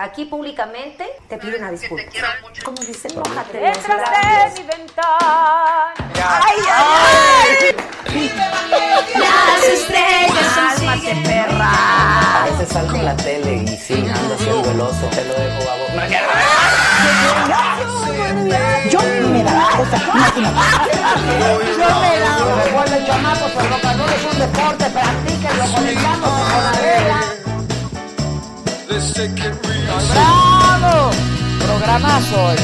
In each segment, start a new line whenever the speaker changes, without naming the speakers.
Aquí públicamente te pido una disculpa. Como dicen, mojate
Detrás
los
de mi ventana.
¡Ay, ay,
Las estrellas son
¡Cálmate, perra!
A veces salgo en la tele y sí, ando haciendo el oso. Te lo dejo, babo.
Yo me da, o sea, imagínate. Yo me da. Recuerden, chamacos, el rock and roll es un deporte, practíquenlo, conectándose con la regla.
¡Bravo! Programazo hoy.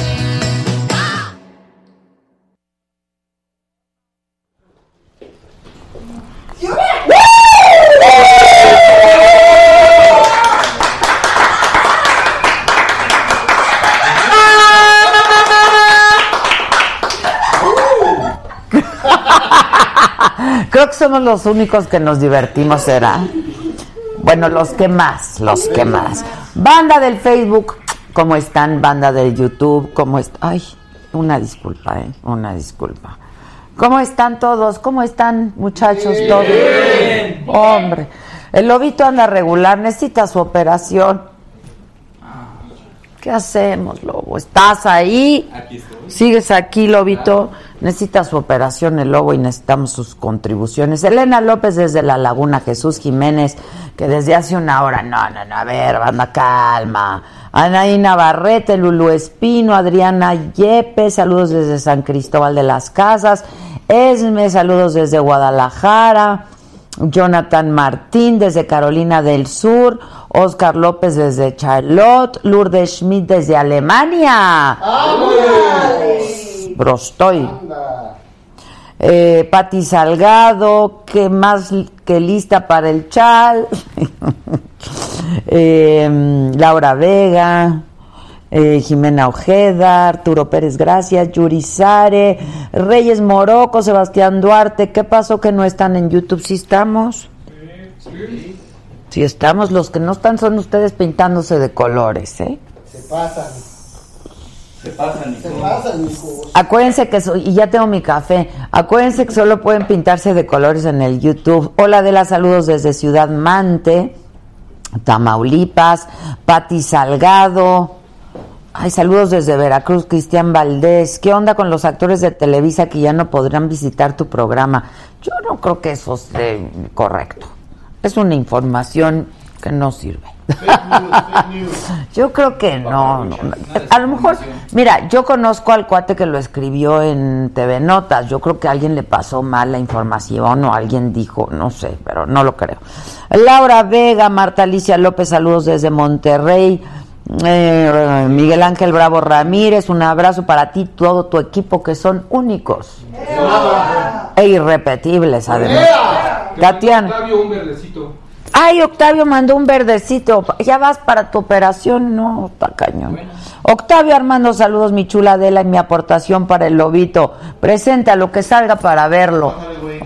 Creo que somos los únicos que nos divertimos, ¿será? Bueno, los que más, los que más. Banda del Facebook, ¿cómo están? Banda del YouTube, ¿cómo están? Ay, una disculpa, ¿eh? Una disculpa. ¿Cómo están todos? ¿Cómo están, muchachos, todos? Hombre, el lobito anda regular, necesita su operación. ¿Qué hacemos, Lobo? ¿Estás ahí? ¿Sigues aquí, Lobito? Necesita su operación el Lobo y necesitamos sus contribuciones. Elena López desde La Laguna, Jesús Jiménez, que desde hace una hora, no, no, no, a ver, banda, calma. Anaí Navarrete, Lulu Espino, Adriana Yepes, saludos desde San Cristóbal de las Casas. Esme, saludos desde Guadalajara. Jonathan Martín desde Carolina del Sur, Oscar López desde Charlotte, Lourdes Schmidt desde Alemania. Brostoy. Eh, Pati Salgado, que más que lista para el chal. Eh, Laura Vega, eh, Jimena Ojeda, Arturo Pérez Gracias, Yuri Sare, Reyes Moroco, Sebastián Duarte. ¿Qué pasó que no están en YouTube? ¿Sí estamos? Sí estamos. Los que no están son ustedes pintándose de colores, ¿eh?
Se pasan.
Se pasan,
Se pasan, hijos.
Acuérdense que soy, y ya tengo mi café. Acuérdense que solo pueden pintarse de colores en el YouTube. Hola de las saludos desde Ciudad Mante, Tamaulipas, Pati Salgado. Ay, saludos desde Veracruz, Cristian Valdés. ¿Qué onda con los actores de Televisa que ya no podrán visitar tu programa? Yo no creo que eso esté correcto. Es una información que no sirve. Yo creo que no, no, no. A lo mejor, mira, yo conozco al cuate que lo escribió en TV Notas. Yo creo que a alguien le pasó mal la información o alguien dijo, no sé, pero no lo creo. Laura Vega, Marta Alicia López, saludos desde Monterrey. Eh, Miguel Ángel Bravo Ramírez, un abrazo para ti, todo tu equipo que son únicos e irrepetibles además. Tatiana.
Octavio, un verdecito.
Ay, Octavio mandó un verdecito. Ya vas para tu operación. No, está cañón. Octavio Armando, saludos, mi chula Adela, y mi aportación para el lobito. Presenta lo que salga para verlo.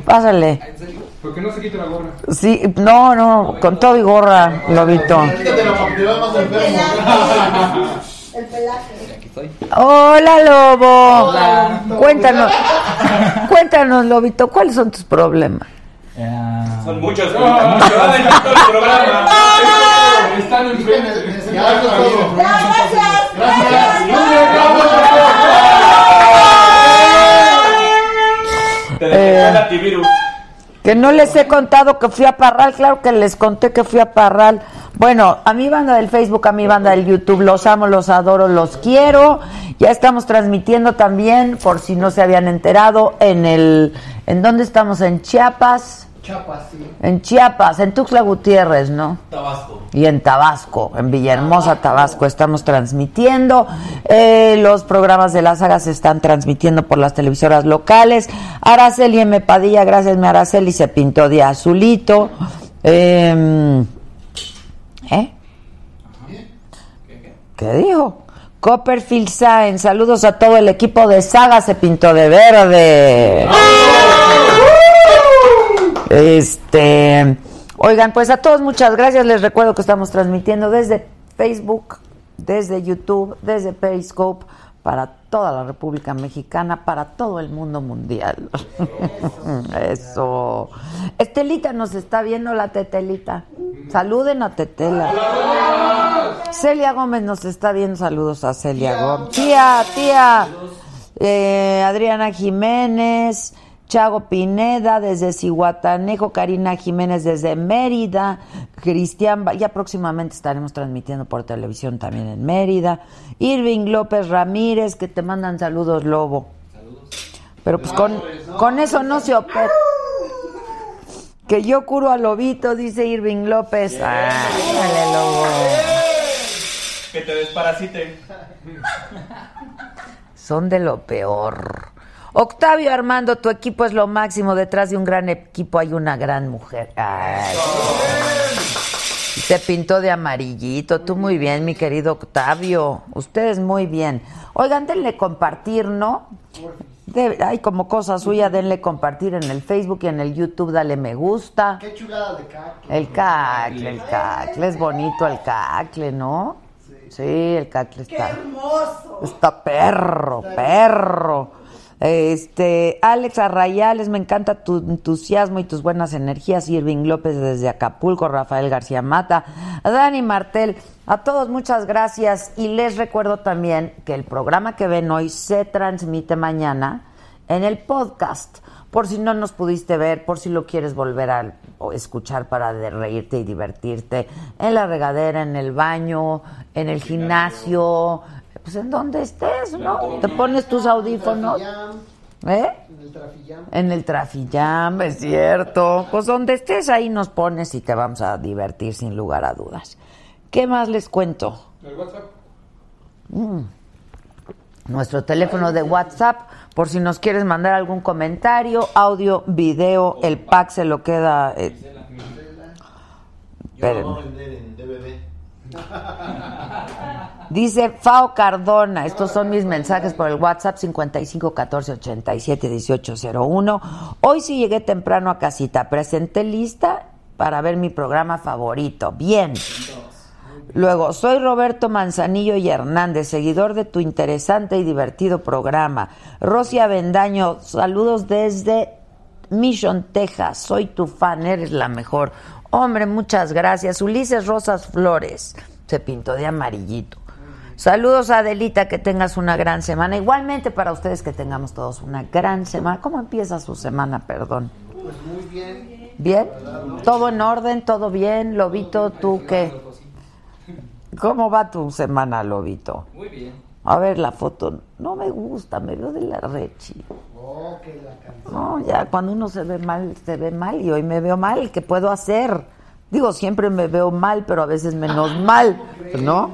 Pásale.
¿Por porque no se quita la gorra.
Sí, no, no, con todo y gorra, lobito.
El pelaje.
Hola, lobo. Hola. Cuéntanos, cuéntanos, lobito, ¿cuáles son tus problemas?
Son muchos. Oh, muchos. el programa. Están en
Gracias. Gracias. Te dejé
el
antivirus.
Que no les he contado que fui a Parral, claro que les conté que fui a Parral. Bueno, a mi banda del Facebook, a mi banda del YouTube, los amo, los adoro, los quiero. Ya estamos transmitiendo también, por si no se habían enterado, en el, ¿en dónde estamos? En Chiapas.
Chapas, sí.
En Chiapas, en Tuxtla Gutiérrez, ¿no?
Tabasco.
Y en Tabasco, en Villahermosa, Tabasco, estamos transmitiendo. Eh, los programas de la saga se están transmitiendo por las televisoras locales. Araceli M. Padilla, gracias, mi Araceli, se pintó de azulito. Eh, ¿Eh? ¿Qué dijo? Copperfield Sáenz, saludos a todo el equipo de Saga, se pintó de verde. Este, oigan, pues a todos muchas gracias. Les recuerdo que estamos transmitiendo desde Facebook, desde YouTube, desde Periscope para toda la República Mexicana, para todo el mundo mundial. Eso. Estelita nos está viendo la Tetelita. Saluden a Tetela. Celia Gómez nos está viendo. Saludos a Celia Gómez. Tía, tía. Eh, Adriana Jiménez. Chago Pineda desde Cihuatanejo, Karina Jiménez desde Mérida, Cristian, Ba- ya próximamente estaremos transmitiendo por televisión también en Mérida, Irving López Ramírez, que te mandan saludos, Lobo. Pero pues con, con eso no se opera. Que yo curo a Lobito, dice Irving López. Ándale, Lobo.
Que te desparasiten.
Son de lo peor. Octavio Armando, tu equipo es lo máximo. Detrás de un gran equipo hay una gran mujer. Ay. Se pintó de amarillito. Tú muy bien, mi querido Octavio. Ustedes muy bien. Oigan, denle compartir, ¿no? De- hay como cosa suya, denle compartir en el Facebook y en el YouTube, dale me gusta.
Qué chulada de cactus.
El cacle, el cacle, es bonito el cacle, ¿no? Sí, el cacle está.
hermoso!
Está perro, perro. Este, Alex Arrayales, me encanta tu entusiasmo y tus buenas energías. Irving López desde Acapulco, Rafael García Mata, Dani Martel, a todos muchas gracias. Y les recuerdo también que el programa que ven hoy se transmite mañana en el podcast. Por si no nos pudiste ver, por si lo quieres volver a escuchar para de reírte y divertirte, en la regadera, en el baño, en el gimnasio, pues en donde estés, ¿no? Te pones tus audífonos. ¿Eh?
En el trafillam.
En el trafillam, es cierto. Pues donde estés ahí nos pones y te vamos a divertir sin lugar a dudas. ¿Qué más les cuento?
El WhatsApp.
Mm. Nuestro teléfono de WhatsApp, por si nos quieres mandar algún comentario, audio, video, el pack se lo queda. eh,
Yo lo voy a vender en DBB.
Dice Fao Cardona, estos son mis mensajes por el WhatsApp 55 14 87 18 01. Hoy sí llegué temprano a casita, presenté lista para ver mi programa favorito. Bien. Luego, soy Roberto Manzanillo y Hernández, seguidor de tu interesante y divertido programa. Rosy Avendaño, saludos desde Mission, Texas. Soy tu fan, eres la mejor. Hombre, muchas gracias. Ulises Rosas Flores, se pintó de amarillito. Saludos Adelita, que tengas una gran semana. Igualmente para ustedes que tengamos todos una gran semana. ¿Cómo empieza su semana, perdón?
Pues muy bien.
¿Bien? ¿Todo en orden? ¿Todo bien? Lobito, ¿tú qué? ¿Cómo va tu semana, Lobito?
Muy bien.
A ver la foto. No me gusta, me veo de la rechi.
Oh, que la canción.
No, ya cuando uno se ve mal, se ve mal y hoy me veo mal. ¿Qué puedo hacer? Digo, siempre me veo mal, pero a veces menos mal, ¿no?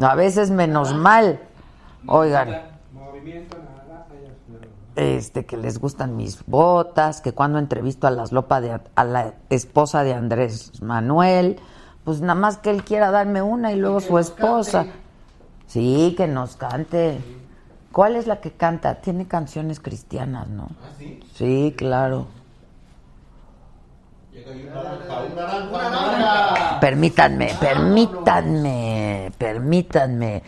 A veces menos mal. Oigan, este que les gustan mis botas, que cuando entrevisto a las lopa de a la esposa de Andrés Manuel, pues nada más que él quiera darme una y luego su esposa. Sí, que nos cante. ¿Cuál es la que canta? Tiene canciones cristianas, ¿no? Sí, claro. Permítanme, permítanme, permítanme.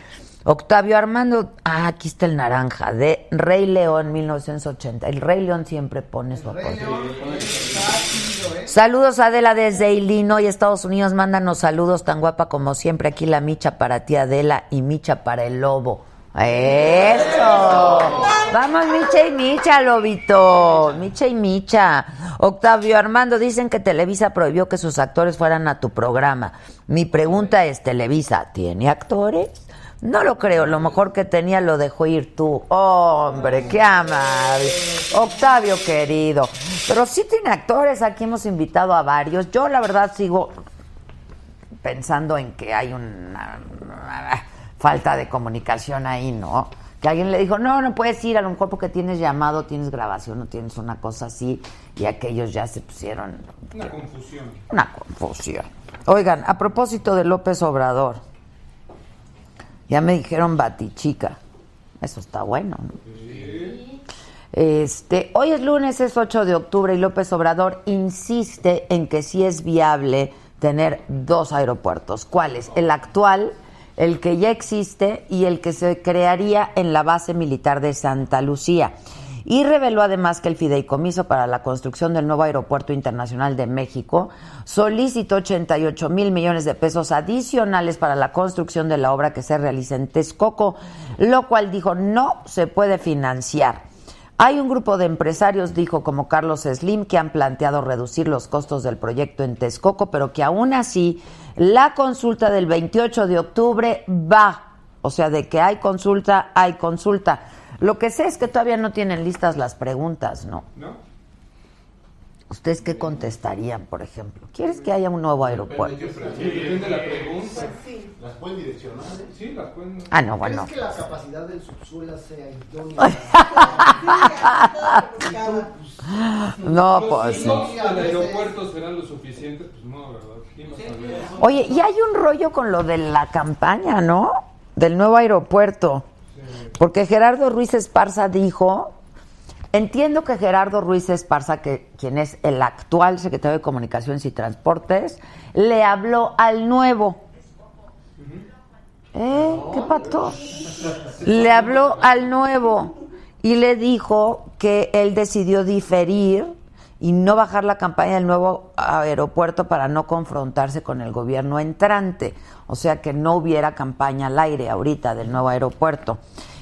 Octavio Armando, ah, aquí está el naranja, de Rey León 1980. El Rey León siempre pone su apoyo. Saludos Adela desde Illinois, Estados Unidos. Mándanos saludos tan guapa como siempre. Aquí la micha para ti Adela y micha para el lobo. Eso. Vamos, Micha y Micha, Lobito. Micha y Micha. Octavio Armando, dicen que Televisa prohibió que sus actores fueran a tu programa. Mi pregunta es, ¿Televisa tiene actores? No lo creo, lo mejor que tenía lo dejó ir tú. Hombre, qué amable. Octavio querido. Pero sí tiene actores, aquí hemos invitado a varios. Yo la verdad sigo pensando en que hay una, una falta de comunicación ahí, ¿no? Que alguien le dijo, no, no puedes ir, a lo mejor porque tienes llamado, tienes grabación o tienes una cosa así, y aquellos ya se pusieron
Una confusión.
una confusión. Oigan, a propósito de López Obrador, ya me dijeron batichica. Eso está bueno, ¿no? Este, hoy es lunes, es 8 de octubre y López Obrador insiste en que sí es viable tener dos aeropuertos. ¿Cuáles? El actual, el que ya existe y el que se crearía en la base militar de Santa Lucía. Y reveló además que el fideicomiso para la construcción del nuevo aeropuerto internacional de México solicitó 88 mil millones de pesos adicionales para la construcción de la obra que se realiza en Texcoco, lo cual dijo no se puede financiar. Hay un grupo de empresarios, dijo como Carlos Slim, que han planteado reducir los costos del proyecto en Texcoco, pero que aún así la consulta del 28 de octubre va. O sea, de que hay consulta, hay consulta. Lo que sé es que todavía no tienen listas las preguntas, ¿no?
¿No?
¿Ustedes qué contestarían, por ejemplo? ¿Quieres que haya un nuevo aeropuerto?
Depende de la pregunta.
¿Las pueden direccionar?
Sí, las pueden.
Ah, no, bueno.
¿Crees que la capacidad del subsuelo sea idónea?
No, pues.
signos del aeropuerto serán lo suficiente, pues no, ¿verdad?
Oye, y hay un rollo con lo de la campaña, ¿no? Del nuevo aeropuerto. Porque Gerardo Ruiz Esparza dijo, entiendo que Gerardo Ruiz Esparza, que quien es el actual secretario de Comunicaciones y Transportes, le habló al nuevo. ¿Eh? ¿Qué pato? Le habló al nuevo y le dijo que él decidió diferir y no bajar la campaña del nuevo aeropuerto para no confrontarse con el gobierno entrante. O sea que no hubiera campaña al aire ahorita del nuevo aeropuerto.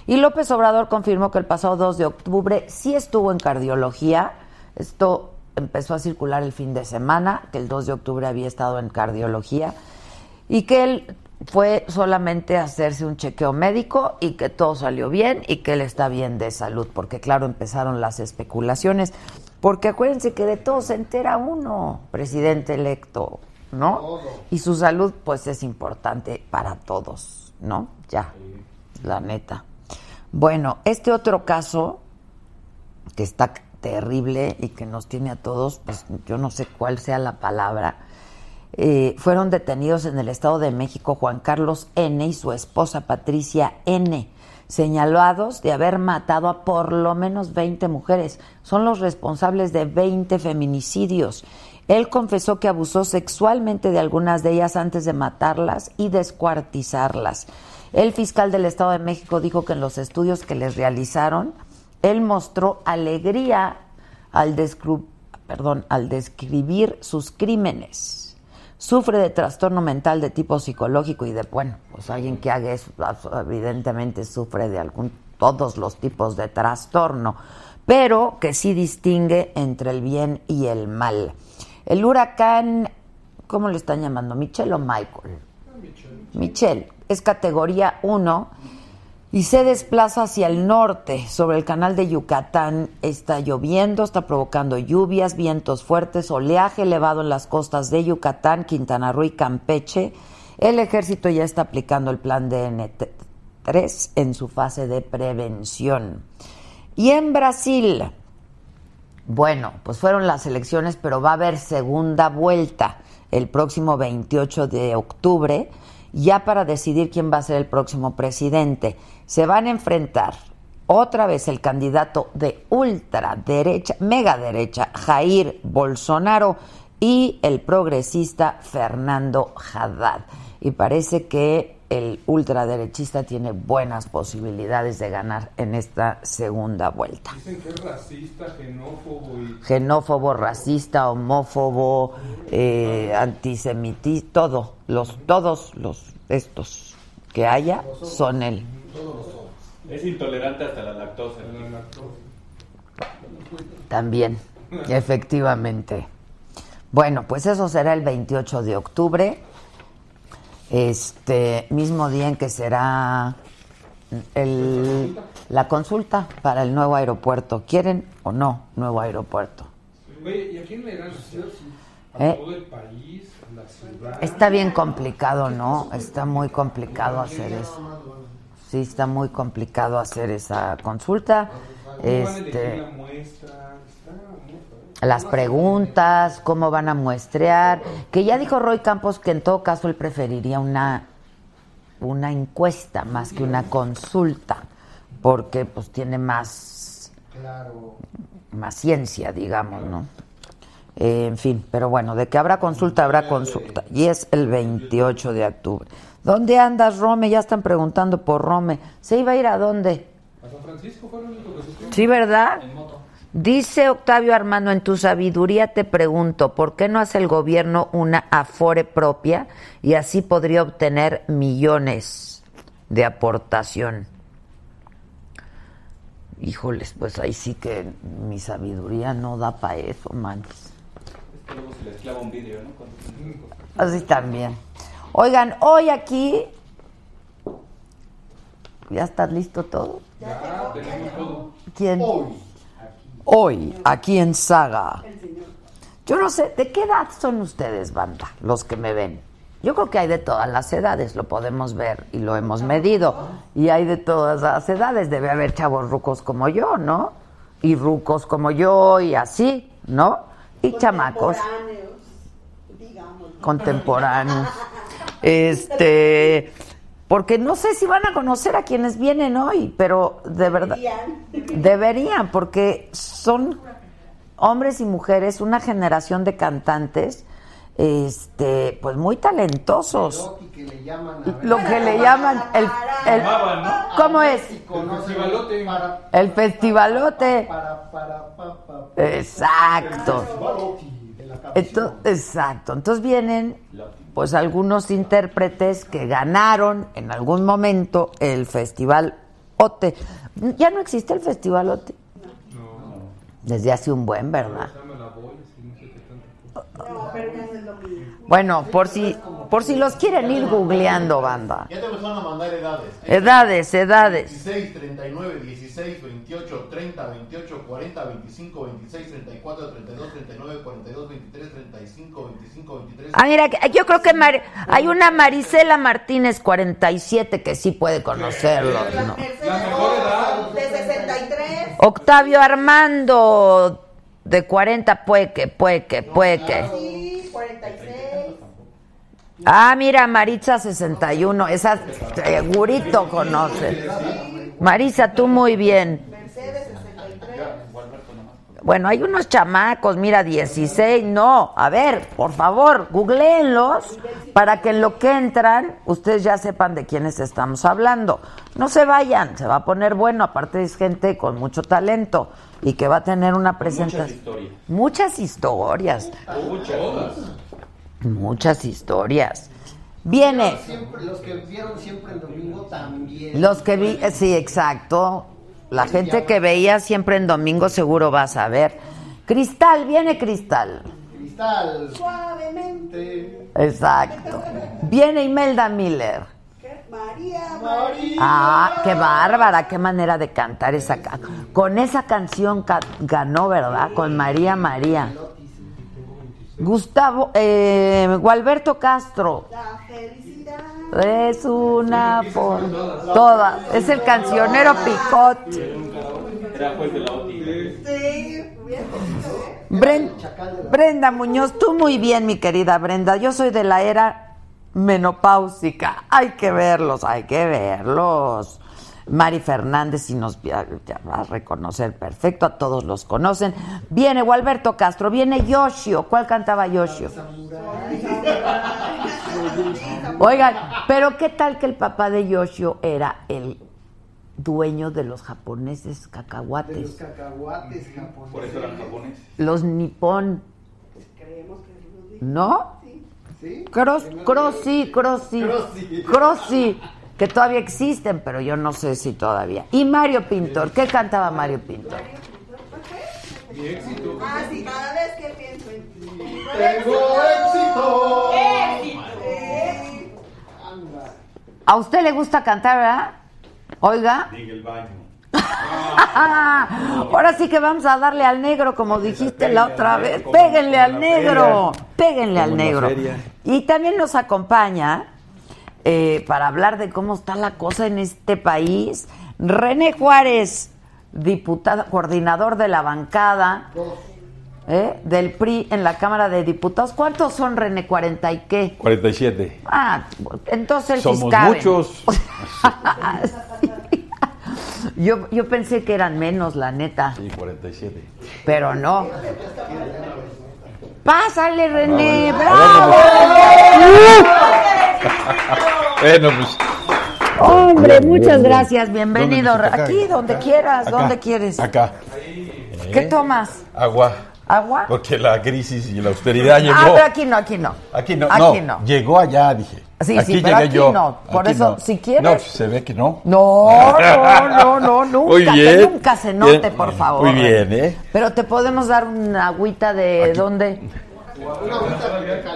Y López Obrador confirmó que el pasado 2 de octubre sí estuvo en cardiología. Esto empezó a circular el fin de semana, que el 2 de octubre había estado en cardiología y que él fue solamente a hacerse un chequeo médico y que todo salió bien y que él está bien de salud, porque claro, empezaron las especulaciones, porque acuérdense que de todo se entera uno, presidente electo, ¿no? Y su salud pues es importante para todos, ¿no? Ya, la neta. Bueno, este otro caso que está terrible y que nos tiene a todos, pues yo no sé cuál sea la palabra, eh, fueron detenidos en el Estado de México Juan Carlos N. y su esposa Patricia N., señalados de haber matado a por lo menos 20 mujeres. Son los responsables de 20 feminicidios. Él confesó que abusó sexualmente de algunas de ellas antes de matarlas y descuartizarlas. El fiscal del Estado de México dijo que en los estudios que les realizaron, él mostró alegría al, perdón, al describir sus crímenes sufre de trastorno mental de tipo psicológico y de, bueno, pues alguien que haga eso evidentemente sufre de algún, todos los tipos de trastorno, pero que sí distingue entre el bien y el mal. El huracán, ¿cómo le están llamando? ¿Michelle o Michael? Michelle, es categoría 1 y se desplaza hacia el norte. Sobre el canal de Yucatán está lloviendo, está provocando lluvias, vientos fuertes, oleaje elevado en las costas de Yucatán, Quintana Roo y Campeche. El ejército ya está aplicando el plan DN3 en su fase de prevención. Y en Brasil, bueno, pues fueron las elecciones, pero va a haber segunda vuelta el próximo 28 de octubre, ya para decidir quién va a ser el próximo presidente. Se van a enfrentar otra vez el candidato de ultraderecha, mega derecha, Jair Bolsonaro, y el progresista Fernando Haddad. Y parece que el ultraderechista tiene buenas posibilidades de ganar en esta segunda vuelta
Dicen que es racista, xenófobo y.
xenófobo, racista, homófobo, eh, antisemitista, todo, los, todos los estos que haya son él.
Es intolerante hasta la lactosa.
También, efectivamente. Bueno, pues eso será el 28 de octubre, este mismo día en que será el, la consulta para el nuevo aeropuerto. ¿Quieren o no nuevo aeropuerto?
¿y a quién le ganas? ¿A
¿Eh?
todo el país? ¿A la ciudad?
Está bien complicado, ¿no? Está muy complicado hacer eso. Sí, está muy complicado hacer esa consulta.
¿Cómo van a elegir
Este,
la muestra? Está muy padre.
Las preguntas, cómo van a muestrear, que ya dijo Roy Campos que en todo caso él preferiría una una encuesta más que una consulta, porque pues tiene más
Claro.
más ciencia, digamos, ¿no? Eh, en fin, pero bueno, de que habrá consulta, habrá consulta. Y es el 28 de octubre. ¿Dónde andas, Rome? Ya están preguntando por Rome. ¿Se iba a ir a dónde?
¿A San Francisco fue lo único que supe?
Sí, ¿verdad? Dice Octavio Armando, en tu sabiduría te pregunto, ¿por qué no hace el gobierno una afore propia y así podría obtener millones de aportación? Híjoles, pues ahí sí que mi sabiduría no da para eso, manos.
Es que luego se les clava un vidrio, ¿no? Cuando-
Así también. Oigan, hoy aquí... ¿Ya estás listo todo?
Ya, tenemos todo.
¿Quién?
Hoy.
Hoy, aquí en Saga. Yo no sé, ¿de qué edad son ustedes, banda? Los que me ven. Yo creo que hay de todas las edades, lo podemos ver y lo hemos medido. Y hay de todas las edades, debe haber chavos rucos como yo, ¿no? Y rucos como yo y así, ¿no? Y chamacos
Contemporáneos, digamos.
contemporáneos. Este, porque no sé si van a conocer a quienes vienen hoy, pero de verdad
Deberían.
deberían, porque son hombres y mujeres, una generación de cantantes, este, pues muy talentosos.
Loki que le llaman a ver.
Lo que le llaman el, el-
¿no?
¿cómo es? El festivalote. Exacto.
Festivalote de la canción.
Ento- exacto. Entonces vienen pues algunos intérpretes que ganaron en algún momento el Festival OTE. Ya no existe el Festival OTE. Desde hace un buen, ¿verdad?
No.
No, pero no es lo mismo.
Bueno, por si por si los quieren ir googleando, banda.
Ya te empezaron a mandar edades.
Edades, edades.
16, 39, 16, 28, 30, 28, 40, 25, 26, 34, 32, 39, 42, 23, 35, 25, 23.
Ah, mira, que- yo creo que Mar- hay una Marisela Martínez 47 que sí puede conocerlo. ¿no?
Mercedes Sosa, de 63.
Octavio Armando de 40 pueque, pueque, pueque.
Sí, 46.
Ah, mira, Maritza 61, esa segurito conoce. Marisa, tú muy bien.
Mercedes 63.
Bueno, hay unos chamacos, mira, 16, no. A ver, por favor, googleenlos para que en lo que entran ustedes ya sepan de quiénes estamos hablando. No se vayan, se va a poner bueno, aparte es gente con mucho talento y que va a tener una
Muchas
presentación.
historias.
Muchas historias,
Muchas.
Muchas historias. Viene.
Siempre, los que vieron siempre el domingo también.
Los que vi, eh, sí, exacto. La gente que veía siempre en domingo seguro va a saber. Cristal, viene Cristal.
Cristal.
Suavemente.
Exacto. Viene Imelda Miller.
María,
María.
Ah, qué bárbara, qué manera de cantar esa Con esa canción ca- ganó, ¿verdad? Con María María. Gustavo, eh, Gualberto Castro.
La felicidad.
Es una por todas. Es el cancionero Picot.
Era juez de la OTI.
Sí, bien.
Bren- Brenda Muñoz, tú muy bien, mi querida Brenda. Yo soy de la era menopáusica. Hay que verlos, hay que verlos. Mari Fernández, si nos ya, ya va a reconocer perfecto, a todos los conocen. Viene Gualberto Castro, viene Yoshio. ¿Cuál cantaba Yoshio? Oigan, pero ¿qué tal que el papá de Yoshio era el dueño de los japoneses
De los
cacahuates?
cacahuates japoneses.
Por eso eran japoneses.
Los nipón,
Creemos que.
¿no?
¿Sí?
Cross, crossy, crossy,
Crossy.
Que todavía existen, pero yo no sé si todavía. Y Mario Pintor, ¿qué cantaba Mario Pintor?
Mi éxito.
Ah, sí, cada vez que pienso en ti.
Tengo éxito.
Sí.
¿A usted le gusta cantar, verdad? Oiga.
Diga el baño.
Ahora sí que vamos a darle al negro, como dijiste la otra vez. Péguenle al negro, péguenle al negro. Y también nos acompaña eh, para hablar de cómo está la cosa en este país. René Juárez, diputado, coordinador de la bancada ¿eh? del PRI en la Cámara de Diputados. ¿Cuántos son, René? ¿40 y qué?
47.
Ah, entonces el
Somos
fiscal.
muchos.
Yo, yo pensé que eran menos, la neta,
Sí, 47.
pero no. Pásale, René,
Ah,
bravo.
Bueno, pues.
Hombre,
Bien,
muchas
bien, bien.
gracias, bienvenido. Aquí, donde quieras,
Acá.
donde quieres.
Acá.
¿Qué
¿Eh?
tomas?
Agua.
¿Agua?
Porque la crisis y la austeridad llegó.
Ah, pero aquí no, aquí no.
Aquí no,
Aquí
no,
no.
llegó allá, dije.
Sí,
aquí
sí, pero
llegué
aquí
yo.
no. Por
Aquí
eso,
no.
si quieres-
No, pues, se ve que no.
No, no, no, no, nunca,
Muy
que
bien.
nunca se note,
Bien.
por favor.
Muy bien, ¿eh?
Pero te podemos dar una agüita de dónde?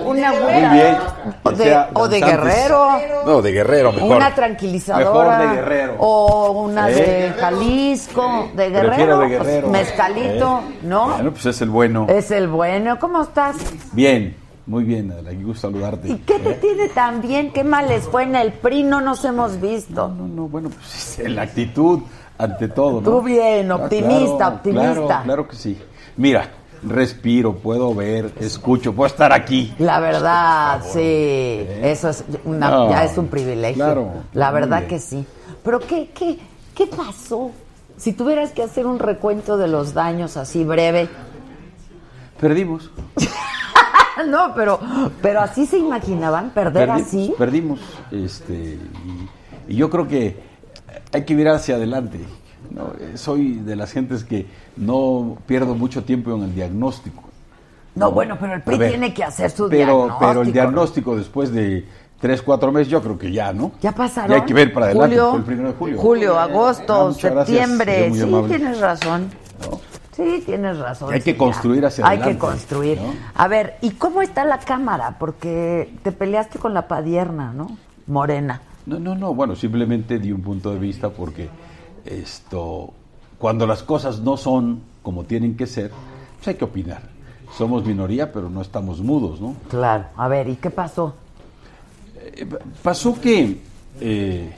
Una agüita.
Muy bien.
O
Que
de, o de guerrero.
No, de guerrero, mejor.
Una tranquilizadora.
Mejor de Guerrero.
O una
¿Eh?
de Jalisco. De guerrero.
Prefiero de
pues,
guerrero.
mezcalito,
¿Eh?
¿no?
Bueno, pues es el bueno.
Es el bueno. ¿Cómo estás?
Bien, muy bien, Adela, qué gusto saludarte.
¿Y qué te
¿Eh?
tiene tan bien? ¿Qué mal les fue en el PRI? No nos hemos visto.
No, no, bueno, pues es la actitud ante todo, ¿no?
Tú bien,
Ah,
optimista,
claro,
optimista.
Claro, claro que sí. Mira, respiro, puedo ver, escucho, puedo estar aquí.
La verdad, sí. Eso es una,
No,
ya es un privilegio.
claro,
La verdad que sí. Pero ¿qué, qué, ¿qué pasó? Si tuvieras que hacer un recuento de los daños así breve.
Perdimos.
no, pero, pero así se imaginaban perder
Perdi-
así.
Perdimos. Este, y, y yo creo que hay que mirar hacia adelante. ¿no? Soy de las gentes que no pierdo mucho tiempo en el diagnóstico.
No, bueno, pero el PRI
ver,
tiene que hacer su
pero,
diagnóstico.
Pero el diagnóstico después de tres, cuatro meses, yo creo que ya, ¿no?
Ya pasaron.
Ya hay que ver para adelante,
Julio,
el primero de julio.
Julio, agosto,
Ah,
septiembre. sí, tienes razón. Sí, tienes razón.
Hay que construir hacia
Hay
adelante,
que construir.
¿no?
A ver, ¿y cómo está la cámara? Porque te peleaste con la padierna, ¿no? Morena.
No, no, no, bueno, simplemente di un punto de vista porque esto, cuando las cosas no son como tienen que ser, pues hay que opinar. Somos minoría, pero no estamos mudos, ¿no?
Claro. A ver, ¿y qué pasó?
Eh, pasó que eh,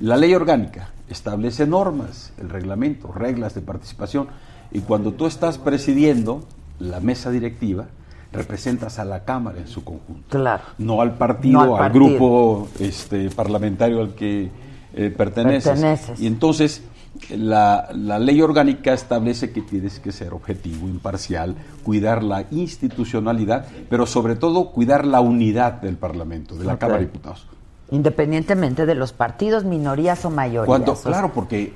la ley orgánica establece normas, el reglamento, reglas de participación, y cuando tú estás presidiendo la mesa directiva, representas a la Cámara en su conjunto.
Claro.
No al partido,
No al
grupo este, parlamentario al que eh, perteneces.
Perteneces.
Y entonces la, la ley orgánica establece que tienes que ser objetivo, imparcial, cuidar la institucionalidad, pero sobre todo cuidar la unidad del Parlamento, de la. Cámara de Diputados.
Independientemente de los partidos, minorías o mayorías.
Cuando, claro, porque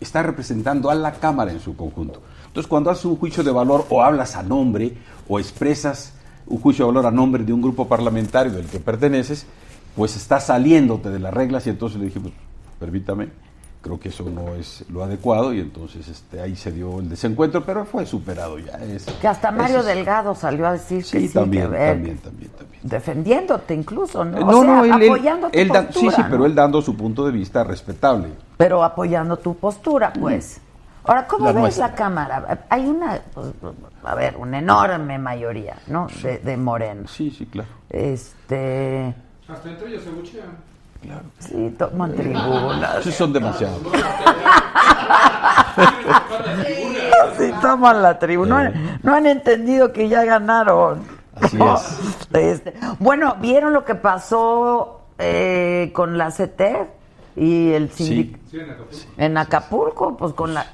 está representando a la Cámara en su conjunto. Entonces, cuando haces un juicio de valor o hablas a nombre o expresas un juicio de valor a nombre de un grupo parlamentario del que perteneces, pues estás saliéndote de las reglas y entonces le dijimos, permítame, creo que eso no es lo adecuado y entonces este, ahí se dio el desencuentro, pero fue superado ya. Es,
Que hasta Mario
es-
Delgado salió a decir que
Sí,
sí,
también,
que ver,
también, también, también.
defendiéndote incluso, ¿no?
Eh,
O sea,
él- él-
apoyando tu
él da-
postura,
Sí, sí,
¿no?
pero él dando su punto de vista respetable.
pero apoyando tu postura, pues. Ahora, ¿cómo
La
ves
nuestra.
la Cámara? Hay una, pues, a ver, una enorme mayoría, ¿no? De, de Moreno.
Sí, sí, claro.
Este,
Hasta entre ellos se buchean.
sí, toman tribunas.
Sí, son demasiados.
Sí, toman la tribuna. No, han- no han entendido que ya ganaron.
Así
No,
es.
este, bueno, ¿vieron lo que pasó eh, con la CT y el sindic-
Sí, en Acapulco.
En Acapulco, pues con la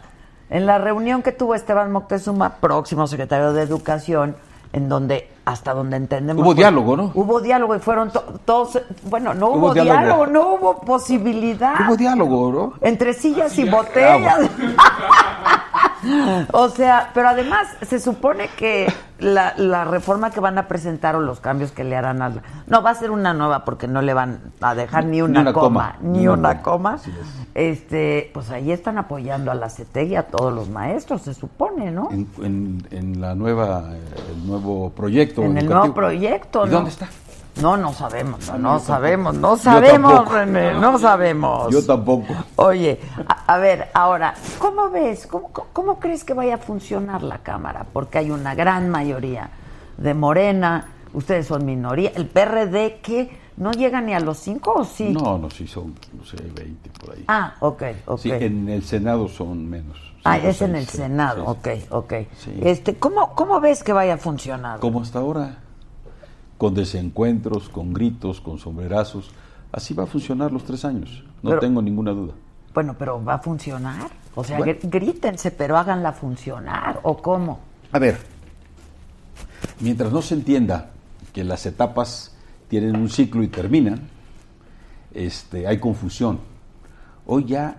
en la reunión que tuvo Esteban Moctezuma, próximo secretario de Educación, en donde hasta donde entendemos
Hubo
pues,
diálogo, ¿no?
Hubo diálogo y fueron to- todos, bueno, no hubo,
Hubo
diálogo.
diálogo.
no hubo posibilidad.
Hubo diálogo, ¿no?
Entre sillas y botellas. O sea, pero además se supone que la, la reforma que van a presentar o los cambios que le harán a la... No, va a ser una nueva porque no le van a dejar ni una,
una
coma,
coma,
ni
ni
una
una
coma.
Es.
Este, pues ahí están apoyando a la CETEG y a todos los maestros, se supone, ¿no?
En, en- en la nueva, eh, el nuevo proyecto.
En el nuevo proyecto,
¿Y
¿no?
dónde está?
No, no sabemos, no, no sabemos, no sabemos. René, no sabemos.
Yo tampoco.
Oye, a, a ver, ahora, ¿cómo ves? ¿Cómo, crees que vaya a funcionar la Cámara? Porque hay una gran mayoría de Morena, ustedes son minoría, el PRD que no llega ni a los cinco o sí.
No, no, sí son, no sé, 20 por ahí.
Ah, ok, ok.
Sí, en el Senado son menos.
ah, es en el Senado,
sí,
ok, ok.
Sí.
Este, ¿cómo, ¿Cómo ves que vaya a funcionar?
Como hasta ahora, con desencuentros, con gritos, con sombrerazos. Así va a funcionar los tres años, no
Pero-
tengo ninguna duda.
Bueno, pero ¿va a funcionar? O sea,
Bueno.
gr- grítense, pero háganla funcionar, ¿o cómo?
A ver, mientras no se entienda que las etapas tienen un ciclo y terminan, este, hay confusión. Hoy ya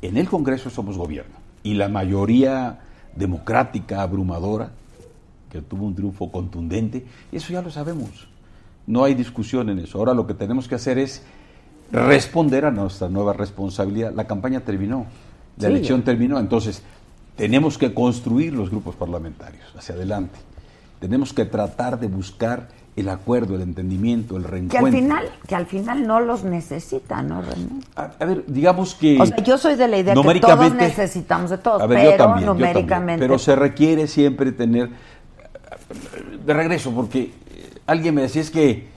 en el Congreso somos gobierno y la mayoría democrática abrumadora, que tuvo un triunfo contundente, eso ya lo sabemos. No hay discusión en eso. Ahora lo que tenemos que hacer es responder a nuestra nueva responsabilidad. La campaña terminó, la
Sí.
elección terminó, entonces tenemos que construir los grupos parlamentarios hacia adelante. Tenemos que tratar de buscar el acuerdo, el entendimiento, el
Que
reencuentro.
al final, que al final no los necesitan, ¿no, René?
A, a ver, digamos que
O sea, yo soy de la idea que todos necesitamos de todos,
yo
pero
también, yo también.
numéricamente.
Pero se requiere siempre tener de regreso, porque eh, alguien me decía es que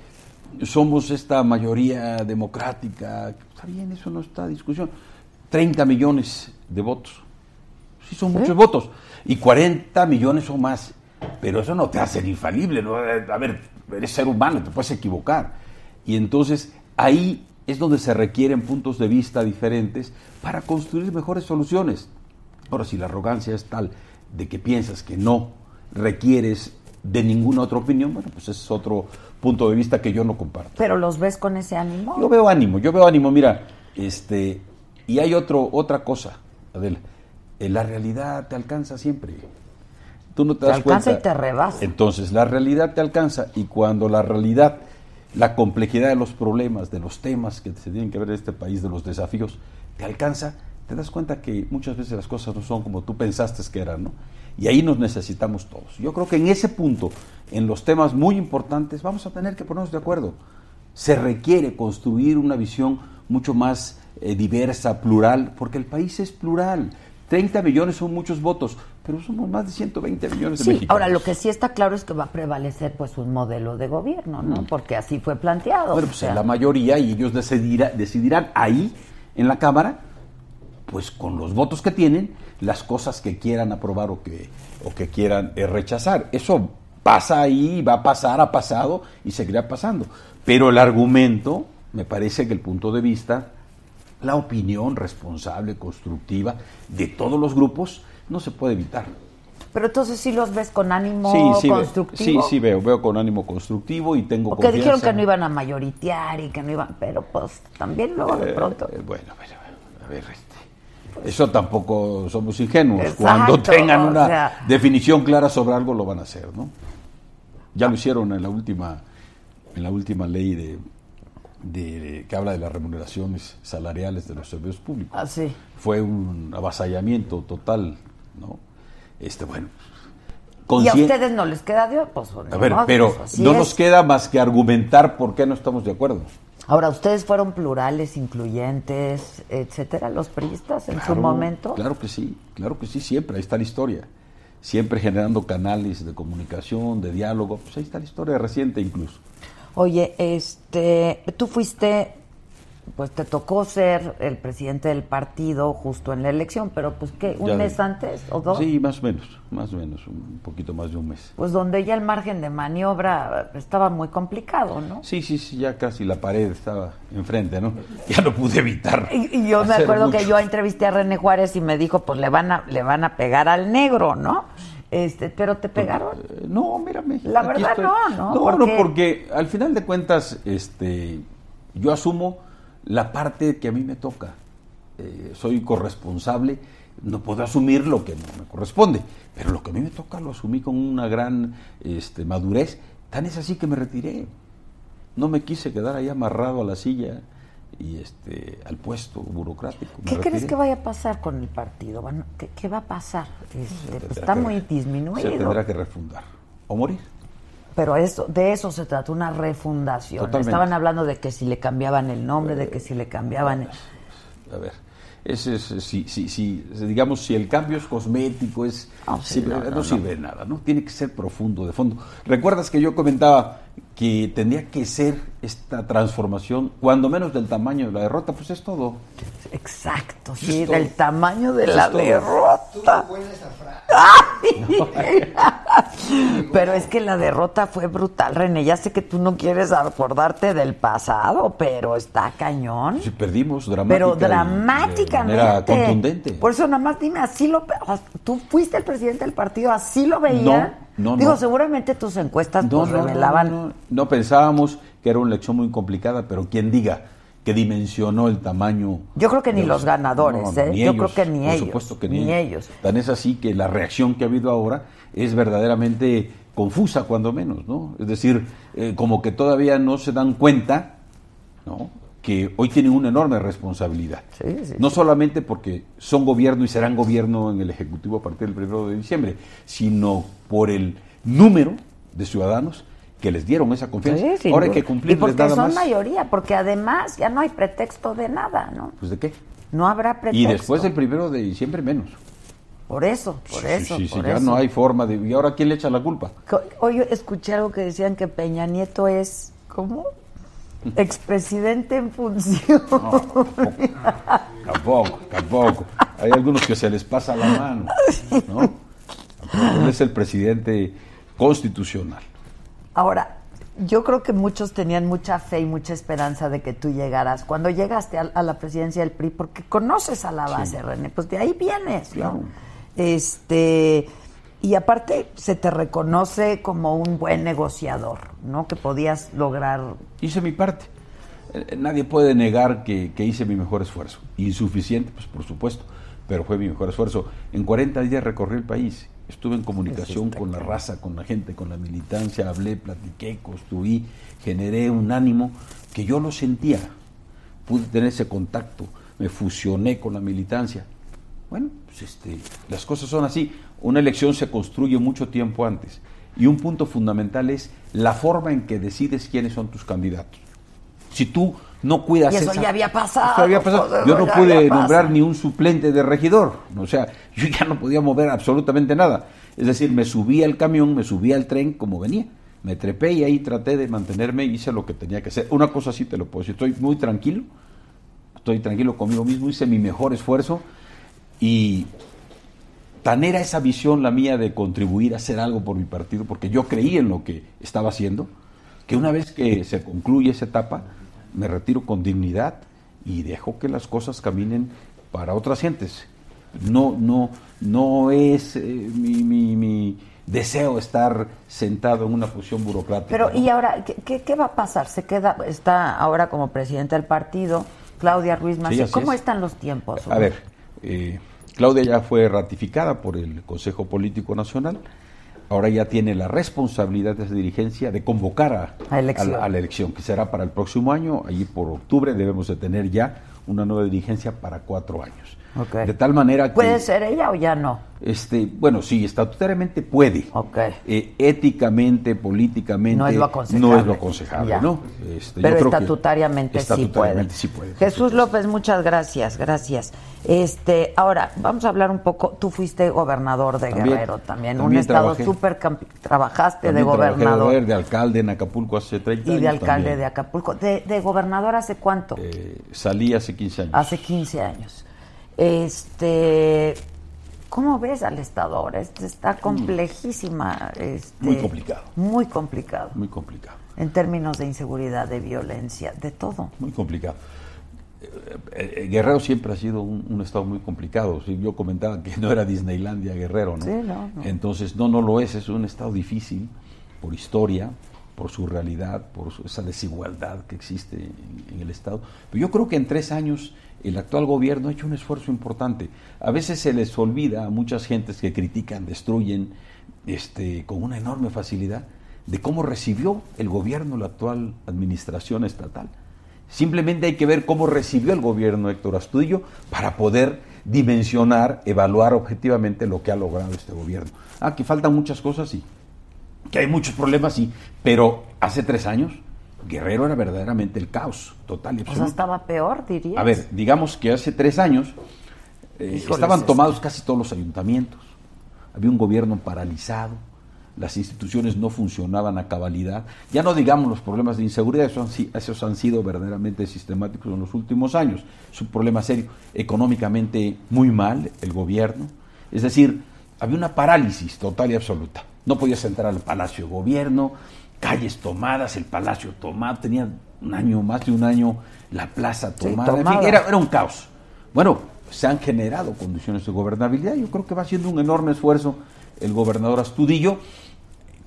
somos esta mayoría democrática. Está bien, eso no está discusión. 30 millones de votos. Sí, son muchos votos. Y 40 millones o más. Pero eso no te hace infalible. ¿no? Eh, A ver, eres ser humano, te puedes equivocar. Y entonces ahí es donde se requieren puntos de vista diferentes para construir mejores soluciones. Ahora, si la arrogancia es tal de que piensas que no requieres de ninguna otra opinión, bueno, pues es otro punto de vista que yo no comparto.
Pero los ves con ese ánimo.
Yo veo ánimo, yo veo ánimo, mira, este, y hay otro, otra cosa, Adela, eh, la realidad te alcanza siempre. Tú no te,
Te
das
alcanza
cuenta.
y te rebasa.
Entonces, la realidad te alcanza y cuando la realidad, la complejidad de los problemas, de los temas que se tienen que ver en este país, de los desafíos, te alcanza, te das cuenta que muchas veces las cosas no son como tú pensaste que eran, ¿no? Y ahí nos necesitamos todos. Yo creo que en ese punto, en los temas muy importantes, vamos a tener que ponernos de acuerdo. Se requiere construir una visión mucho más eh, diversa, plural, porque el país es plural. 30 millones son muchos votos, pero somos más de 120 millones de
Sí,
mexicanos.
ahora lo que sí está claro es que va a prevalecer pues un modelo de gobierno, ¿no?
Mm.
Porque así fue planteado.
Bueno,
o
pues
sea,
es la mayoría y ellos decidirá- decidirán ahí, en la Cámara, pues con los votos que tienen, las cosas que quieran aprobar o que, o que quieran eh, rechazar. Eso pasa ahí, va a pasar, ha pasado y seguirá pasando. Pero el argumento, me parece que el punto de vista, la opinión responsable, constructiva de todos los grupos, no se puede evitar.
Pero entonces sí los ves con ánimo
Sí, sí, ve-
constructivo.
sí, sí veo, veo con ánimo constructivo y tengo
Porque dijeron
confianza.
que no iban a mayoritear y que no iban, pero pues también luego de
Eh,
pronto.
eh, bueno, bueno, a ver, este, eso tampoco somos ingenuos.
Exacto,
Cuando tengan
o
una
sea.
definición clara sobre algo lo van a hacer, ¿no? Ya lo hicieron en la última, en la última ley de, de- de- que habla de las remuneraciones salariales de los servicios públicos.
Ah, sí.
Fue un avasallamiento total, ¿no? Este, bueno.
Y a ustedes no les queda de pues,
a ver, pero
pues,
no
es.
nos queda más que argumentar por qué no estamos de acuerdo.
Ahora, ustedes fueron plurales, incluyentes, etcétera, los priistas en su momento.
Claro que sí, claro que sí, siempre, ahí está la historia. Siempre generando canales de comunicación, de diálogo, pues ahí está la historia reciente incluso.
Oye, este, tú fuiste, pues te tocó ser el presidente del partido justo en la elección, pero pues qué, un
Ya
mes antes o dos.
Sí, más o menos, más o menos, un poquito más de un mes.
Pues donde ya el margen de maniobra estaba muy complicado, ¿no?
Sí, sí, sí, ya casi la pared estaba enfrente, ¿no? Ya no pude evitar.
Y, y yo me acuerdo que yo entrevisté a René Juárez y me dijo, pues le van a, le van a pegar al negro, ¿no? Este, pero te pegaron.
Eh, No, mírame.
La verdad
estoy.
no, ¿no?
No,
¿Por
no, porque al final de cuentas, este, yo asumo la parte que a mí me toca. Eh, soy corresponsable no puedo asumir lo que no me corresponde. Pero lo que a mí me toca lo asumí con una gran este, madurez. Tan es así que me retiré. No me quise quedar ahí amarrado a la silla y este al puesto burocrático.
¿Qué crees que vaya a pasar con el partido? ¿Qué, qué va a pasar? Este, pues está
que-
muy
Se
disminuido.
tendrá que refundar. O morir.
Pero eso, de eso se trata, una refundación.
Totalmente.
Estaban hablando de que si le cambiaban el nombre, de que si le cambiaban... el-
A ver, ese es, si, si, si, digamos, si el cambio es cosmético, es,
Sí,
sirve-
no,
no,
no, no.
sirve de nada, ¿no? Tiene que ser profundo, de fondo. ¿Recuerdas que yo comentaba que tendría que ser esta transformación, cuando menos del tamaño de la derrota? Pues es todo.
Exacto,
Eso
sí,
todo.
del tamaño de
Eso
la derrota. Ay. Pero es que la derrota fue brutal, René. Ya sé que tú no quieres acordarte del pasado, pero está cañón.
Si perdimos dramática
Pero dramáticamente.
manera contundente.
Por eso nada más dime, así lo tú fuiste el presidente del partido, así lo veía.
No, no,
Digo,
no.
seguramente tus encuestas
No,
pues, revelaban.
no, no. Pensábamos que era una elección muy complicada, pero quien diga que dimensionó el tamaño.
Yo creo que ni los ganadores, ¿eh?
ni
Yo
ellos,
creo que ni
por
ellos,
supuesto que
ni
ni,
ellos.
Tan es así que la reacción que ha habido ahora es verdaderamente confusa, cuando menos, ¿no? Es decir, eh, como que todavía no se dan cuenta, ¿no? Que hoy tienen una enorme responsabilidad.
Sí, sí,
no solamente porque son gobierno y serán gobierno en el Ejecutivo a partir del 1 de diciembre, sino por el número de ciudadanos que les dieron esa confianza.
Sí,
Ahora hay que cumplirles
Y porque
nada
son
más.
mayoría, porque además ya no hay pretexto de nada, ¿no?
Pues de qué.
No habrá pretexto.
Y después del primero de diciembre menos.
Por eso, por
Sí,
eso,
sí, sí,
por
ya
eso.
no hay forma de... ¿Y ahora quién le echa la culpa?
Hoy escuché algo que decían que Peña Nieto es, ¿cómo? Expresidente en función.
Tampoco, tampoco. Hay algunos que se les pasa la mano, ¿no? Él es el presidente constitucional.
Ahora, yo creo que muchos tenían mucha fe y mucha esperanza de que tú llegaras. Cuando llegaste a, la presidencia del PRI, porque conoces a la base, René, pues de ahí vienes, ¿no? Este, y aparte se te reconoce como un buen negociador, ¿no? Que podías lograr.
Hice mi parte. Eh, Nadie puede negar que, que hice mi mejor esfuerzo. Insuficiente, pues por supuesto, pero fue mi mejor esfuerzo. En 40 días recorrí el país. Estuve en comunicación con la raza, con la gente, con la militancia, hablé, platiqué, construí, generé un ánimo que yo lo sentía. Pude tener ese contacto, me fusioné con la militancia. Bueno, pues este, las cosas son así. Una elección se construye mucho tiempo antes. Y un punto fundamental es la forma en que decides quiénes son tus candidatos. Si tú no cuidas
Y eso
esa-
ya había pasado,
Eso había pasado.
joder,
Yo no pude nombrar ni un suplente de regidor. O sea, yo ya no podía mover absolutamente nada. Es decir, me subí al camión, me subí al tren como venía. Me trepé y ahí traté de mantenerme y hice lo que tenía que hacer. Una cosa sí te lo puedo decir. Estoy muy tranquilo. Estoy tranquilo conmigo mismo. Hice mi mejor esfuerzo. Y tan era esa visión la mía de contribuir a hacer algo por mi partido, porque yo creí en lo que estaba haciendo, que una vez que se concluye esa etapa, me retiro con dignidad y dejo que las cosas caminen para otras gentes. No, no, no es eh, mi, mi- mi deseo estar sentado en una posición burocrática.
Pero,
¿no?
¿y ahora qué, qué, va a pasar? Se queda, está ahora como presidente del partido, Claudia Ruiz Massieu. ¿Cómo
es.
están los tiempos?
A ver, eh, Claudia ya fue ratificada por el Consejo Político Nacional. Ahora ya tiene la responsabilidad de esa dirigencia de convocar a,
A elección.
la, a la elección, que será para el próximo año. Allí por octubre debemos de tener ya una nueva dirigencia para cuatro años.
Ok.
De tal manera que...
¿Puede ser ella o ya no?
Este, bueno, sí, estatutariamente puede. Eh, éticamente, políticamente,
No es lo aconsejable.
no es lo aconsejable. ¿no? Este, yo
Pero
creo que
estatutariamente,
estatutariamente
sí
sí
puede.
puede.
Jesús López, muchas gracias, gracias. Este, ahora vamos a hablar un poco. Tú fuiste gobernador de
También,
Guerrero también, un
también
estado
trabajé.
súper trabajaste de gobernador
de, de alcalde en Acapulco hace 30
y
años.
de alcalde
también.
de Acapulco. De, de gobernador hace cuánto?
Eh, salí hace 15 años.
Hace 15 años. Este, ¿cómo ves al estado ahora? Este está complejísima. este,
Muy complicado.
Muy complicado.
Muy complicado.
En términos de inseguridad, de violencia, de todo.
Muy complicado. Eh, eh, Guerrero siempre ha sido un, un estado muy complicado. Yo comentaba que no era Disneylandia Guerrero, ¿no?
Sí, no, no.
Entonces, no, no lo es. Es un estado difícil por historia, por su realidad, por su- esa desigualdad que existe en, en el Estado. Pero yo creo que en tres años el actual gobierno ha hecho un esfuerzo importante. A veces se les olvida a muchas gentes que critican, destruyen este, con una enorme facilidad de cómo recibió el gobierno la actual administración estatal. Simplemente hay que ver cómo recibió el gobierno Héctor Astudillo para poder dimensionar, evaluar objetivamente lo que ha logrado este gobierno. Ah, que faltan muchas cosas, sí. Que hay muchos problemas, sí. Pero hace tres años, Guerrero era verdaderamente el caos total y
O sea,
absoluto.
estaba peor, dirías.
A ver, digamos que hace tres años eh, estaban
es-
tomados casi todos los ayuntamientos. Había un gobierno paralizado. Las instituciones no funcionaban a cabalidad. Ya no digamos los problemas de inseguridad, esos han, esos han sido verdaderamente sistemáticos en los últimos años. Es un problema serio. Económicamente muy mal el gobierno. Es decir, había una parálisis total y absoluta. No podías entrar al Palacio de Gobierno, calles tomadas, el Palacio tomado, tenía un año, más de un año, la plaza
Sí,
tomada. En fin,
tomada.
era, era un caos. Bueno, se han generado condiciones de gobernabilidad. Yo creo que va haciendo un enorme esfuerzo el gobernador Astudillo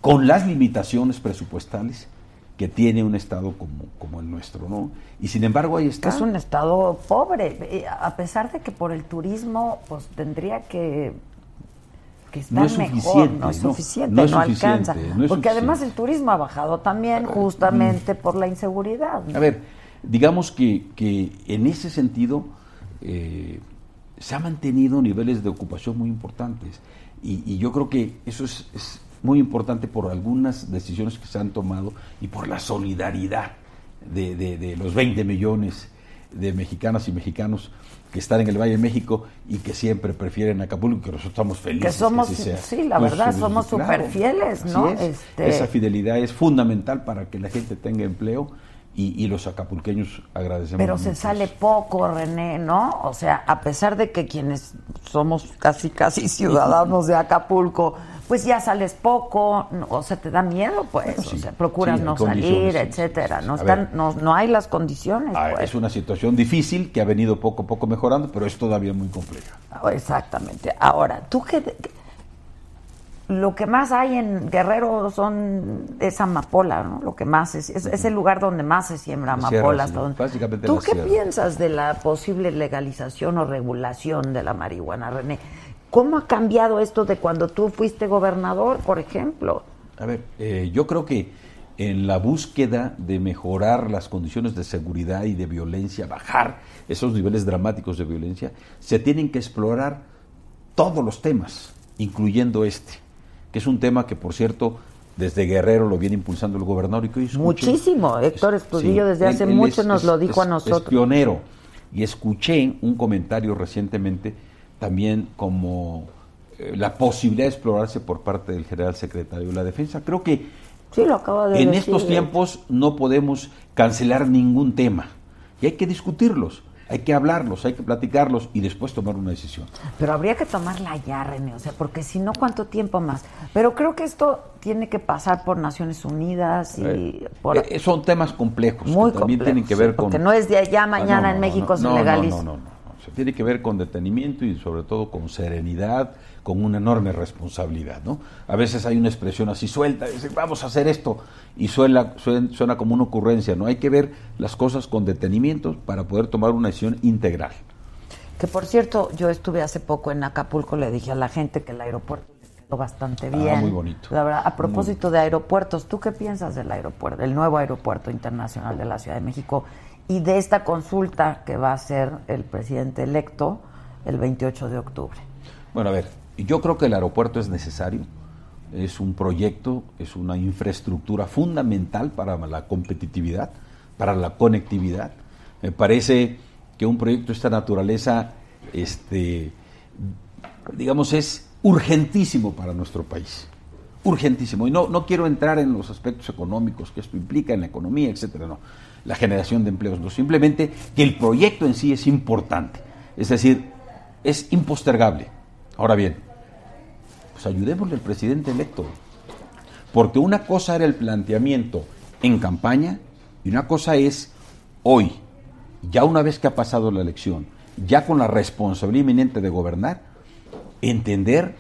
con las limitaciones presupuestales que tiene un estado como, como el nuestro, ¿no? Y sin embargo ahí está.
es un estado pobre, a pesar de que por el turismo, pues tendría que, que
No es
mejor,
suficiente,
no es suficiente,
no
no,
es suficiente,
alcanza.
no es
porque
suficiente.
además el turismo ha bajado también justamente por la inseguridad.
A ver, digamos que, que en ese sentido eh, se han mantenido niveles de ocupación muy importantes. Y, y yo creo que eso es, es muy importante por algunas decisiones que se han tomado y por la solidaridad de, de- de los 20 millones de mexicanas y mexicanos que están en el Valle de México y que siempre prefieren Acapulco, que nosotros estamos felices.
Que somos,
así sea.
sí, la
Pues,
verdad, somos súper fieles, ¿no?
es.
Este-
Esa fidelidad es fundamental para que la gente tenga empleo y, y los acapulqueños agradecemos.
Pero se sale poco, René, ¿no? O sea, a pesar de que quienes somos casi, casi ciudadanos de Acapulco, pues ya sales poco, no, o sea, te da miedo, pues,
sí,
o sea, procuras
sí,
no salir,
sí,
etcétera. No, están,
ver.
no, no hay las condiciones,
Ah,
pues.
Es una situación difícil que ha venido poco a poco mejorando, pero es todavía muy compleja.
Exactamente. Ahora, tú que lo que más hay en Guerrero son es amapola, ¿no? Lo que más es, es, es el lugar donde más se siembra
La
amapola.
sierra, sí,
¿Tú qué
sierra.
piensas de la posible legalización o regulación de la marihuana, René? ¿Cómo ha cambiado esto de cuando tú fuiste gobernador, por ejemplo?
A ver, eh, yo creo que en la búsqueda de mejorar las condiciones de seguridad y de violencia, bajar esos niveles dramáticos de violencia, se tienen que explorar todos los temas, incluyendo este, que es un tema que, por cierto, desde Guerrero lo viene impulsando el gobernador y que hoy
Muchísimo. Héctor Estudillo desde
él-
hace
él
mucho
es-
nos
es-
lo dijo a nosotros.
Es pionero. Y escuché un comentario recientemente también como eh, la posibilidad de explorarse por parte del general secretario de la Defensa. Creo que
Sí, lo acabo de
en
decir.
estos tiempos no podemos cancelar ningún tema y hay que discutirlos, hay que hablarlos, hay que platicarlos y después tomar una decisión.
Pero habría que tomarla ya, René, o sea, porque si no, ¿cuánto tiempo más? Pero creo que esto tiene que pasar por Naciones Unidas y
Eh,
por...
eh, son temas complejos
Muy
que también
complejos,
tienen que
sí,
ver con
porque no es de allá
Ah,
mañana
no,
en México
no, no,
legaliza.
No, no, no, tiene que ver con detenimiento y sobre todo con serenidad, con una enorme responsabilidad, ¿no? A veces hay una expresión así suelta, dice, vamos a hacer esto y suena, suena, suena como una ocurrencia, ¿no? Hay que ver las cosas con detenimiento para poder tomar una decisión integral.
Que por cierto, yo estuve hace poco en Acapulco, le dije a la gente que el aeropuerto bastante
Ah,
bien.
muy bonito.
La verdad, a propósito de aeropuertos, ¿tú qué piensas del aeropuerto, del nuevo aeropuerto internacional de la Ciudad de México y de esta consulta que va a hacer el presidente electo el 28 de octubre?
Bueno, a ver, yo creo que el aeropuerto es necesario, es un proyecto, es una infraestructura fundamental para la competitividad, para la conectividad. Me parece que un proyecto de esta naturaleza, este, digamos, es urgentísimo para nuestro país. Urgentísimo. Y no, no quiero entrar en los aspectos económicos que esto implica en la economía, etcétera, no. La generación de empleos, no. Simplemente que el proyecto en sí es importante. Es decir, es impostergable. Ahora bien, pues ayudémosle al presidente electo. Porque una cosa era el planteamiento en campaña y una cosa es hoy, ya una vez que ha pasado la elección, ya con la responsabilidad inminente de gobernar, entender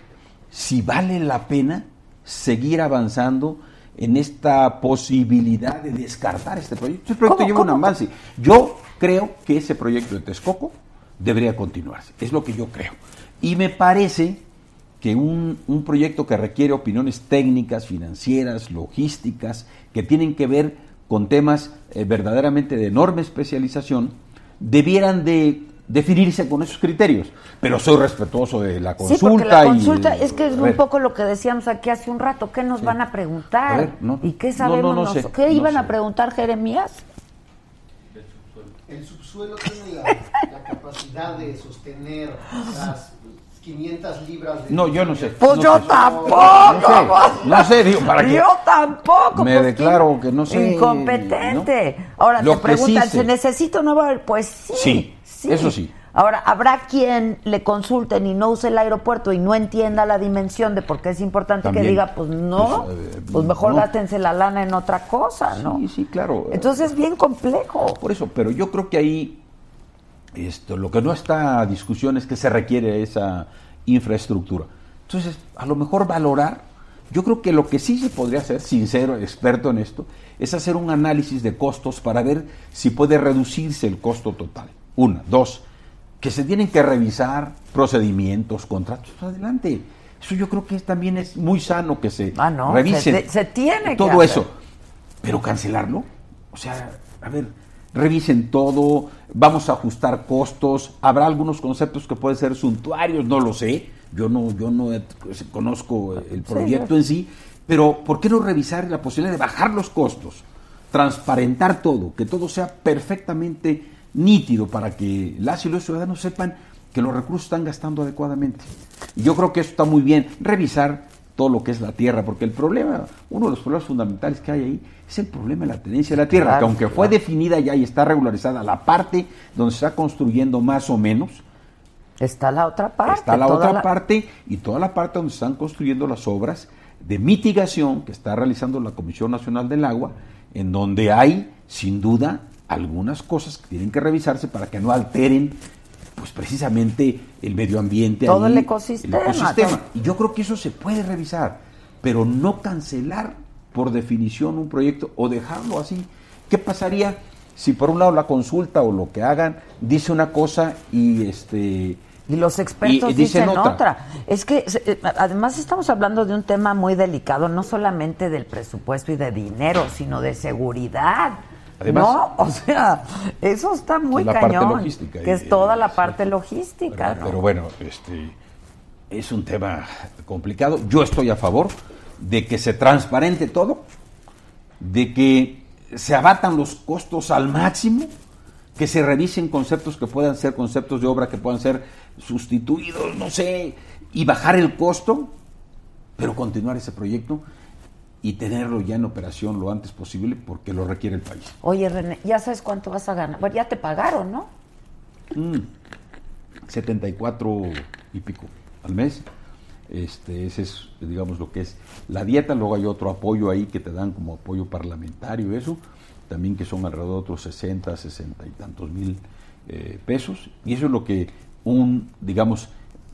si vale la pena seguir avanzando en esta posibilidad de descartar este proyecto. Este proyecto
¿Cómo,
lleva un avance. Yo creo que ese proyecto de Texcoco debería continuarse. Es lo que yo creo. Y me parece que un, un proyecto que requiere opiniones técnicas, financieras, logísticas, que tienen que ver con temas eh, verdaderamente de enorme especialización, debieran de definirse con esos criterios. Pero soy respetuoso de la consulta.
Sí, porque la
y-
consulta es que es un poco lo que decíamos aquí hace un rato. ¿Qué nos van a preguntar?
A ver, no,
¿Y qué sabemos
no, no sé?
¿Qué
no
iban
sé.
a preguntar Jeremías?
El subsuelo tiene la, la capacidad de sostener las 500 libras de...
No, yo no sé.
Pues
no
yo
sé.
tampoco.
No sé, no sé, digo, para qué.
Yo tampoco.
Me
pues,
declaro que no sé,
Incompetente. Ahora
Lo
te preguntan,
sí
¿se necesita un nuevo? Pues sí.
Sí, eso sí.
Ahora, habrá quien le consulten y no use el aeropuerto y no entienda la dimensión de por qué es importante
También.
que diga, pues no,
Pues, eh,
pues mejor
no.
gástense la lana en otra cosa, ¿no?
Sí, sí, claro.
Entonces es bien complejo.
Por eso, pero yo creo que ahí esto, lo que no está a discusión es que se requiere esa infraestructura. Entonces, a lo mejor valorar, yo creo que lo que sí se podría hacer, sincero, experto en esto, es hacer un análisis de costos para ver si puede reducirse el costo total. Una, dos, que se tienen que revisar procedimientos, contratos, adelante. Eso yo creo que también es muy sano que se
Ah, no,
revisen
se- se tiene que
todo
hacer.
eso. Pero cancelarlo, o sea, a ver, revisen todo, vamos a ajustar costos, habrá algunos conceptos que pueden ser suntuarios, no lo sé, yo no, yo no he- conozco el proyecto en sí, pero ¿por qué no revisar la posibilidad de bajar los costos, transparentar todo, que todo sea perfectamente nítido para que las y los ciudadanos sepan que los recursos están gastando adecuadamente? Y yo creo que eso está muy bien, revisar todo lo que es la tierra, porque el problema, uno de los problemas fundamentales que hay ahí es el problema de la tenencia de la tierra,
Claro,
que aunque fue
claro.
definida ya y está regularizada la parte donde se está construyendo más o menos,
Está la otra parte.
está la otra
la-
parte y toda la parte donde se están construyendo las obras de mitigación que está realizando la Comisión Nacional del Agua, en donde hay, sin duda, algunas cosas que tienen que revisarse para que no alteren pues precisamente el medio ambiente
Todo
ahí,
el ecosistema,
ecosistema.
todo.
y yo creo que eso se puede revisar pero no cancelar por definición un proyecto o dejarlo así qué pasaría si por un lado la consulta o lo que hagan dice una cosa y este
Y los expertos
y- dicen
dicen
otra.
otra. Es que eh, además estamos hablando de un tema muy delicado, no solamente del presupuesto y de dinero, sino de seguridad.
Además-
no, o sea, eso está muy
la parte
cañón.
logística
que es toda la
sí,
parte logística. ¿no?
Pero bueno, este es un tema complicado. Yo estoy a favor de que se transparente todo, de que se abatan los costos al máximo, que se revisen conceptos que puedan ser conceptos de obra que puedan ser sustituidos, no sé, y bajar el costo, pero continuar ese proyecto y tenerlo ya en operación lo antes posible porque lo requiere el país.
Oye, René, ya sabes cuánto vas a ganar. Bueno, ya te pagaron, ¿no?
Mm, 74 y pico al mes. Este, ese es, digamos, lo que es la dieta. Luego hay otro apoyo ahí que te dan como apoyo parlamentario, eso. También que son alrededor de otros 60, 60 y tantos mil eh, pesos. Y eso es lo que un, digamos,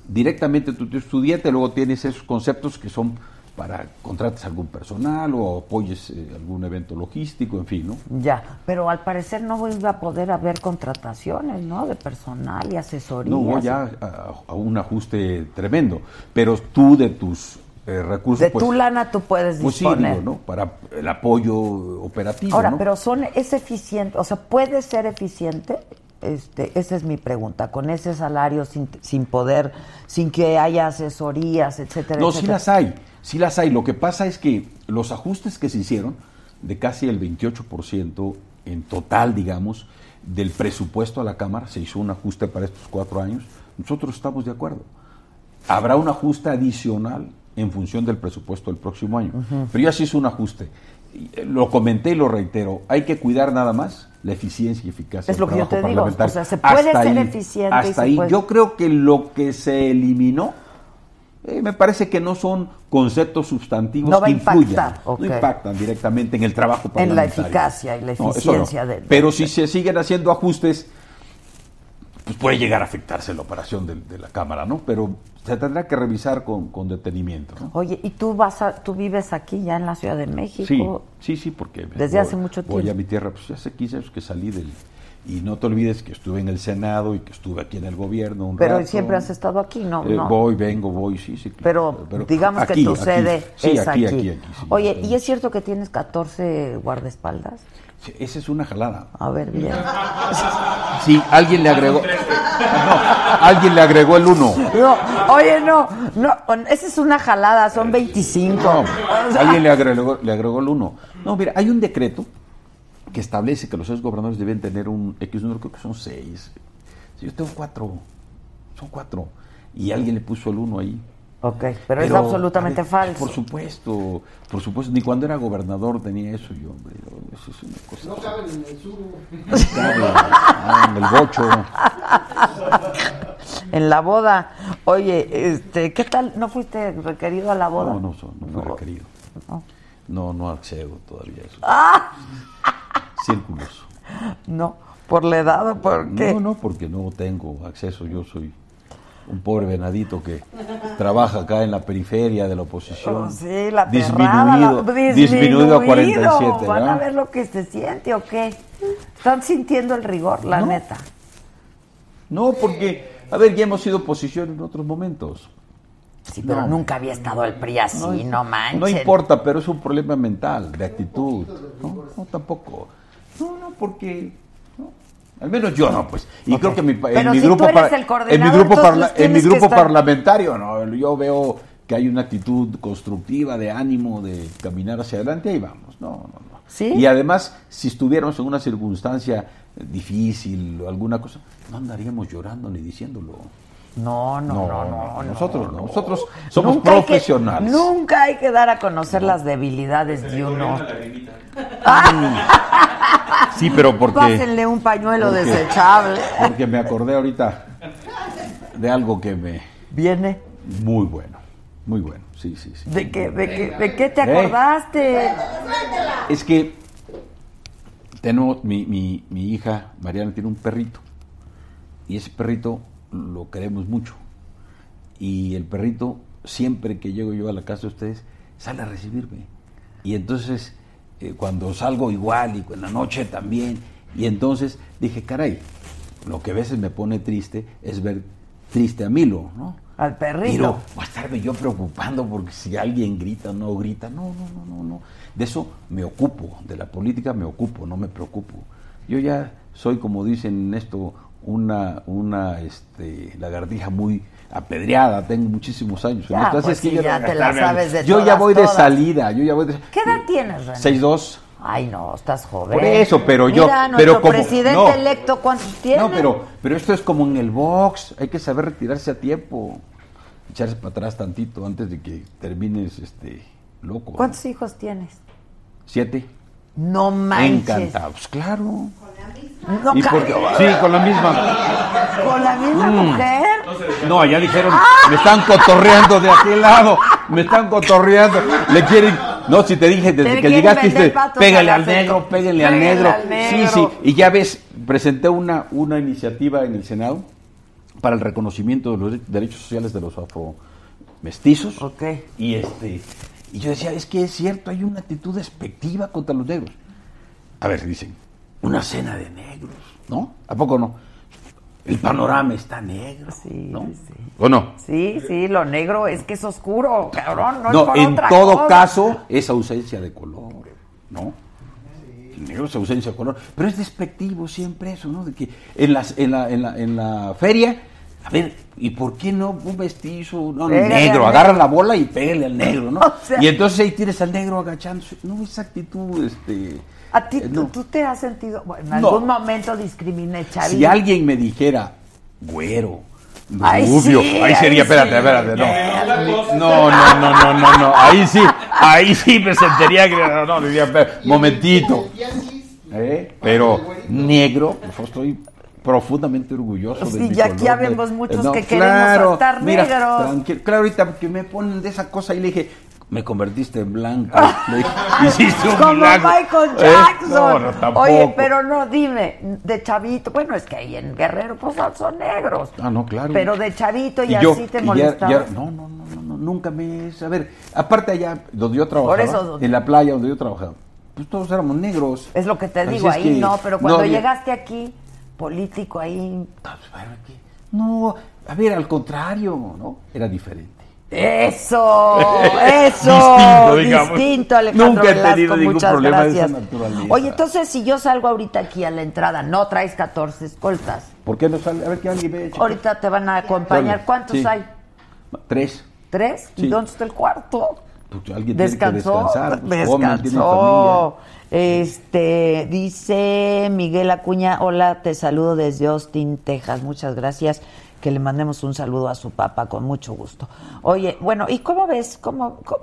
directamente tú tienes tu dieta y luego tienes esos conceptos que son para contrates algún personal o apoyes eh, algún evento logístico, en fin, ¿no?
Ya, pero al parecer no iba a poder haber contrataciones, ¿no? De personal y asesoría.
No ya a, a un ajuste tremendo, pero tú de tus eh, recursos...
De
pues,
tu lana tú puedes
pues sí,
disponer.
digo, ¿no? Para el apoyo operativo,
Ahora,
¿no?
pero son es eficiente, o sea, puede ser eficiente. Este, esa es mi pregunta, con ese salario sin, sin poder, sin que haya asesorías, etcétera,
No, sí
etcétera.
las hay, sí las hay. Lo que pasa es que los ajustes que se hicieron, de casi el 28% en total, digamos, del presupuesto a la Cámara, se hizo un ajuste para estos cuatro años, nosotros estamos de acuerdo. Habrá un ajuste adicional en función del presupuesto del próximo año. Pero ya se hizo un ajuste. Eh, Lo comenté y lo reitero. Hay que cuidar nada más la eficiencia y eficacia
Es
del
lo que yo te digo, o sea, se puede
Hasta
ser
ahí,
eficiente y
Hasta
se
ahí.
puede-
Yo creo que lo que se eliminó eh, me parece que no son conceptos sustantivos
No
que
ok.
no impactan directamente en el trabajo
En la
parlamentario.
eficacia y la
No, eso no.
eficiencia del-
Pero si se siguen haciendo ajustes, pues puede llegar a afectarse la operación de, de la Cámara, ¿no? Pero se tendrá que revisar con, con detenimiento, ¿no?
Oye, ¿y tú vas a, tú vives aquí ya en la Ciudad de México?
Sí, sí, sí, porque
Desde hace mucho
Voy a
tiempo.
mi tierra, pues hace 15 años que salí del... Y no te olvides que estuve en el Senado y que estuve aquí en el gobierno un
Pero
rato.
siempre has estado aquí, ¿no?
Eh,
no.
Voy, vengo, voy, sí, sí. claro.
Pero, digamos
aquí,
que tu
aquí.
sede
Sí,
es
aquí,
aquí.
aquí, aquí, sí.
Oye, ¿y es cierto que tienes 14 guardaespaldas?
Sí, esa es una jalada.
A ver, bien.
Sí, alguien le agregó... No, alguien le agregó el uno.
No, oye, no, no, esa es una jalada, son 25.
No,
O sea,
alguien le agregó, le agregó el uno. No, mira, hay un decreto que establece que los seis gobernadores deben tener un X número, creo que son seis. Sí, yo tengo cuatro, son cuatro. Y alguien le puso el uno ahí.
Ok, pero, es absolutamente
ver,
falso.
Por supuesto, por supuesto, ni cuando era gobernador tenía eso yo, hombre. Eso es una cosa.
No caben en el sur.
Claro, ah, en el bocho.
En la boda. Oye, este, ¿qué tal? ¿No fuiste requerido a la boda?
No, no, no fue requerido. No, no accedo todavía a eso.
Ah,
Círculos.
no, por la edad o por qué.
No, no, porque no tengo acceso. Yo soy un pobre venadito que trabaja acá en la periferia de la oposición.
Oh, sí, la
disminuido,
perrada, la-
disminuido a 47.
¿Van a ver lo que se siente o qué? ¿Están sintiendo el rigor, la neta?
No, porque, a ver, ya hemos sido oposición en otros momentos.
Sí, pero
No.
nunca había estado el PRI así, no, manches.
No importa, pero es un problema mental, de actitud. No, no tampoco. No, no, porque. no. Al menos yo no, pues. Y creo que mi, en
Pero
mi
si
grupo
tú eres
par-
el
en mi grupo parla- en mi grupo
estar-
parlamentario, no, yo veo que hay una actitud constructiva de ánimo de caminar hacia adelante y vamos. No, no, no.
¿Sí?
Y además, si estuviéramos en una circunstancia difícil o alguna cosa, no andaríamos llorando ni diciéndolo.
No, no, no, no.
nosotros no. Nosotros somos
Nunca hay que-
profesionales.
nunca hay que dar a conocer las debilidades de uno.
Sí, pero porque.
Pásenle un pañuelo
porque-
desechable.
Porque me acordé ahorita de algo que me.
Viene.
Muy bueno. Muy bueno. Sí, sí, sí.
¿De qué, de qué, de qué te
Eh.
acordaste?
Es que tenemos, mi, mi, mi hija Mariana tiene un perrito. Y ese perrito lo queremos mucho. Y el perrito, siempre que llego yo a la casa de ustedes, sale a recibirme. Y entonces, eh, cuando salgo igual y en la noche también. Y entonces dije, caray, lo que a veces me pone triste es ver triste a Milo, ¿no?
Al perrito.
Pero va a estarme yo preocupando porque si alguien grita o no grita. No, no, no, no, no. De eso me ocupo, de la política me ocupo, no me preocupo. Yo ya soy, como dicen en esto, una, una este, lagartija muy apedreada, tengo muchísimos años.
Ya, pues sí,
yo
ya te la sabes de
Yo ya voy de
todas.
salida, yo ya voy de
¿Qué edad tienes, René?
6'2".
Ay, no, estás joven.
Por eso, pero yo-
Mira,
pero como-
presidente
no.
electo, ¿cuántos tiene?
No, pero, pero esto es como en el box, hay que saber retirarse a tiempo, echarse para atrás tantito antes de que termines este loco. ¿no?
¿Cuántos hijos tienes?
Siete.
No manches.
Encantados, claro.
No,
Y
ca-
porque- sí, con la misma.
¿Con la misma
Mm.
mujer?
No, ya dijeron, me están cotorreando de aquel lado, me están cotorreando, le quieren, no, si te dije desde
Te
que llegaste, pégale
a
al negro, pégale al negro.
al
Sí,
negro.
sí, y ya ves, presenté una, una iniciativa en el Senado para el reconocimiento de los de- derechos sociales de los afromestizos.
Ok.
Y este, y yo decía, es que es cierto, hay una actitud despectiva contra los negros. A ver, dicen, una cena de negros, ¿no? ¿A poco no? El panorama está negro, ¿no? ¿O no?
Sí, sí, lo negro es que es oscuro, cabrón, no, es por
en
otra
todo
cosa.
caso es ausencia de color, ¿no? El negro es ausencia de color, pero es despectivo siempre eso, ¿no? De que en, las, en, la, en, la, en la feria, a ver, ¿y por qué no un mestizo, no,
Pégale
negro?
al
Agarra
negro.
la bola y pégale al negro, ¿no?
O sea-
y entonces ahí tienes al negro agachándose. No, esa actitud, este...
¿A ti,
eh,
tú,
no.
tú te has sentido, bueno, en
No.
algún momento discriminé, Chavi?
Si alguien me dijera, güero,
Ay,
rubio,
sí,
ahí sería,
ay,
espérate,
sí.
espérate, no. No, no, no, no, no, no, ahí sí, ahí sí me sentiría que, no, no, diría, espera, momentito. ¿Eh? Pero negro, pues estoy profundamente orgulloso de
Sí,
mi
y aquí
color,
habemos
de-
muchos
no,
que queremos
claro,
estar
mira,
negros.
tranquilo, claro, ahorita porque me ponen de esa cosa y le dije, me convertiste en blanco. Le dije, Hiciste un
Como
milagro".
Michael
¿Eh?
Jackson.
No, no, tampoco.
Oye, pero no, dime, de chavito, bueno, es que ahí en Guerrero pues son negros.
Ah, no, claro.
Pero de chavito y,
Y yo-
así te molestaba.
no, no, no, no, no, nunca me... A ver, aparte allá donde yo trabajaba,
Por eso, ¿dónde?
en la playa donde yo trabajaba, pues todos éramos negros.
Es lo que te digo, ahí
que
no, pero cuando llegaste aquí, político ahí.
No, a ver, al contrario, ¿no? Era diferente.
Eso, eso,
Distinto, digamos.
distinto, Alejandro
Nunca he
Velasco,
tenido ningún
muchas
problema de
gracias.
esa naturaleza.
Oye, entonces si yo salgo ahorita aquí a la entrada, no traes 14 escoltas.
¿Por qué no sale? A ver, que alguien ve. chico.
Ahorita te van a acompañar.
Sale,
¿Cuántos
sí.
hay?
Tres.
¿Tres? ¿Y
Sí.
dónde está el cuarto?
Pues alguien tiene que
Descansó,
descansar. pues,
descansó. Este, dice Miguel Acuña, hola, te saludo desde Austin, Texas. Muchas gracias. Que le mandemos un saludo a su papá con mucho gusto. Oye, bueno, ¿y cómo ves, cómo, cómo-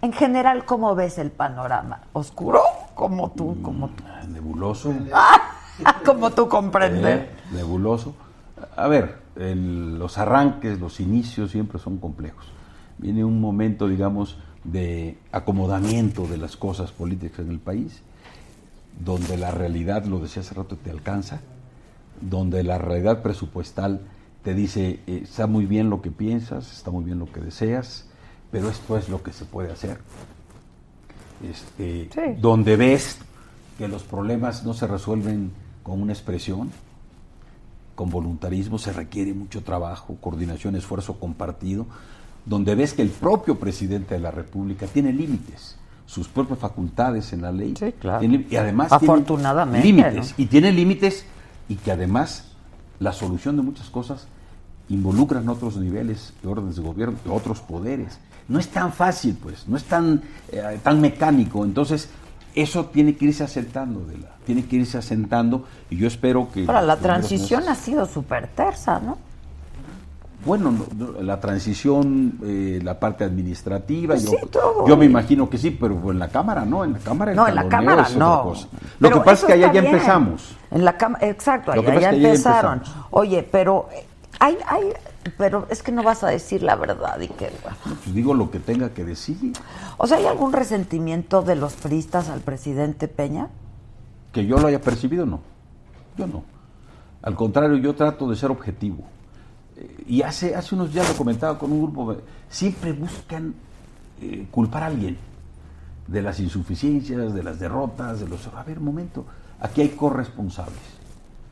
en general, cómo ves el panorama? ¿Oscuro? Como tú, como tú.
Nebuloso.
como tú comprendes.
Eh, nebuloso. A ver, el- los arranques, los inicios siempre son complejos. Viene un momento, digamos, de acomodamiento de las cosas políticas en el país, donde la realidad, lo decía hace rato, te alcanza, donde la realidad presupuestal te dice, eh, está muy bien lo que piensas, está muy bien lo que deseas, pero esto es lo que se puede hacer. Este,
Sí.
Donde ves que los problemas no se resuelven con una expresión, con voluntarismo, se requiere mucho trabajo, coordinación, esfuerzo compartido, donde ves que el propio presidente de la República tiene límites, sus propias facultades en la ley, tiene- y además tiene
Afortunadamente,
límites,
¿no?
y tiene límites y que además la solución de muchas cosas involucran otros niveles de órdenes de gobierno, de otros poderes. No es tan fácil, pues, no es tan, eh, tan mecánico. Entonces, eso tiene que irse asentando, de la, tiene que irse asentando, y yo espero que...
Ahora, la transición
meses-
ha sido súper tersa, ¿no?
Bueno, no, no, la transición, eh, la parte administrativa,
Pues
yo,
sí, todo.
yo me imagino que sí, pero en la Cámara no, en la Cámara
No, en la Cámara
es otra
no.
cosa. Lo
Pero
que pasa es que allá ya empezamos.
En la cama, exacto, allá ya empezaron.
empezamos.
Oye, pero hay, hay, pero es que no vas a decir la verdad y que, bueno.
Pues digo lo que tenga que decir.
O sea, ¿hay algún resentimiento de los priistas al presidente Peña?
Que yo lo haya percibido, no. Yo no. Al contrario, yo trato de ser objetivo. Eh, Y hace, hace unos días lo comentaba con un grupo, siempre buscan eh, culpar a alguien de las insuficiencias, de las derrotas, de los... A ver, un momento, aquí hay corresponsables.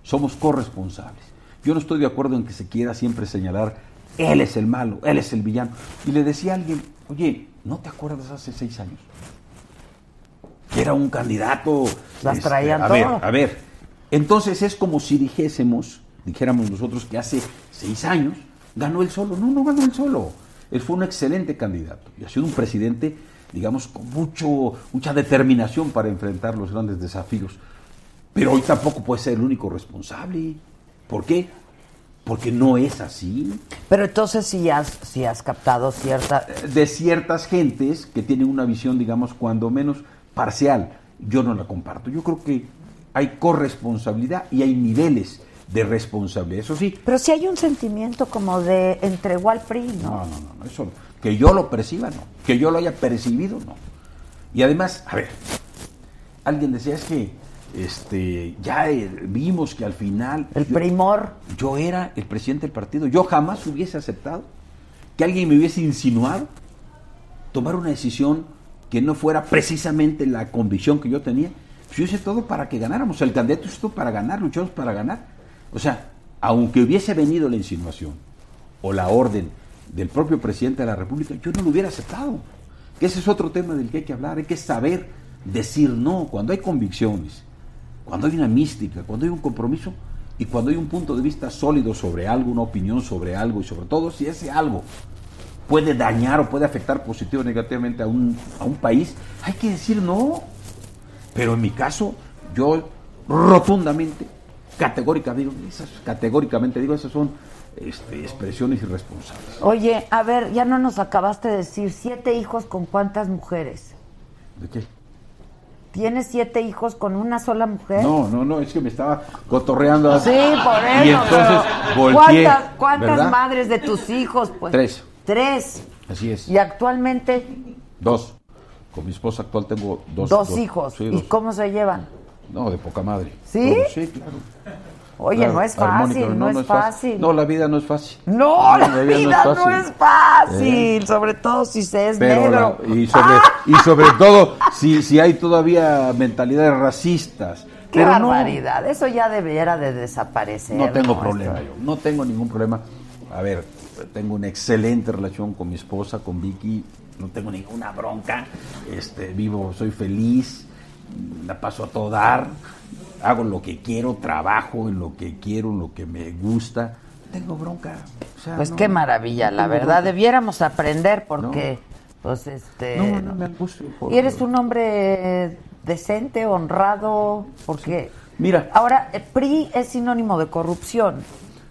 Somos corresponsables. Yo no estoy de acuerdo en que se quiera siempre señalar, él es el malo, él es el villano. Y le decía a alguien, oye, ¿no te acuerdas hace seis años? Que era un candidato...
Las
este,
traían
a ver,
todo.
a ver, entonces es como si dijésemos, dijéramos nosotros que hace seis años ganó él solo. No, no ganó él solo. Él fue un excelente candidato y ha sido un presidente, digamos, con mucho, mucha determinación para enfrentar los grandes desafíos. Pero hoy tampoco puede ser el único responsable. ¿Por qué? Porque no es así.
Pero entonces sí has, sí has captado cierta...
De ciertas gentes que tienen una visión, digamos, cuando menos parcial. Yo no la comparto. Yo creo que hay corresponsabilidad y hay niveles de responsabilidad. Eso sí,
Pero sí hay un sentimiento como de entregó al PRI, ¿no?
No, no, no, eso no. Que yo lo perciba, no. Que yo lo haya percibido, no. Y además, a ver, alguien decía, es que este, ya eh, vimos que al final...
El primor.
Yo era el presidente del partido. Yo jamás hubiese aceptado que alguien me hubiese insinuado tomar una decisión que no fuera precisamente la convicción que yo tenía. Pues yo hice todo para que ganáramos. El candidato hizo todo para ganar, luchamos para ganar. O sea, aunque hubiese venido la insinuación o la orden del propio presidente de la República, yo no lo hubiera aceptado. Que ese es otro tema del que hay que hablar. Hay que saber decir no cuando hay convicciones, cuando hay una mística, cuando hay un compromiso y cuando hay un punto de vista sólido sobre algo, una opinión sobre algo y sobre todo si ese algo puede dañar o puede afectar positivo o negativamente a un, a un país, hay que decir no. Pero en mi caso, yo rotundamente, categórica, digo, esas, categóricamente digo, esas son este, expresiones irresponsables.
Oye, a ver, ya no nos acabaste de decir, siete hijos con cuántas mujeres.
¿De qué?
¿Tienes siete hijos con una sola mujer?
No, no, no, es que me estaba cotorreando.
Sí, por eso.
Y entonces volteé.
¿Cuántas, cuántas
¿verdad?
madres de tus hijos? Pues?
Tres.
Tres.
Así es.
Y actualmente,
Dos. Con mi esposa actual tengo dos.
Dos, hijos.
sí,
¿Y
dos.
cómo se llevan?
No, de poca madre.
¿Sí?
Sí, claro.
Oye,
Claro,
no es fácil, no, es fácil.
No, la vida no es fácil.
No, la, vida, no
fácil.
es fácil, sobre todo si se es
Pero
negro.
la- y sobre, y sobre todo si, si hay todavía mentalidades racistas.
Qué
Pero no,
barbaridad, eso ya debiera de desaparecer.
no tengo problema
Esto-
yo, no tengo ningún problema. A ver, tengo una excelente relación con mi esposa, con Vicky, no tengo ninguna bronca, este, vivo, soy feliz, la paso a todo dar, hago lo que quiero, trabajo en lo que quiero, en lo que me gusta, tengo bronca. o sea,
Pues
no,
qué maravilla,
no
la verdad.
bronca.
Debiéramos aprender porque, pues, este...
No, no me angustio por-
Y eres un hombre decente, honrado, porque...
Mira.
Ahora, el PRI es sinónimo de corrupción.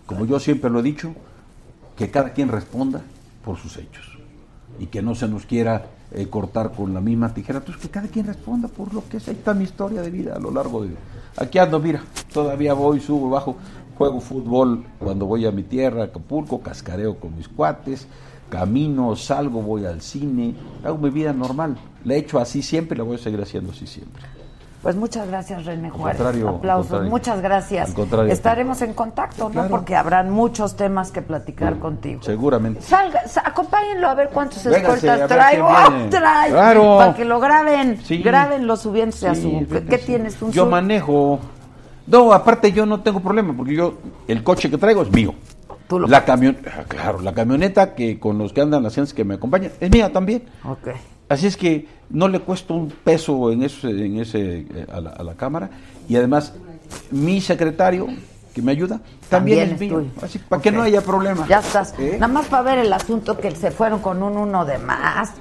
como yo siempre lo he dicho, que cada quien responda por sus hechos y que no se nos quiera eh, cortar con la misma tijera, entonces que cada quien responda por lo que es. Ahí está mi historia de vida a lo largo de... Aquí ando, mira, todavía voy, subo, bajo, juego fútbol cuando voy a mi tierra, Acapulco, cascareo con mis cuates, camino, salgo, voy al cine, hago mi vida normal. La he hecho así siempre y la voy a seguir haciendo así siempre.
Pues muchas gracias, René Juárez. Aplausos, muchas gracias. Estaremos en contacto, ¿no?
Claro.
Porque habrán muchos temas que platicar contigo.
Seguramente.
Salga, sa- acompáñenlo a ver cuántos
Véngase, a
escoltas
quién
¡Oh, trae!
Claro.
Para que lo graben.
Sí.
Grábenlo subiéndose a
Sí,
su... ¿Qué, qué tienes? ¿Un
Yo manejo. No, aparte yo no tengo problema, porque yo, el coche que traigo es mío.
Tú lo
la camion, ah, claro, la camioneta que con los que andan las gentes que me acompañan es mía también.
Ok.
Así es que no le cuesta un peso en ese, en ese eh, a, la, a la cámara y además mi secretario que me ayuda también,
También
es mío.
tuyo.
Así para que no haya problema.
Ya estás.
¿Eh?
Nada más para ver el asunto que se fueron con un uno de más.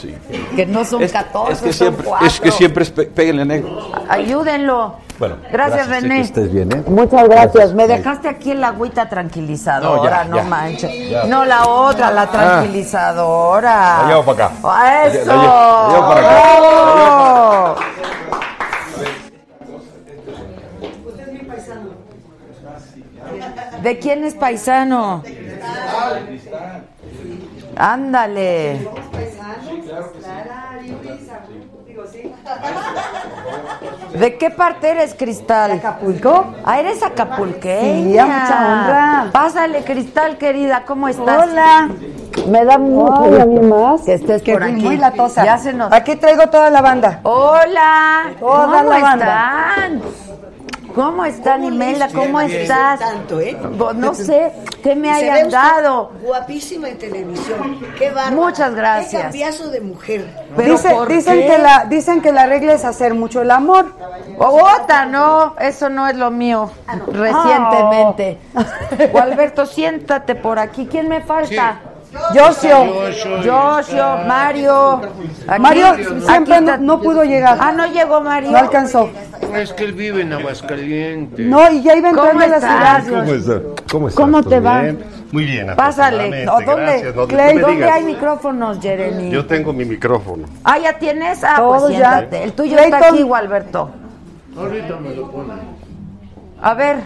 Sí.
Que no son
Es,
14,
es que
son
siempre,
cuatro.
es que siempre péguenle negro.
Ayúdenlo.
Bueno,
gracias,
gracias,
René.
que estés bien, ¿eh?
Muchas gracias.
Gracias.
Me dejaste aquí el agüita tranquilizadora,
No,
no,
ya, ya.
manches.
Ya.
No, la otra, la
Ah.
tranquilizadora.
La llevo para acá.
Ah, ¡Eso!
La llevo- la llevo para acá.
¡Bravo! ¿De quién es paisano? Ándale. ¿De qué parte eres, Cristal?
Acapulco.
Ah, eres acapulqueña.
Sí, mucha honra.
Pásale, Cristal, querida, ¿cómo estás?
Hola.
Me da mucho
Ay, a mí más.
que estés
Que
por aquí.
muy latosa.
Ya se nos...
Aquí traigo toda la banda.
Hola.
Toda
¿Cómo
la banda.
están? ¿Cómo están, Imelda? ¿Cómo estás?
Tanto, ¿eh?
No sé qué me hayan dado.
Guapísima en televisión. Qué bárbaro.
Muchas gracias.
Qué cambiazo de mujer.
Dice-
¿por
dicen,
qué?
que la, dicen que la regla es hacer mucho el amor.
Bogotá, no, eso no es lo mío. Recientemente. Gualberto, siéntate por aquí. ¿Quién me falta?
Josio.
Josio, Mario. Aquí-
Mario
aquí
siempre no,
está-
no pudo llegar.
Ah, no llegó Mario.
No alcanzó.
Es que él vive en Aguascalientes.
No, y ya iba
¿Cómo
entrando a la ciudad.
¿Cómo estás? ¿Cómo estás?
¿Cómo
¿Todo
te va?
bien? Muy bien.
Pásale.
afortunadamente,
¿O ¿Dónde,
gracias. No,
Clay, ¿dónde
digas.
hay micrófonos, Jeremy?
Yo tengo mi micrófono.
Ah, ¿ya tienes? Ah,
Todos
pues
ya.
siéntate. El tuyo
Clayton.
está aquí, Gualberto.
Ahorita me lo ponen.
A ver,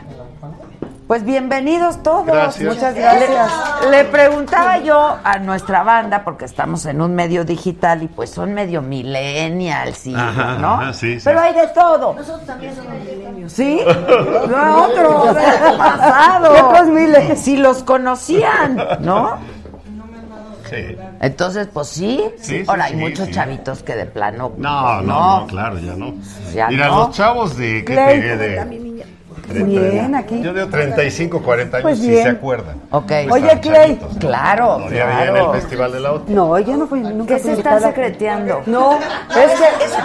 pues bienvenidos todos.
Gracias.
Muchas gracias.
Le, le preguntaba yo a nuestra banda, porque estamos en un medio digital y pues son medio millennials, y,
Ajá,
¿no?
ajá, sí, sí.
Pero hay de todo.
Nosotros también somos milenios.
¿Sí? No, otros pasado.
Otros miles.
Si los conocían, ¿no?
Sí.
Entonces, pues sí.
Sí, sí,
Ahora hay
sí,
muchos
sí.
chavitos que de plano.
No, no, no, claro, ya no.
Ya
Mira,
no.
los chavos de, ¿qué te? De,
Bien, aquí.
Yo de 35, 40 años,
Pues
si se acuerdan.
Ok.
Pues
Oye, Clay.
chavitos.
Claro,
No, ya había en el
claro.
Festival de la Otra.
No, yo no fui nunca
¿Qué se están
invitada.
secreteando?
No, es que
Eso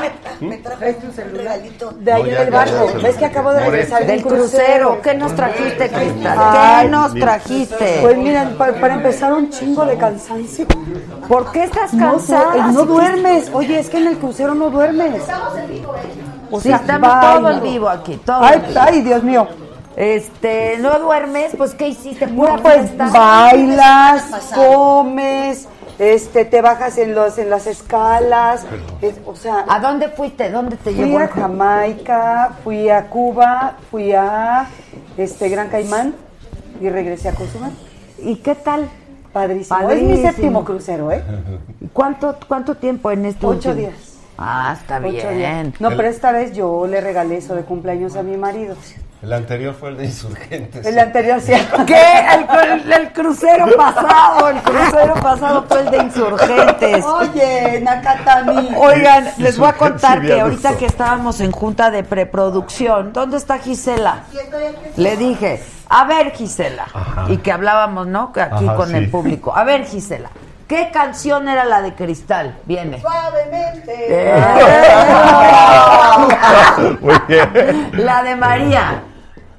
me, me trajo un regalito.
de ahí del
ya,
barco. ¿Ves que acabo de regresar de
Del crucero. ¿Qué nos trajiste, Cristal?
Ay,
¿Qué nos
mira.
trajiste?
Pues miren, para, para empezar un chingo de cansancio.
¿Por qué estás
No, sé,
cansada?
no duermes. Oye, es que en el crucero no duermes. O
Sí,
sea,
estamos todo en vivo aquí, todo
Ay,
en vivo.
ay, Dios mío.
Este, ¿no duermes? Pues, ¿qué hiciste? Pura
No, pues
fiesta.
bailas, comes, este, te bajas en los, en las escalas, es- o sea,
¿A dónde fuiste? ¿Dónde te
fui
llevó?
a
el-
Jamaica, fui a Cuba, fui a este Gran Caimán y regresé a Cozumel.
¿Y qué tal?
Padrísimo. Es mi séptimo crucero, ¿eh?
¿Cuánto, cuánto tiempo en este
Ocho
último?
días.
Ah, está
Ocho
bien.
días. No, pero esta vez yo le regalé eso de cumpleaños a mi marido.
El anterior fue el de insurgentes.
El anterior sí.
¿Qué? El, el- el crucero pasado, el crucero pasado fue el de insurgentes.
Oye, Nakatami.
Oigan, les voy a contar que ahorita que estábamos en junta de preproducción, ¿dónde está Gisela? Le dije, a ver Gisela,
Ajá.
y que hablábamos, ¿no? Que aquí
Ajá,
con
sí.
el público. A ver Gisela, ¿qué canción era la de Cristal? Viene.
Suavemente.
Muy bien.
La de María.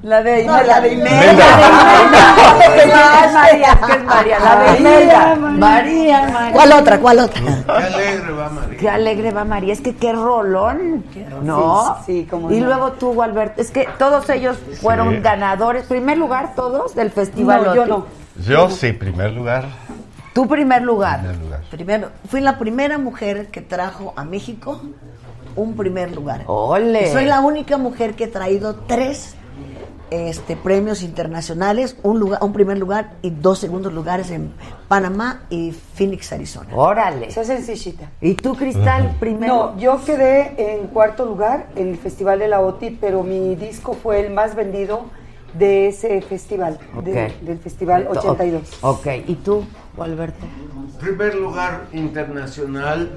La de
No, la de Imelda.
La de Imelda. Es María, que es María. La de Imelda.
María.
María, María.
¿Cuál otra? ¿Cuál otra?
Qué alegre va María.
Qué alegre va María, es que qué rolón, ¿no?
Sí, sí, cómo
Y
no.
luego tú, Alberto, es que todos ellos fueron
Sí.
ganadores, primer lugar todos del festival.
No, yo no.
Yo sí, primer lugar.
Tu primer lugar.
Primer lugar.
Primero, fui la primera mujer que trajo a México un primer lugar.
Ole.
Y soy la única mujer que he traído tres este, premios internacionales, un lugar, un primer lugar y dos segundos lugares en Panamá y Phoenix, Arizona.
Órale.
Esa es sencillita.
¿Y tú, Cristal, primero?
No, yo quedé en cuarto lugar en el Festival de la OTI, pero mi disco fue el más vendido de ese festival, de- del Festival 82.
Ok, ¿y tú, Alberto?
Primer lugar internacional,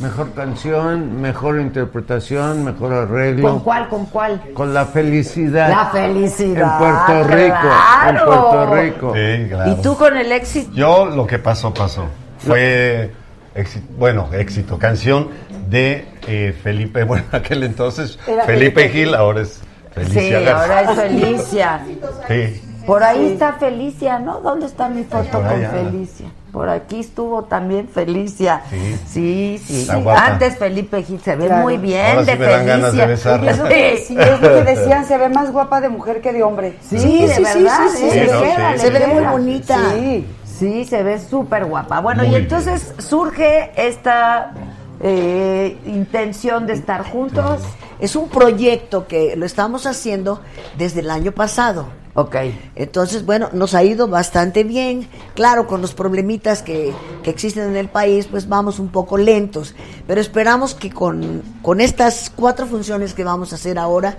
mejor canción, mejor interpretación, mejor arreglo.
¿Con cuál, con cuál?
Con la felicidad.
La felicidad,
En Puerto Rico. En. Puerto Rico.
Sí, claro.
¿Y tú con el éxito?
Yo lo que pasó, pasó. Fue, éxi- bueno, éxito, canción de eh, Felipe, bueno, en aquel entonces
Era
Felipe,
Felipe
Gil, ahora es Felicia
Sí,
Garza.
ahora es Felicia.
Sí.
Por ahí está Felicia, ¿no? ¿Dónde está mi foto con. Felicia? Por aquí estuvo también Felicia.
Sí.
Sí. Antes Felipe Gil se ve
Claro.
muy bien
Ahora sí
de
me dan ganas de
Felicia.
besarla.
Y eso que, sí, es lo que decían, se ve más guapa de mujer que de hombre.
Sí, de verdad.
sí, sí.
le
Se ve muy bonita.
Sí.
Sí, se ve súper guapa. Bueno,
Muy
y
bien.
entonces surge esta eh, intención de estar juntos.
Es un proyecto que lo estamos haciendo desde el año pasado.
Ok.
Entonces, bueno, nos ha ido bastante bien. Claro, con los problemitas que, que existen en el país, pues vamos un poco lentos. Pero esperamos que con, con estas cuatro funciones que vamos a hacer ahora,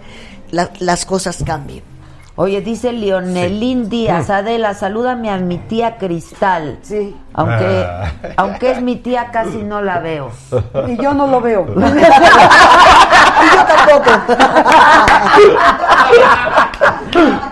la- las cosas cambien.
Oye, dice Leonelín Díaz, Adela, salúdame a mi tía Cristal.
Sí.
Aunque,
Ah.
aunque es mi tía, casi no la veo.
Y yo no lo veo.
yo tampoco.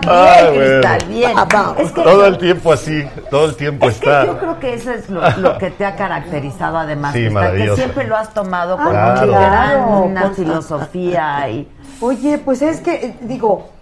Ay,
Bien, Cristal, bien. Es que,
Todo el tiempo así, todo el tiempo
es que
está.
yo creo que eso es lo, lo que te ha caracterizado además,
Sí,
Cristal, que siempre lo has tomado con
Ah,
mucha
claro.
una
Pues,
filosofía y...
Oye, pues es que, eh, digo, que-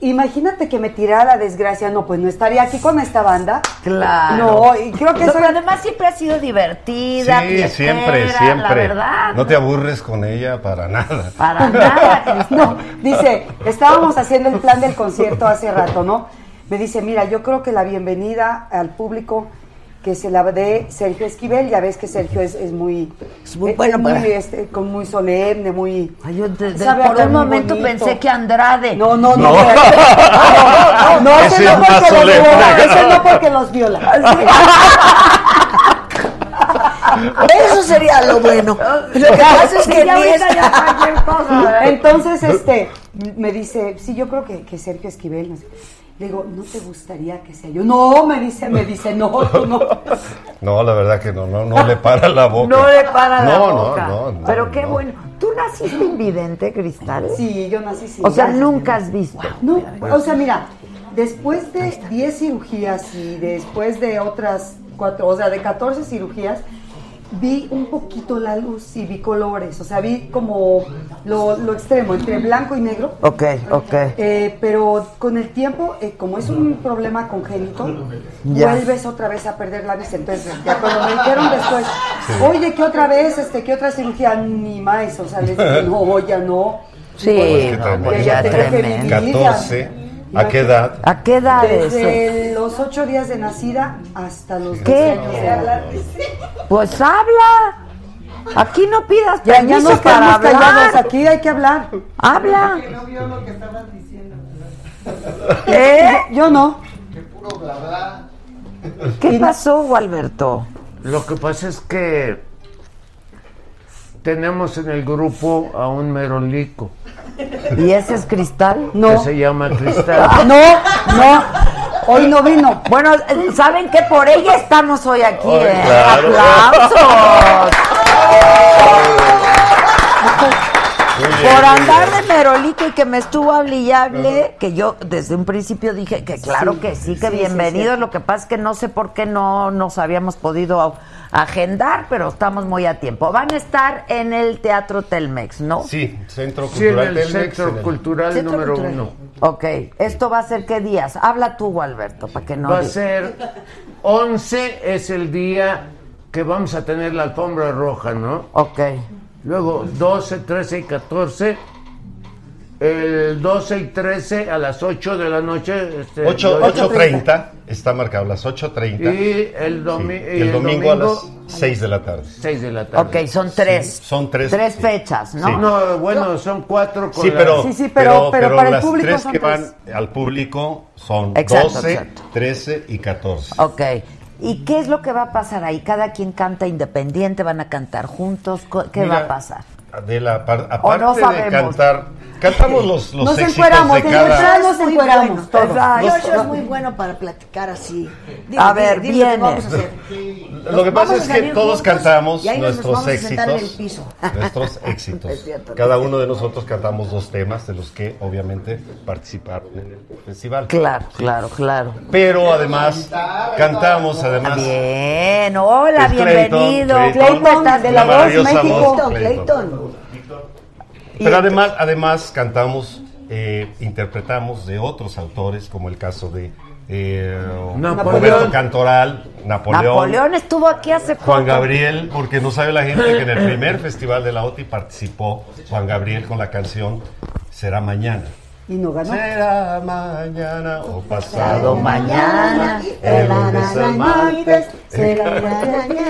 imagínate que me tirara la desgracia, no, pues no estaría aquí con esta banda.
Claro.
No, y creo que
No,
soy-
pero además siempre ha sido divertida,
Sí,
fiestera,
siempre, siempre.
La verdad.
No te aburres con ella para nada.
Para nada.
No, dice, estábamos haciendo el plan del concierto hace rato, ¿no? Me dice, mira, yo creo que la bienvenida al público que se la dé Sergio Esquivel, ya ves que Sergio es, es muy,
Es muy
es
bueno
muy,
para-
este, con muy solemne, muy...
Ay, yo de- de-
sabe
por un
muy
momento
bonito.
pensé que Andrade.
No, no, no.
No.
No, no, no, ese
Ese
no porque los viola, ese no porque los viola.
Eso sería lo bueno. Lo que pasa es
Sí,
que
ya
ni
ahorita
es-
ya cosa, ¿verdad?
Entonces, este, me dice, sí, yo creo que, que Sergio Esquivel. no sé. Le digo, ¿no te gustaría que sea yo? No, me dice, me dice, no, tú no.
No, la verdad que no, no, no le para la boca.
No le para la
No, no,
boca.
no, no,
Pero qué
no.
bueno. ¿Tú naciste invidente, Cristal?
Sí, yo nací sin
O sea, nunca has visto.
No, o sea, mira, después de 10 cirugías y después de otras cuatro, o sea, de 14 cirugías, vi un poquito la luz y vi colores, o sea, vi como lo, lo extremo, entre blanco y negro.
Ok, ok.
Eh, pero con el tiempo, eh, como es un problema congénito,
Ya.
vuelves otra vez a perder la vista. Entonces, ya cuando me dijeron después, oye, ¿qué otra vez? Este, ¿Qué otra cirugía? Ni más, o sea, les dije, no, ya no.
Sí,
que
no,
también-
pues ya
que
tremendo.
vivir.
14. ¿A qué edad?
¿A qué edad es?
Desde los ocho días de nacida hasta los
¿Qué?
12 años de edad.
Pues habla. Aquí no pidas
Ya, ya
permiso
nos
para
quedamos callados,
hablar.
aquí hay que hablar.
Habla.
Que no vio lo que estabas diciendo.
¿Qué?
Yo no.
Que puro bla bla.
¿Qué pasó, Alberto?
Lo que pasa es que tenemos en el grupo a un merolico.
¿Y ese es Cristal?
Que se llama Cristal.
No, no. Hoy no vino.
Bueno, ¿saben que Por ella estamos hoy aquí, ¿eh?
claro.
¡Aplausos! Por andar de merolico y que me estuvo hable, que yo desde un principio dije que claro
Sí,
que sí, que
sí,
bienvenido.
sí.
Lo que pasa es que no sé por qué no nos habíamos podido agendar, pero estamos muy a tiempo. Van a estar en el Teatro Telmex, ¿no?
Sí, Centro
Sí, en
Cultural
el
Telmex,
Centro
en el-
Cultural
Centro
número
Cultural.
uno.
Ok, ¿esto va a ser qué días? Habla tú, Alberto, para que no...
Va a ser 11 es el día que vamos a tener la alfombra roja, ¿no?
Ok.
Luego 12, 13 y 14. El 12 y 13 a las 8 de la noche. Este,
8,
lo-
8.30, está marcado, las 8.30.
Y el, domi-
Sí,
y
y el domingo, a las
domingo,
6 de la tarde.
6 de la tarde.
Ok, son tres.
Sí, son tres.
Tres
sí.
fechas, ¿no?
Sí.
No, bueno, son cuatro con
Sí,
la-
pero,
Sí, sí, pero- pero para el
las
público
tres
son
que
tres.
van al público son
Exacto,
12,
exacto.
13 y 14.
Ok. ¿Y qué es lo que va a pasar ahí? ¿Cada quien canta independiente? ¿Van a cantar juntos? ¿Qué
Mira,
va a pasar?
Adela, apar-
O no
aparte de cantar, cantamos los, los
Nos
éxitos
encueramos,
de
en
cada...
nos encueramos
bueno.
todos.
Exacto.
Giorgio es muy bueno para platicar así. Dile,
A ver,
dile, dile lo que
viene.
vamos a hacer.
Lo que pasa
vamos
es que todos cantamos nuestros éxitos. Nuestros éxitos.
Cierto.
Cada uno de nosotros cantamos dos temas de los que obviamente participaron en el festival.
Claro, claro, claro.
Pero además cantamos además
Bien, hola,
Clayton,
bienvenido.
Clayton,
¿Cómo estás?
de la
la voz México.
voz.
Clayton,
Clayton. Pero además, además cantamos, eh, interpretamos de otros autores, como el caso de eh,
Napoleón.
Roberto Cantoral, Napoleón,
Napoleón estuvo aquí hace
Juan
poco.
Gabriel, porque no sabe la gente que en el primer festival de la OTI participó Juan Gabriel con la canción Será Mañana.
Y no ganó.
Será mañana o pasado
mañana,
el lunes, el martes.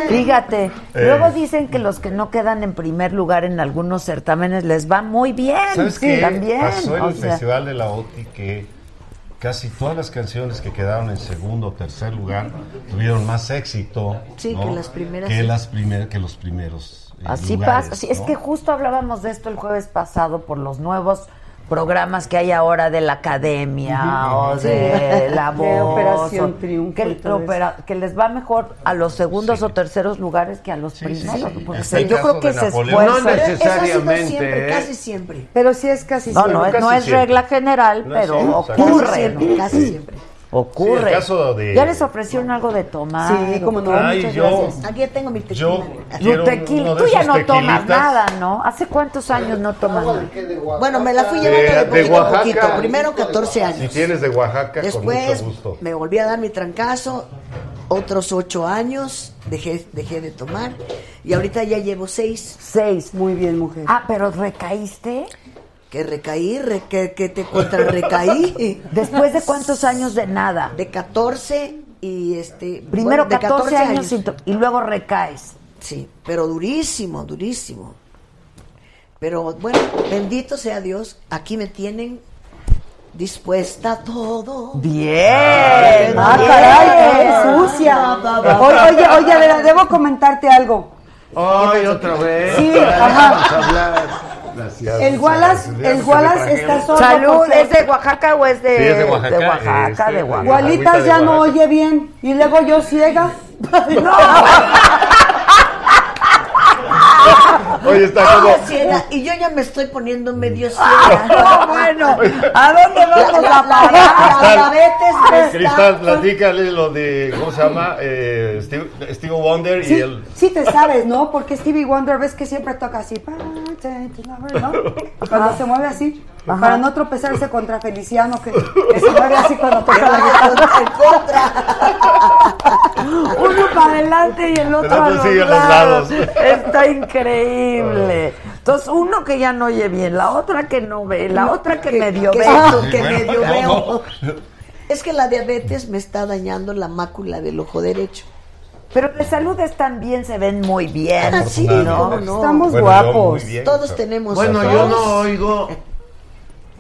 Fíjate,
Eh.
luego dicen que los que no quedan en primer lugar en algunos certámenes les va muy bien.
¿Sabes
Sí,
qué?
También.
Pasó en
o
el
sea,
Festival de la OTI que casi todas las canciones que quedaron en segundo o tercer lugar tuvieron más éxito.
Sí,
¿no?
que las primeras.
Que, las primer- que los primeros. eh,
Así
lugares,
pasa. Sí, es que justo hablábamos de esto el jueves pasado por los nuevos programas que hay ahora de la academia
Ujú,
o
ujú.
de
Sí.
la
De
voz
Operación
o-
Triunfo
que, opera- que les va mejor a los segundos o terceros lugares que a los
sí,
primeros
sí.
porque
Está el
yo creo que
de
se esfuerzan
No
Pero eso
necesariamente,
siempre,
¿eh?
casi siempre.
Pero sí es casi
no, no,
siempre.
es, no es
siempre.
regla general,
No,
pero
sí, o
ocurre,
Casi siempre,
¿no?
casi siempre.
Ocurre.
Sí, el caso de-
¿Ya les ofrecieron algo de tomar?
Sí, cómo no.
Ay,
muchas
yo-
gracias.
Aquí ya tengo mi tequila.
Yo quiero
tequila.
de
Tú ya no tomas nada, ¿no? ¿Hace cuántos años no tomas nada?
Bueno, me la fui
De-
llevando de,
de
poquito a
Oaxaca.
poquito. Primero 14
Si
años.
tienes de Oaxaca, con
Después
mucho gusto.
me volví a dar mi trancazo. Otros 8 años dejé, dejé de tomar. Y ahorita ya llevo 6.
Seis.
Muy bien, mujer.
Ah, pero recaíste.
Que recaí, re- que, que te contra recaí.
¿Después de cuántos años de nada?
De 14 y este.
Primero
bueno, de
14, años, y luego recaes.
Sí, pero durísimo, durísimo. Pero bueno, bendito sea Dios, aquí me tienen dispuesta a todo.
Bien.
Ah,
bien.
caray, qué sucia. Oye, oye, oye, a ver, debo comentarte algo.
Ay, otra vez.
Sí,
Vamos
ajá.
Gracias.
El Wallace, el Wallace está sordo.
Salud, ¿es de Oaxaca o es de,
Sí, es de Oaxaca,
de Oaxaca,
este,
de Oaxaca.
Gualitas ya no oye bien. Y luego yo ciega.
Oye, está como...
Ah, ciega, y yo ya me estoy poniendo medio
Ah,
ciega.
no, bueno, ¿a dónde vamos
La,
a
la-
parar?
la diabetes me está-
Cristal, platícale lo de, ¿cómo se llama? Eh, Steve, Steve Wonder y
Sí,
el...
sí te sabes, ¿no? Porque Stevie Wonder ves que siempre toca así. ¿no? Cuando se mueve así. Para no tropezarse contra Feliciano, que, que se mueve así cuando toca la guitarra.
en contra.
Uno para adelante y el otro, a los,
sigue a los
lados.
lados.
Está increíble. Entonces, uno que ya no oye bien, la otra que no ve, la otra que medio
que,
ve.
que medio veo. Es que la diabetes me está dañando la mácula del ojo derecho.
Pero de salud están bien, se ven muy bien.
Ah, sí,
¿no?
no.
Estamos
Bueno,
guapos.
bien,
Todos tenemos.
Bueno, yo no oigo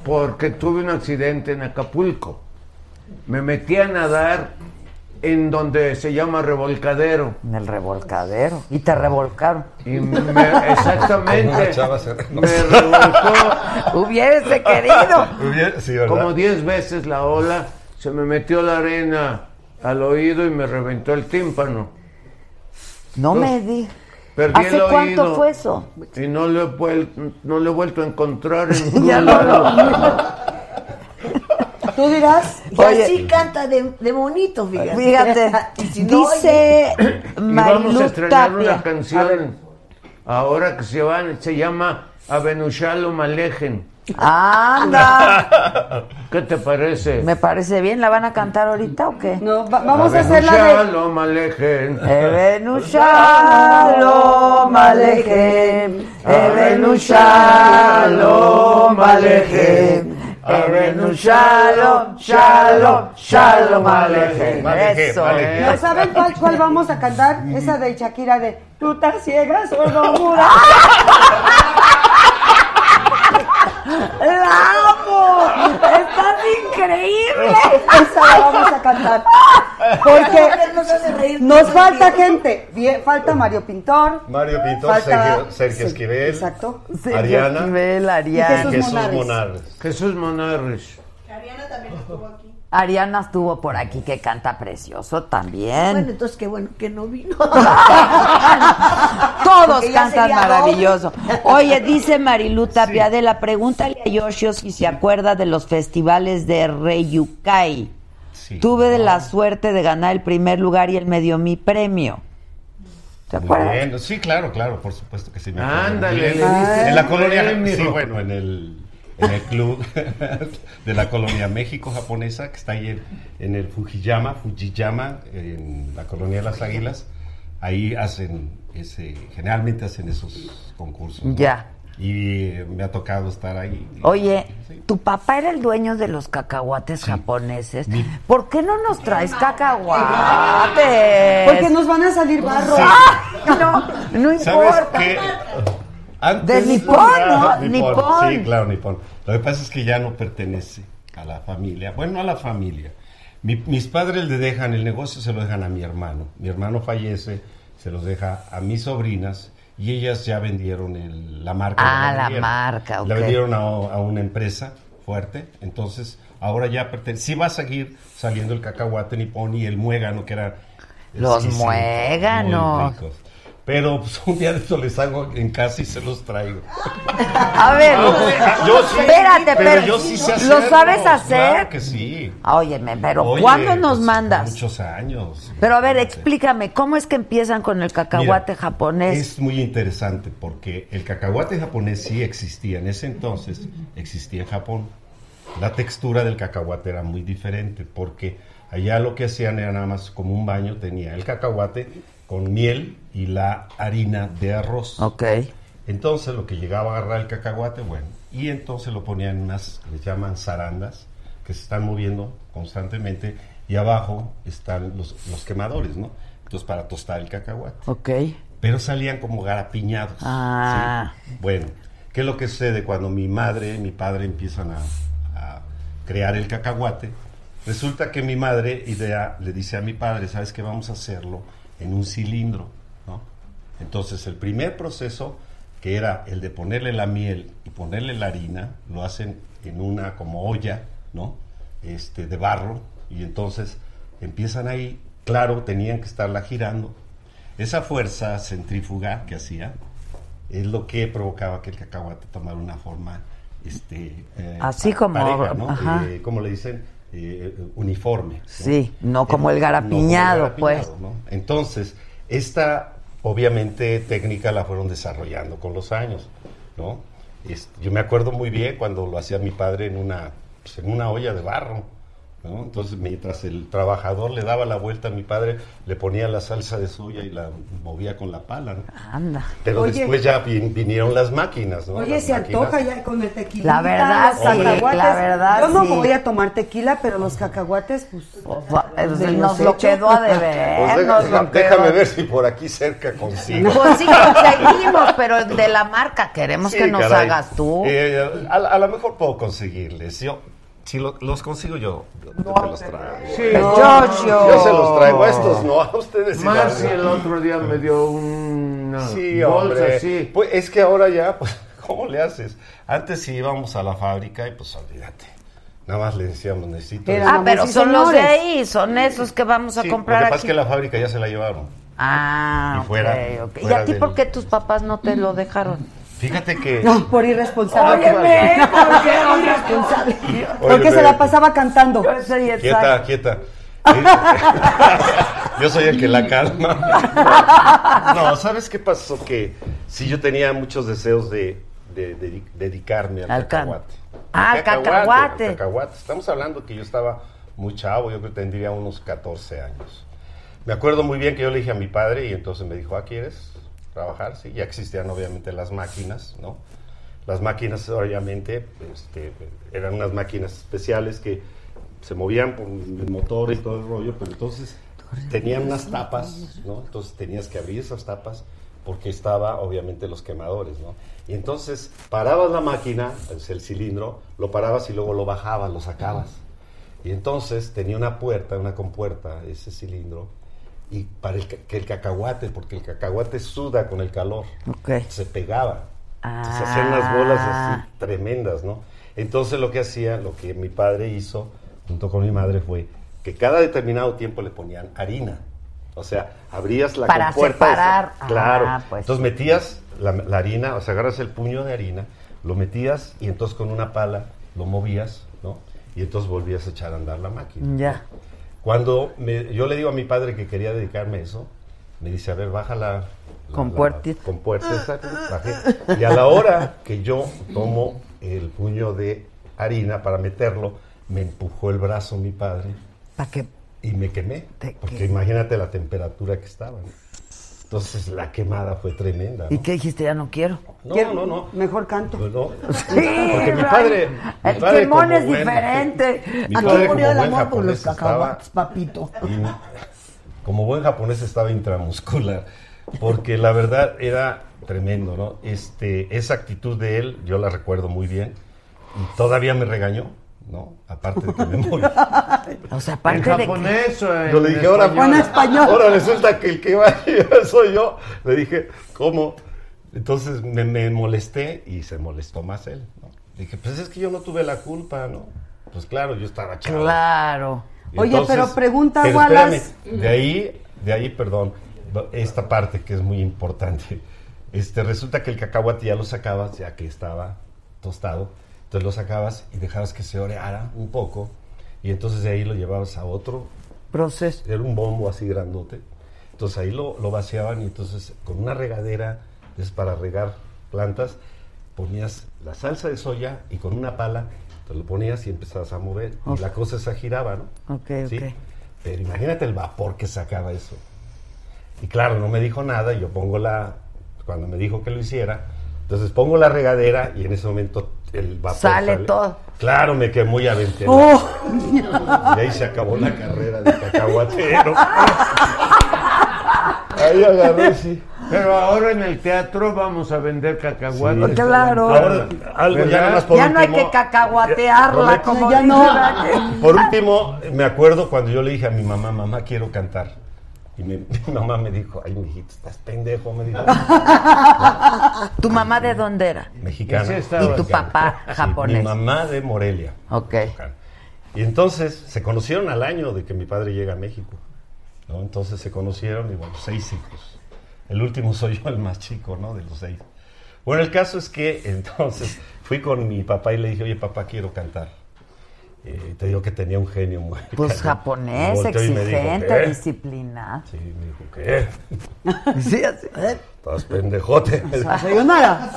porque tuve un accidente en Acapulco. Me metí a nadar en donde se llama revolcadero.
En el revolcadero. Y te revolcaron.
Y me- exactamente. Me revolcó.
Hubiese querido.
Como 10 veces la ola, se me metió la arena al oído y me reventó el tímpano.
No
Entonces,
me di.
Perdí
¿Hace
el
cuánto
oído.
fue eso?
Y no lo he, no lo he vuelto a encontrar en ningún
Ya no lo-
lado.
Tú dirás,
Y así canta de, de bonito, fíjate.
Fíjate,
Y si no,
dice
oye-
Y vamos
Marilu
a estrenar
Tapia.
una canción ahora que se van, se llama Avenushalo Malejen.
Anda.
¿Qué te parece?
Me parece bien. ¿La van a cantar ahorita o qué?
No, vamos a hacer la de...
Avenushalo Malejen.
Ebenu Shalom Alejem, Ebenu Shalom Alejem, Ebenu Shalom, Shalom, Shalom Alejem. Eso.
¿No saben cuál, cuál vamos a cantar? Esa de Shakira de Tú estás ciega, sordo, muda.
¡La amo! ¡Estás increíble!
Esa la vamos a cantar. Porque nos falta gente. Falta Mario Pintor.
Mario Pintor,
Falta-
Sergio, Esquivel,
Exacto.
Ariana
Esquivel,
y
Ariana.
Jesús Monares.
Jesús Monares.
Ariana también estuvo aquí.
Ariana estuvo por aquí que canta precioso también.
Bueno, entonces qué bueno que no vino.
Todos cantan maravilloso.
doble.
Oye, dice Marilu Tapia de la pregúntale a Yoshio si se acuerda de los festivales de Reyukai. Tuve de la suerte de ganar el primer lugar y él me dio mi premio. ¿Te
Muy
acuerdas?
bien. Sí, claro, claro, por supuesto que sí. me.
Ándale,
En la colonia, sí, bueno, en el, en el club de la colonia México-Japonesa, que está ahí en, en el Fujiyama, Fujiyama, en la colonia de las Águilas. Ahí hacen, ese, generalmente hacen esos concursos. ¿no?
Ya.
Y eh, me ha tocado estar ahí.
Oye, tu papá era el dueño de los cacahuates japoneses. ¿Por qué no nos traes cacahuates?
Porque nos van a salir barros.
No, no
¿Sabes
importa.
Qué?
De Nippon, ¿no?
Ajá,
Nippon.
Sí, claro, Nippon. Lo que pasa es que ya no pertenece a la familia. Bueno, no a la familia. Mi- mis padres le dejan el negocio, se lo dejan a mi hermano. Mi hermano fallece, se los deja a mis sobrinas y ellas ya vendieron el- la marca.
Ah, la marca, ok.
La vendieron a, a una empresa fuerte. Entonces, ahora ya pertenece. Sí va a seguir saliendo el cacahuate Nippon y el muégano, que era.
Los muéganos.
Pero pues, un día de esto les hago en casa y se los traigo.
A ver,
Yo sí,
espérate,
pero
pero,
yo sí sé
¿lo sabes hacer?
Claro que sí.
Óyeme, pero
Oye,
¿cuándo nos
pues,
mandas?
Muchos años.
Pero a ver, explícame, ¿cómo es que empiezan con el cacahuate
Mira,
japonés?
Es muy interesante porque el cacahuate japonés sí existía. En ese entonces existía en Japón. La textura del cacahuate era muy diferente porque allá lo que hacían era nada más como un baño. Tenía el cacahuate con miel y la harina de arroz.
Ok.
Entonces lo que llegaba a agarrar el cacahuate, bueno, y entonces lo ponían en unas, les llaman zarandas, que se están moviendo constantemente, y abajo están los, los quemadores, ¿no? Entonces para tostar el cacahuate.
Ok.
Pero salían como garapiñados.
Ah.
¿sí? Bueno, ¿qué es lo que sucede cuando mi madre y mi padre empiezan a, a crear el cacahuate? Resulta que mi madre idea, le dice a mi padre, ¿sabes qué? Vamos a hacerlo en un cilindro, ¿no? Entonces el primer proceso, que era el de ponerle la miel y ponerle la harina, lo hacen en una como olla, ¿no? Este, de barro, y entonces empiezan ahí, claro, tenían que estarla girando. Esa fuerza centrífuga que hacía es lo que provocaba que el cacahuate tomara una forma este, eh,
Así como-
pareja, ¿no? Eh, ¿cómo le dicen? Eh, uniforme.
Sí, no como el garapiñado,
no como el
pues.
Entonces, esta obviamente técnica la fueron desarrollando con los años, ¿no? Yo me acuerdo muy bien cuando lo hacía mi padre en una, pues, en una olla de barro, ¿no? Entonces, mientras el trabajador le daba la vuelta a mi padre, le ponía la salsa de soya y la movía con la pala, ¿no?
Anda.
Pero
Oye.
después ya vin- vinieron las máquinas, ¿no?
Oye,
Las
se
máquinas-
antoja ya con el tequila.
La verdad,
los
sí,
cacahuates.
la verdad,
Yo no
sí.
voy a tomar tequila, pero los cacahuates, pues.
Eh,
de
Nos lo quedó a deber.
Pues deja-
nos lo
déjame
quedó.
ver si por aquí cerca consigo.
Pues sí, conseguimos, pero de la marca queremos
Sí,
que nos
caray.
hagas tú.
Eh, a, a lo mejor puedo conseguirles. Yo Si lo- los consigo yo, yo te los traigo.
Sí,
No,
Giorgio.
Yo se los traigo a estos, no a ustedes.
Marci
no.
el otro día me dio una
Sí,
bolsa
hombre.
así.
Pues es que ahora ya, pues, ¿cómo le haces? Antes sí íbamos a la fábrica y pues olvídate. Nada más le decíamos, necesito.
Ah, pero son los de ahí, son esos que vamos a
Sí,
comprar
Lo que pasa
aquí.
es que la fábrica ya se la llevaron.
Ah,
Y fuera-
ok, ok. ¿Y
fuera
a ti
del-
por qué tus papás no te lo dejaron?
Fíjate que.
No, por irresponsable.
Óyeme,
¿por qué irresponsable? Porque se la pasaba cantando.
Quieta, quieta. yo soy el que la calma. No, ¿sabes qué pasó? Que sí, yo tenía muchos deseos de, de- de dedicarme al, cacahuate.
Ah, al cacahuate.
al cacahuate. Estamos hablando que yo estaba muy chavo, yo creo que tendría unos 14 años. Me acuerdo muy bien que yo le dije a mi padre y entonces me dijo, ah, ¿quieres trabajar? Sí, ya existían obviamente las máquinas, ¿no? Las máquinas obviamente este, eran unas máquinas especiales que se movían por el motor y todo el rollo, pero entonces tenían unas tapas, ¿no? Entonces tenías que abrir esas tapas porque estaba obviamente los quemadores, ¿no? Y entonces parabas la máquina, el cilindro, lo parabas y luego lo bajabas, lo sacabas. Y entonces tenía una puerta, una compuerta, ese cilindro, y para el, que el cacahuate, porque el cacahuate suda con el calor,
Ok.
se pegaba.
Ah.
Se hacían unas bolas así tremendas, ¿no? Entonces lo que hacía, lo que mi padre hizo, junto con mi madre, fue que cada determinado tiempo le ponían harina. O sea, abrías la
Para
compuerta esa-
separar.
Claro.
Ah, pues.
Entonces metías la, la harina, o sea, agarras el puño de harina, lo metías y entonces con una pala lo movías, ¿no? Y entonces volvías a echar a andar la máquina.
Ya.
Cuando me- yo le digo a mi padre que quería dedicarme a eso, me dice, a ver, baja la... la compuerta esa, bajé. Y a la hora que yo tomo el puño de harina para meterlo, me empujó el brazo mi padre
¿Para qué?
y me quemé. Porque imagínate la temperatura que estaba. ¿no? Entonces la quemada fue tremenda. ¿no?
¿Y qué dijiste? Ya no quiero.
No, no, no.
Mejor canto.
Pues no.
Sí,
Porque mi padre. mi
El
padre como
es
buen-
diferente.
Mi
Aquí
padre
murió el amor por los cacahuates, papito.
y como buen japonés estaba intramuscular, porque la verdad era tremendo, ¿no? Este, esa actitud de él, yo la recuerdo muy bien, y todavía me regañó, ¿no? Aparte de que me.
O sea,
¿En
aparte de que...
japonés en
Yo le dije, ahora,
español?
ahora resulta que el que va a llegar soy yo. Le dije, ¿cómo? Entonces me, me molesté y se molestó más él. ¿no? Dije, pues es que yo no tuve la culpa, ¿no? Pues claro, yo estaba chavo.
Claro.
Y
Oye, pero pregunta,
pero
Wallace.
espérame, de ahí, de ahí, perdón, esta parte que es muy importante. Este, resulta que el cacahuate ya lo sacabas, ya que estaba tostado, entonces lo sacabas y dejabas que se oreara un poco, y entonces de ahí lo llevabas a otro
proceso.
Era un bombo así grandote. Entonces ahí lo, lo vaciaban y entonces con una regadera, es para regar plantas, ponías la salsa de soya y con una pala te lo ponías y empezabas a mover y la cosa esa giraba, ¿no?
Ok,
¿Sí?
ok.
Pero imagínate el vapor que sacaba eso. Y claro, no me dijo nada, yo pongo la, cuando me dijo que lo hiciera, entonces pongo la regadera y en ese momento el vapor
Sale todo.
Claro, me quemó y aventé. la-
Oh.
Y ahí se acabó la carrera de cacahuatero. Ahí agarré, sí.
Pero ahora en el teatro vamos a vender cacahuates.
Sí.
Claro.
Ahora, algo ya
¿Verdad?
nada más por
ya no hay que cacahuatearla, como
Ya no.
Por último, me acuerdo cuando yo le dije a mi mamá, mamá, quiero cantar. Y mi, mi mamá me dijo, ay, mijito, estás pendejo, me dijo.
¿Tu mamá de dónde era?
Mexicana.
Y tu papá
Sí,
japonés.
mi mamá de Morelia.
Ok.
Y entonces se conocieron al año de que mi padre llega a México. ¿no? Entonces se conocieron y bueno, seis hijos. El último soy yo, el más chico, ¿no? De los seis. Bueno, el caso es que entonces fui con mi papá y le dije, oye, papá, quiero cantar. Eh, te digo que tenía un genio muy
Pues japonés,
dijo,
exigente,
"¿Qué?".
disciplinado.
Sí, me dijo, ¿qué?
Sí, así.
Estás pendejote.
Sayonara.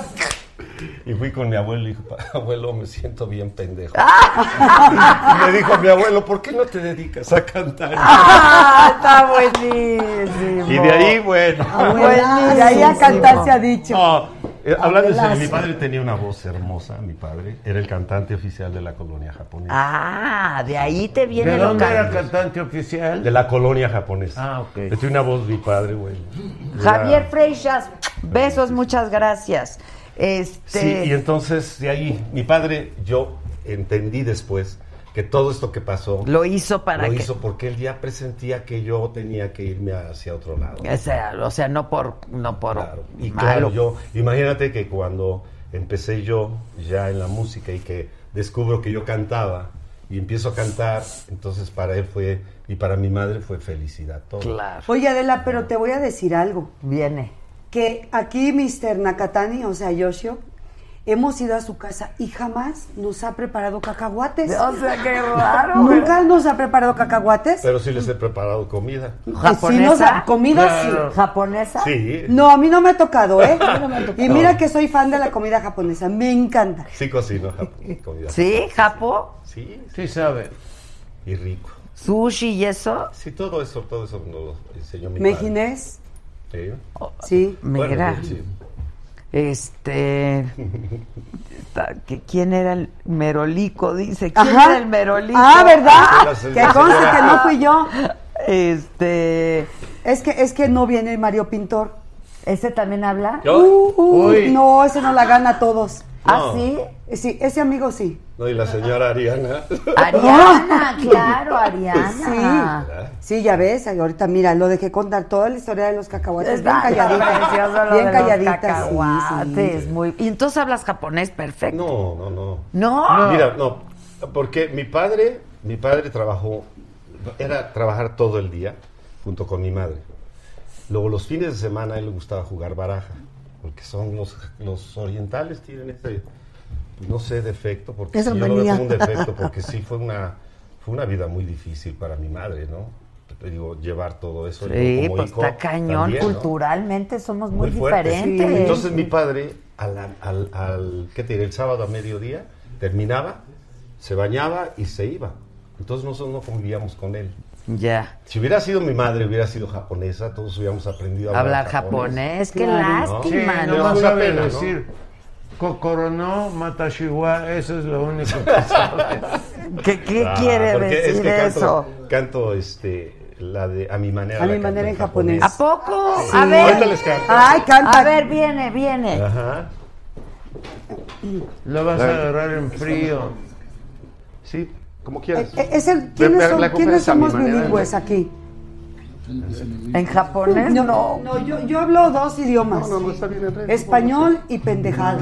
Y fui con mi abuelo y dije, "Pa- abuelo, me siento bien pendejo.
Ah.
y me dijo mi abuelo, ¿por qué no te dedicas a cantar?
¡Ah, está buenísimo!
Y de ahí, bueno.
Abuela, de ahí a cantar se ha dicho.
No, hablando en serio, mi padre tenía una voz hermosa, mi padre. Era el cantante oficial de la colonia japonesa.
Ah, de ahí te viene
¿De dónde era cantante oficial?
De la colonia japonesa.
Ah, ok.
Tiene una voz mi padre, güey.
Javier Freixas, besos, muchas gracias. Este,
Sí, y entonces de ahí, mi padre, yo entendí después que todo esto que pasó
Lo hizo para
lo
que-
hizo porque él ya presentía que yo tenía que irme hacia otro lado.
O sea, o sea, no por, no por
Y
malo.
claro, yo, imagínate que cuando empecé yo ya en la música y que descubro que yo cantaba y empiezo a cantar, entonces para él fue, y para mi madre fue felicidad todo.
Claro.
Oye, Adela, pero te voy a decir algo.
Viene.
Que aquí Mr. Nakatani, o sea, Yoshio, hemos ido a su casa y jamás nos ha preparado cacahuates.
O sea, qué raro,
Nunca nos ha preparado cacahuates.
Pero sí les he preparado comida.
Sí nos ha- comida
Claro.
sí.
¿Japonesa?
Sí,
No, a mí no me ha tocado, ¿eh?
A mí no me ha tocado.
Y mira que soy fan de la comida japonesa, me encanta.
sí cocino jap- comida.
¿Sí, Japo?
Sí.
Sí sabe.
Y rico.
¿Sushi y eso?
Sí, todo eso, todo eso nos lo enseñó mi padre.
¿Mejinés?
Sí.
Sí.
Mira.
Sí.
Este. ¿Quién era el Merolico? Dice. ¿Quién
Ajá.
era el Merolico?
Ah, ¿verdad?
Ah,
Que conste que no fui yo.
Este.
Es que, es que no viene Mario Pintor.
¿Ese también habla?
¿Yo?
Uh, uh,
Uy.
no, ese no la gana a todos.
¿Ah, No.
sí? Sí, ese amigo sí.
No, y la señora Ariana.
Ariana, claro, Ariana.
Sí. Sí, ya ves, ahorita mira, lo dejé contar toda la historia de los cacahuates bien calladita. Bien calladita, sí,
cacahuates,
sí.
muy- Y entonces hablas japonés perfecto.
No, no, no.
¿No?
Mira, no, porque mi padre, mi padre trabajó, era trabajar todo el día junto con mi madre. Luego los fines de semana a él le gustaba jugar baraja, porque son los, los orientales tienen ese, no sé, defecto, porque
Esa
sí, yo lo veo como un defecto, porque sí fue una, fue una vida muy difícil para mi madre, ¿no? Te digo, llevar todo eso.
Sí,
como
pues
hijo
está cañón.
también, ¿no?
Culturalmente somos muy, diferentes.
Entonces mi padre, al, al, al- ¿qué te diré? El sábado a mediodía, terminaba, se bañaba y se iba. Entonces nosotros no convivíamos con él.
Ya.
Si hubiera sido mi madre, hubiera sido japonesa, todos hubiéramos aprendido a
Hablar
hablar,
japonés, qué
Claro.
lástima,
Sí,
¿no?
no sabe
pena, ¿no?
decir Kokorono Matashiwa, eso es lo único que sabe.
¿Qué, qué
Ah,
quiere
es
decir
que canto,
eso?
Canto este, la de a mi manera.
A mi manera en japonés.
¿A poco?
Sí.
A ver.
Ahorita les canto.
Ay, canta.
A ver, viene, viene.
Ajá.
Lo vas a agarrar en frío.
Sí, como quieras.
Eh, Es el,
Ve-
¿Quiénes, son- quiénes somos bilingües aquí?
¿En japonés?
No,
No.
no, yo, yo hablo dos idiomas.
No, no, está bien, el resto.
Español y pendejadas.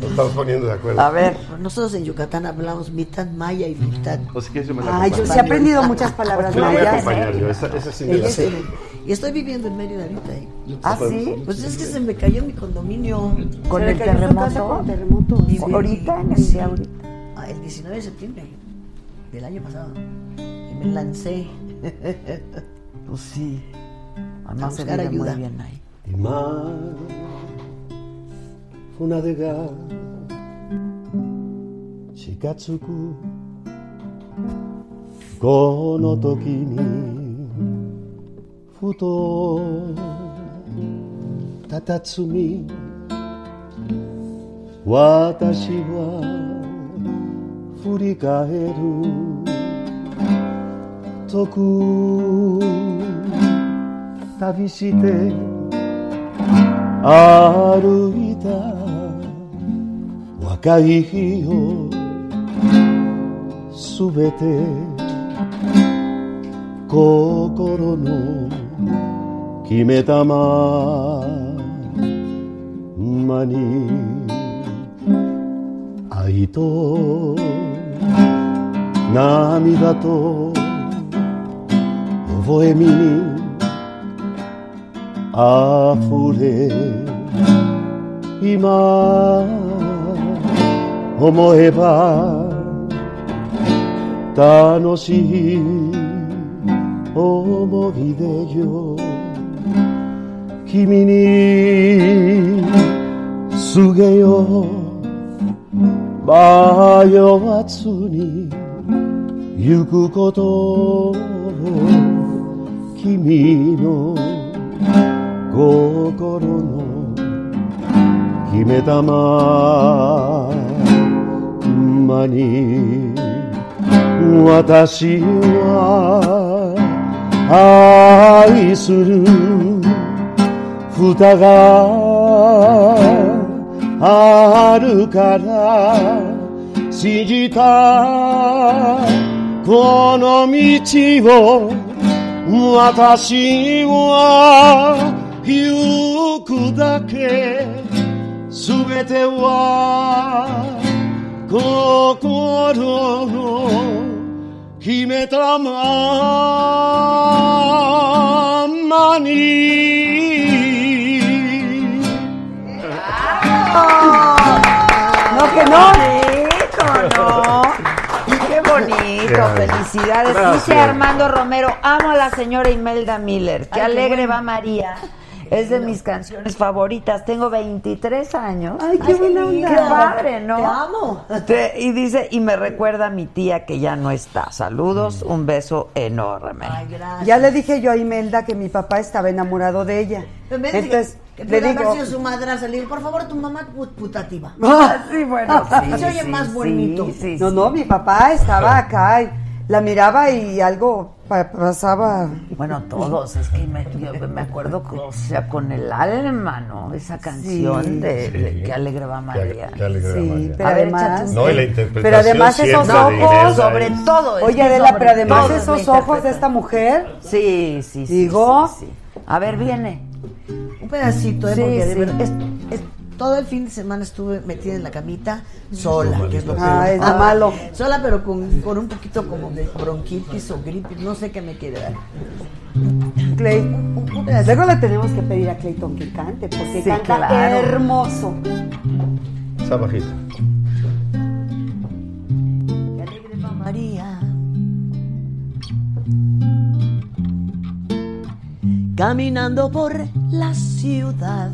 Nos estamos poniendo de acuerdo.
A ver.
Nosotros en Yucatán hablamos mitad maya y mitad.
O si quieres, yo me la
Ay, yo sí he aprendido muchas palabras
Yo la voy a
mayas.
acompañar yo, esa, esa sí me la sé.
Y estoy viviendo en Mérida ahorita. ¿eh?
¿Ah, sí?
Pues es que se me cayó mi condominio.
¿Con el terremoto?
Con terremoto.
¿Ahorita? En el, ahorita.
Ah, el 19 de septiembre del año pasado. Y me lancé.
pues sí. Además se vive
ayuda.
muy. Y más, una de Shikatsuku, この時にふと佇み。私は振り返る。遠く旅して歩いた。若い日をすべて。心の決めたままに愛と涙と微笑みに溢れ今思えば楽しい思い出よ。君に告げよ迷わずに行くことを君の心の決めたままに私は愛する。蓋があるから
信じたこの道を私は行くだけすべては心の決めたままに。
No, que no.
bonito, ¿no? Qué bonito, felicidades.
Gracias.
Dice Armando Romero, amo a la señora Imelda Miller. Qué
Ay, qué
alegre
bueno.
va María. Es de mis canciones favoritas. Tengo 23 años.
Ay, qué buena onda.
Qué padre, ¿no?
Te amo.
Te- y dice, y me recuerda a mi tía que ya no está. Saludos, un beso enorme.
Ay, gracias.
Ya le dije yo a Imelda que mi papá estaba enamorado de ella. Entonces,
que, que
le
pueda haber
digo,
sido su madraza, le digo, por favor, tu mamá put- putativa.
Ah,
sí, bueno, sí,
Se oye
sí,
más bonito.
sí,
no, no, mi papá estaba acá y la miraba y algo pa- pasaba.
Bueno, todos, es que me, yo me acuerdo, o sea, con el alma, ¿no? Esa canción
Sí.
de, de
Sí.
Qué alegre va María.
Qué alegre
Sí,
María.
pero
ver,
además,
No, y la interpretación
pero además esos
de
ojos,
sobre
es-
todo. es
Oye,
que
Adela, pero además esos ojos de esta mujer,
Sí, sí, sí.
Digo.
sí, sí. A ver, viene.
Un pedacito, ¿eh?
Sí,
Porque de
sí.
verdad, es- es- todo el fin de semana estuve metida en la camita sola, que es lo
Ah,
peor.
es lo malo.
Sola, pero con, con un poquito como de bronquitis o gripis, no sé qué me quiere dar.
Clay.
Un, un pedacito.
Luego le tenemos que pedir a Clayton que cante, porque
Sí,
canta
claro.
hermoso.
Bajita.
Qué alegre va María. Caminando por la ciudad,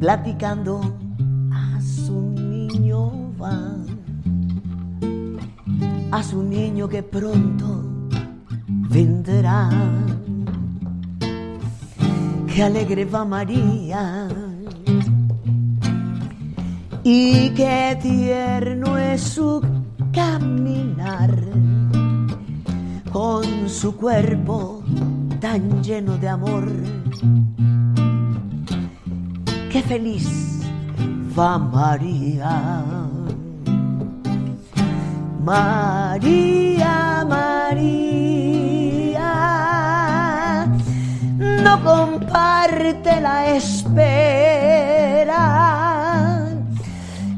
platicando a su niño va, a su niño que pronto vendrá. Qué alegre va María y qué tierno es su caminar con su cuerpo tan lleno de amor. Qué feliz va María. María, María, no comparte la espera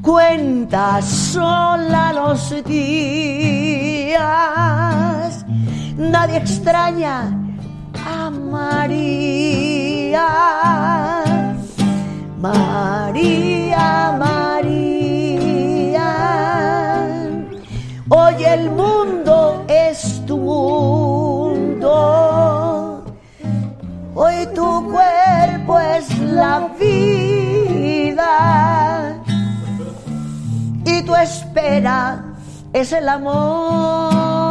cuenta sola los días. Nadie extraña a María. María, María. Hoy el mundo es tu mundo. Hoy tu cuerpo es la vida y tu espera es el amor.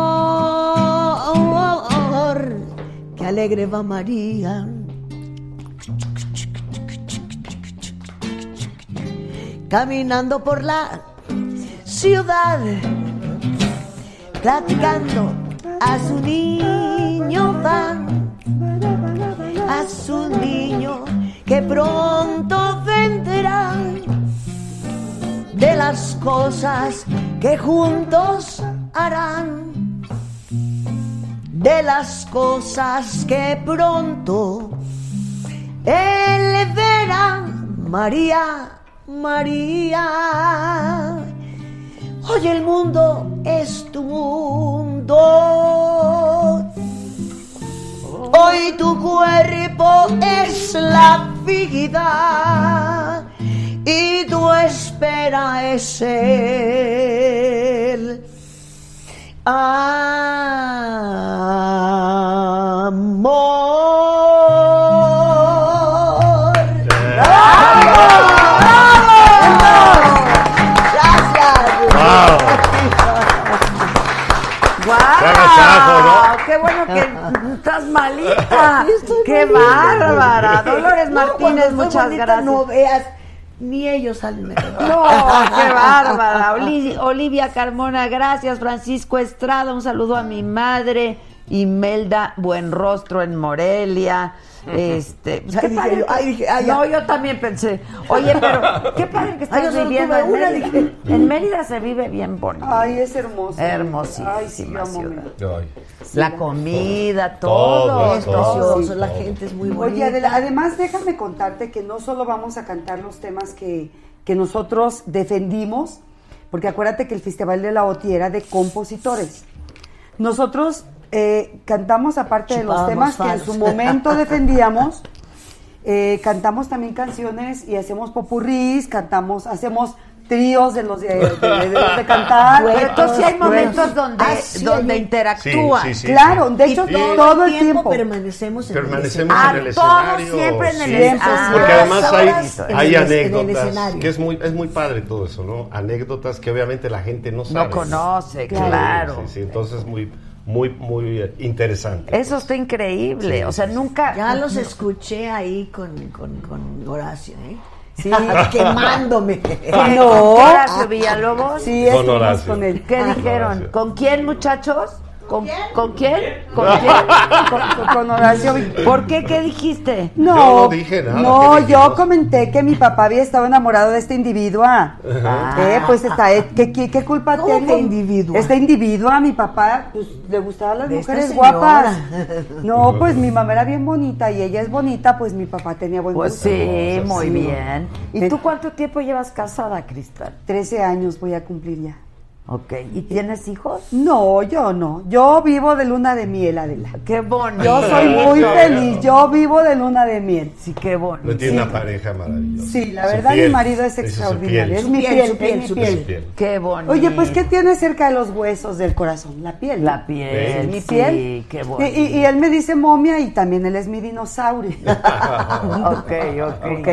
Qué alegre va María. Caminando por la ciudad, platicando a su niño va, a su niño que pronto vendrá de las cosas que juntos harán, de las cosas que pronto él verá. María, María, hoy el mundo es tu mundo. Hoy tu cuerpo es la vida y tu espera es el amor.
Malita! ¡Qué bárbara! Dolores
No,
Martínez, muchas
bonita,
gracias.
No veas, ni ellos salen.
No, qué bárbara. Oli- Olivia Carmona, gracias. Francisco Estrada, un saludo a mi madre. Imelda Buenrostro en Morelia. Este, qué
Ay, dije
padre
yo,
que-
ay, dije, ay, ya.
no, yo también pensé. Oye, pero qué padre que estás viviendo en
una,
Mérida.
dije.
En Mérida se vive bien bonito.
Ay, es hermoso.
Hermosísima
Ay, sí, amo
ciudad. La comida,
Todo,
todo.
Es
todo.
precioso, la gente es muy bonita.
Oye, Adela, además déjame contarte que no solo vamos a cantar los temas que, que nosotros defendimos, porque acuérdate que el Festival de la OTI era de compositores. Nosotros eh, cantamos, aparte de los temas que en su momento defendíamos, eh, cantamos también canciones y hacemos popurrís, cantamos, hacemos tríos de los de, de- de- de los de cantar.
Pero entonces sí hay momentos donde,
Ah, sí,
donde interactúan.
Sí, sí, sí.
Claro, de hecho
Y
todo el tiempo.
permanecemos en
Permanecemos
Ah,
en el
todos
escenario.
siempre en el escenario.
Porque además hay, hay
el- en el
anécdotas.
escenario.
que es muy, es muy padre todo eso, ¿no? Anécdotas que obviamente la gente no sabe.
No conoce, claro.
Sí, sí, entonces es muy, muy, muy interesante.
Eso está increíble.
Sí,
o sea, nunca.
Ya los escuché ahí con, con, con Horacio, ¿eh?
Sí.
Quemándome.
¿Con
No.
Horacio Villalobos?
Sí,
Con Horacio.
con él.
¿Qué
Ah,
dijeron?
Horacio.
¿Con quién, muchachos? ¿Con, ¿con quién? ¿Con quién?
con, con- Horacio.
¿Por qué? ¿Qué dijiste?
No,
Yo no dije nada,
No,
¿qué
yo comenté que mi papá había estado enamorado de este individuo. Eh, pues está, eh, ¿qué, qué, qué culpa
¿Cómo
tengo?
que individua?
Este individuo a mi papá, pues le gustaban las
De esta
mujeres guapas. No, pues mi mamá era bien bonita y ella es bonita, pues mi papá tenía buen
Pues
gusto.
sí, muy bien. ¿Y tú cuánto tiempo llevas casada, Cristal?
13 años voy a cumplir ya.
Ok. ¿Y tienes hijos?
No, yo no. Yo vivo de luna de miel, Adela.
Qué bonito.
Yo soy muy feliz. Yo vivo de luna de miel.
Sí, qué bonito.
No tiene una pareja maravillosa.
Sí, la
Su
verdad
piel.
mi marido es extraordinario. Es mi
piel,
piel,
su piel,
es mi
su
piel.
Qué bonito.
Oye, pues ¿qué tiene cerca de los huesos del corazón? La piel.
La piel,
Mi
sí,
piel.
qué
Y,
bonito.
y- y él me dice momia y también él es mi dinosaurio.
Ok, ok.
¿Ok?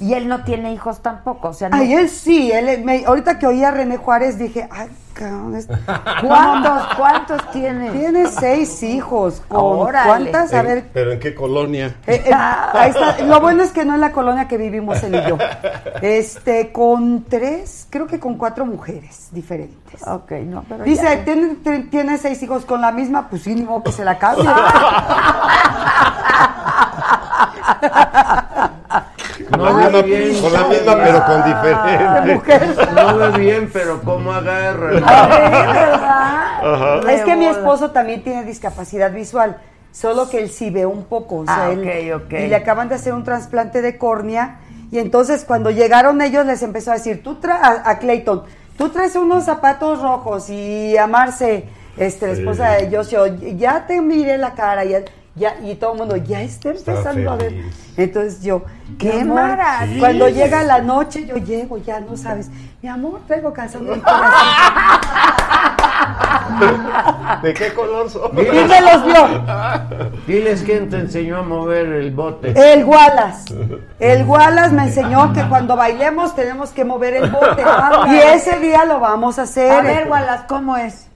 Y él no tiene hijos tampoco, o sea, no-
Ay, él sí. Él, me- ahorita que oí a René Juárez dije, ay, cabrón. es-
¿Cuántos, cuántos tiene?
Tiene seis hijos. Con,
Órale.
¿Cuántas? A
¿En-
ver.
¿Pero en qué colonia?
Eh, eh, ahí está. Lo bueno es que no en la colonia que vivimos él y yo. Este, con tres, creo que con cuatro mujeres diferentes.
Ok, no, pero
Dice,
ya-
¿tiene, ti- tiene seis hijos con la misma, pues sí, ni modo que se la cambie.
No
la misma-
bien.
con la misma, pero con diferente.
mujer.
No ve bien, pero cómo agarra.
Ajá.
Es que mi esposo también tiene discapacidad visual, solo que él sí ve un poco. O sea,
Ah,
él-
ok, ok.
Y le acaban de hacer un trasplante de córnea. Y entonces cuando llegaron ellos les empezó a decir, tú tra a, a Clayton, tú traes unos zapatos rojos y a Marce, este, la
Sí.
esposa de Josio, ya te miré la cara y, ya, y todo el mundo ya está empezando a ver. Entonces yo,
¡Qué maravilla!
Cuando llega la noche yo llego, ya no sabes, mi amor, traigo calzón corazón.
¿De qué color son?
Y me los vio.
Diles quién te enseñó a mover el bote.
El Wallace. El Wallace me enseñó que cuando bailemos tenemos que mover el bote. Y ese día lo vamos a hacer.
A ver, Wallace, ¿cómo es?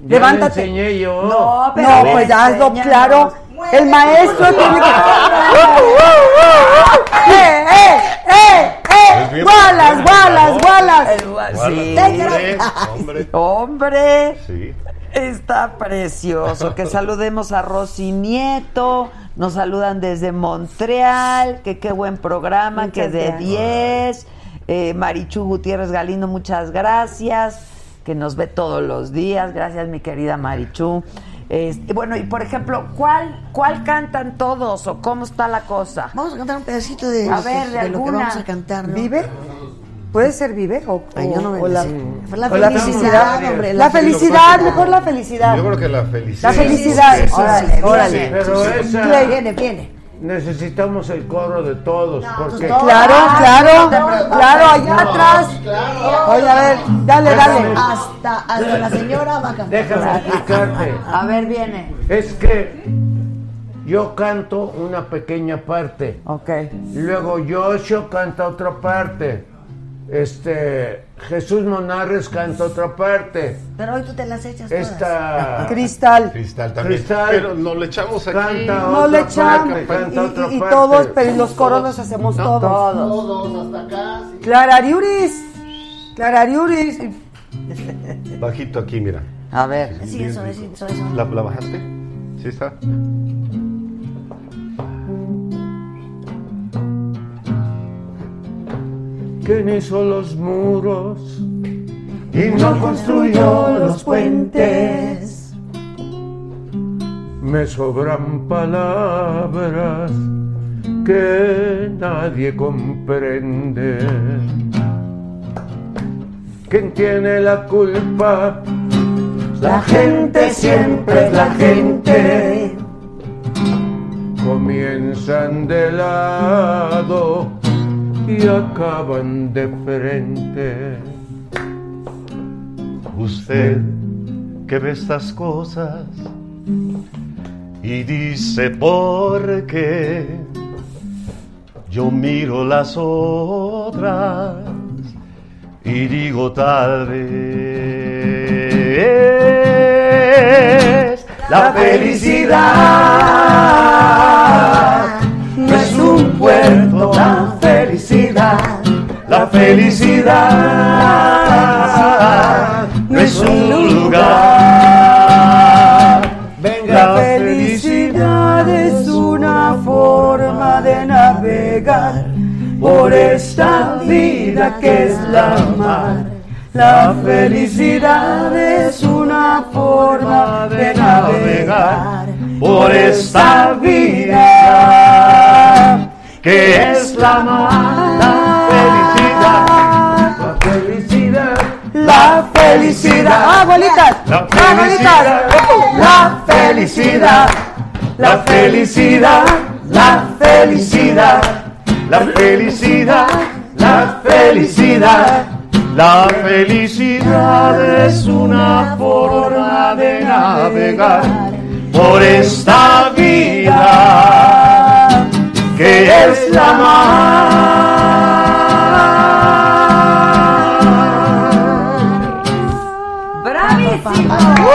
Ya
Levántate.
le enseñé yo.
No, pero
No, pues hazlo claro. El maestro tiene que. ¡Eh, eh, eh, eh!
El Wa-
Guarda,
sí.
Hombre, hombre. Sí.
está precioso. Que saludemos a Rosy Nieto. Nos saludan desde Montreal. Que qué buen programa,
Muchas
que de
gracias.
10. Eh, Marichu Gutiérrez Galindo, muchas gracias. Que nos ve todos los días. Gracias, mi querida Marichu. Este, bueno, y por ejemplo, ¿cuál, ¿cuál cantan todos o cómo está la cosa?
Vamos a cantar un pedacito de,
A ver, de
de lo que vamos a cantar, ¿no?
¿Vive? ¿Puede ser vive? O,
Ay, yo no me
o la.
La
o la
felicidad, hombre,
La
la
felicidad, mejor la felicidad.
Yo creo que la felicidad.
La felicidad.
Sí, sí, sí,
Órale,
sí,
órale.
Pero esa
Play.
Viene, viene.
Necesitamos el coro de todos. Porque
todos.
Claro, claro,
no,
claro, allá atrás. Oye, a ver, dale, dale.
Hasta, hasta la señora va a cantar.
déjame explicarte.
A ver, viene.
Es que yo canto una pequeña parte.
Ok.
Luego Yoshio canta otra parte. Este Jesús Monarres canta otra parte.
Pero hoy tú te las echas todas.
Esta
Cristal.
Cristal también.
Cristal.
Pero no le echamos aquí.
canta
No
otra
le echamos.
parte, canta
Y,
otra
y- y
parte.
todos, pero los coros los hacemos todos.
Todos hasta acá. sí.
Clarariuris. Clarariuris.
Bajito aquí, mira.
A ver.
Sí, eso, eso, eso, eso.
¿La, la bajaste? Sí está.
¿Quién hizo los muros y no construyó los puentes? Me sobran palabras que nadie comprende. ¿Quién tiene la culpa? La gente siempre es la gente. Comienzan de lado y acaban de frente.
Usted que ve estas cosas y dice por qué yo miro las otras y digo tal vez la felicidad no es un puerto la felicidad no es un lugar
La felicidad es una forma de navegar por esta vida que es la mar. La felicidad es una forma de navegar
por esta vida que es la mala
La felicidad,
abuelitas,
La
abuelitas, la felicidad,
la felicidad, la felicidad, la felicidad, la felicidad. La felicidad es una forma de navegar por esta vida que es la
¡Bravísimo!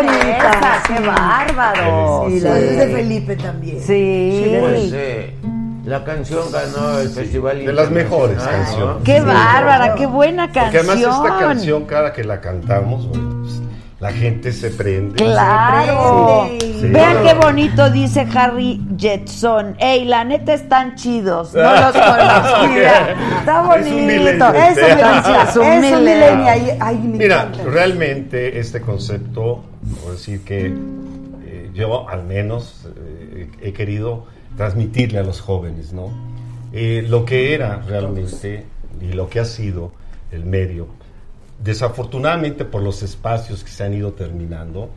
Esa, ¡Qué bárbaro!
Y la de Felipe también.
Sí.
Pues, eh, la canción ganó el festival
De las mejores canciones.
¿no?
¡Qué bárbara! ¡Qué buena
Porque
canción!
además esta canción, cada que la cantamos, bueno, pues, la gente se prende.
Claro.
Sí.
Vean qué bonito dice Harry Jetson. Ey, la neta están chidos. No los conocía. Está
Es un
bonito.
milenio.
Eso me decía,
Es un
me
Mira,
encanta.
realmente este concepto, por decir que eh, yo al menos eh, he querido transmitirle a los jóvenes, ¿no? Eh, lo que era realmente y lo que ha sido el medio. Desafortunadamente por los espacios que se han ido terminando,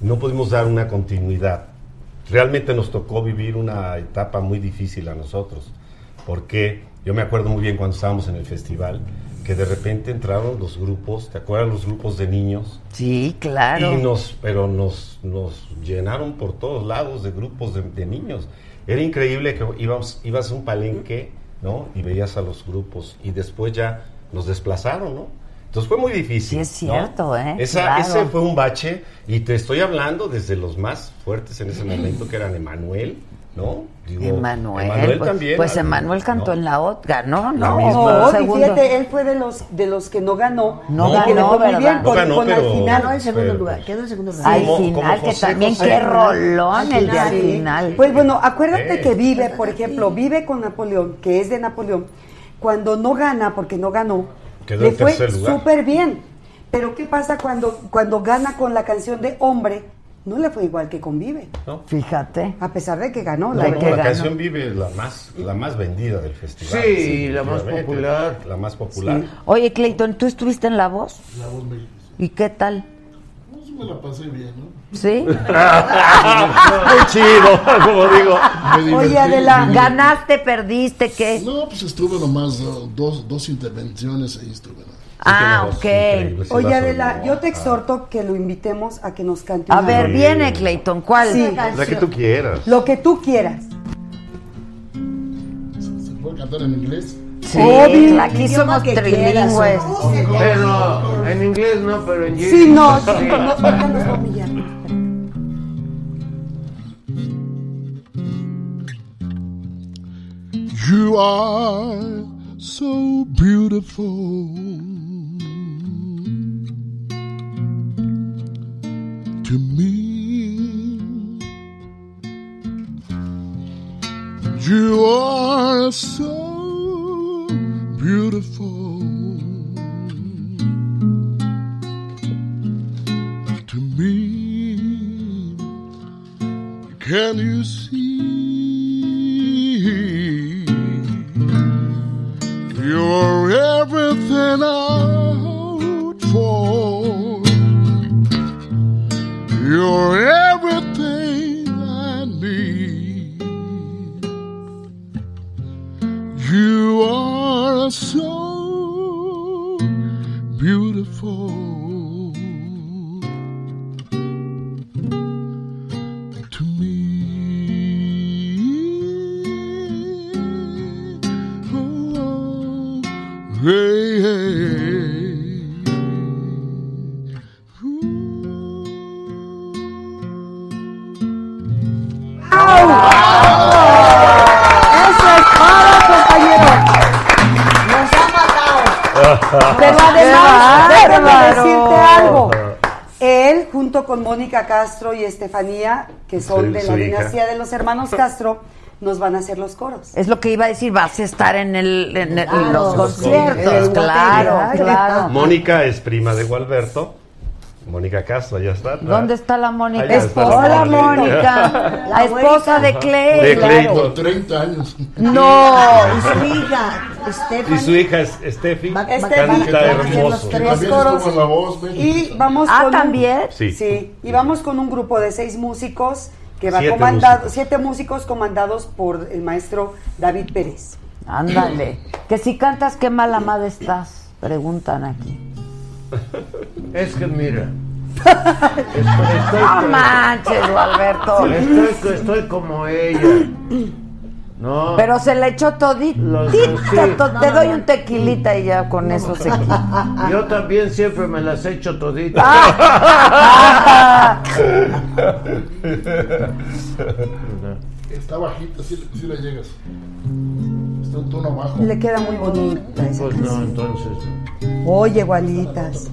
no pudimos dar una continuidad. Realmente nos tocó vivir una etapa muy difícil a nosotros, porque yo me acuerdo muy bien cuando estábamos en el festival, que de repente entraron los grupos, ¿te acuerdas los grupos de niños?
Sí, claro.
Y nos, pero nos, nos llenaron por todos lados de grupos de, de niños. Era increíble que íbamos, ibas a un palenque, ¿no? Y veías a los grupos y después ya nos desplazaron, ¿no? Entonces fue muy difícil.
Sí, es
¿no?
cierto, ¿eh?
Esa-
Claro.
Ese fue un bache y te estoy hablando desde los más fuertes en ese momento, que eran Emanuel, ¿no? Digo,
Emanuel.
Emanuel
pues,
también.
Pues Emanuel cantó
¿no?
en la OT, ganó,
La
¿no?
No,
Segundo.
fíjate, él fue de los de los que no ganó.
No
que
ganó,
fue muy
¿verdad?
bien,
No
con,
ganó,
con al
pero-
final.
Quedó en segundo
Pero-
lugar, quedó en segundo lugar.
Al
Como-
final,
como
que
José
también
José.
qué rolón el de al final.
Pues bueno, acuérdate
Eh.
que vive, por ejemplo, vive con Napoleón, que es de Napoleón, cuando no gana, porque no ganó,
Quedó
le
en
fue
tercer lugar.
súper bien. Pero ¿qué pasa cuando, cuando gana con la canción de Hombre? No le fue igual que con Vive,
¿no?
Fíjate.
a pesar de que ganó.
No,
la
no, la
ganó.
canción Vive la más, la más vendida del festival.
Sí, la más popular.
La más popular.
Oye, Clayton, ¿tú estuviste en La Voz?
La voz me,
¿Y qué tal?
Me la pasé bien, ¿no?
¿Sí?
Muy chido, como digo.
Oye, Adela,
¿Ganaste, perdiste, qué?
No, pues estuve nomás uh, dos, dos intervenciones ahí estuve. ¿no?
Ah, ok.
Oye, Adela, yo te exorto que lo invitemos a que nos cante
A ver, viene Clayton, ¿cuál?
Sí.
La que tú quieras.
Lo que tú quieras.
¿Se puede cantar en inglés?
Sí,
Obvio.
Aquí somos trilingües.
Pero en inglés no, pero en
Sí, no, sí, no.
You are so beautiful. To me, you are so beautiful to me. Can you see? You're everything hope for. You're everything
además, déjame
bárbaro!
decirte algo. Él, junto con Mónica Castro y Estefanía, que son
Sí,
de la
hija.
dinastía de los hermanos Castro, nos van a hacer los coros.
Es lo que iba a decir, vas a estar en, el, en, el- en
Claro,
los conciertos,
el
claro, claro.
Mónica es prima de Gualberto. Mónica Castro, allá está.
¿Dónde está la Mónica? Esposa
la
de
Mónica.
La esposa de Clay.
De Clay.
Por 30 años.
No,
y su hija,
Y su hija es Steffi. Canta hermoso.
los tres coros. Y vamos
Ah,
con un-
¿también?
Sí.
Sí, y vamos con un grupo de seis músicos que va
Siete
comandado,
músicos.
siete músicos comandados por el maestro David Pérez.
Ándale. Que si cantas, qué mala madre estás. Preguntan aquí.
Es que mira. Estoy, estoy-
No manches, Alberto.
Estoy, estoy como ella. No.
Pero se le echó.
Los- sí.
Te doy un tequilita y ya con eso se quita.
Yo también siempre me las echo toditas.
Ah.
Está bajita, sí, sí le llegas. Un tono bajo.
Le queda muy bonita esa
Pues no,
canción.
entonces.
Oye, gualitas.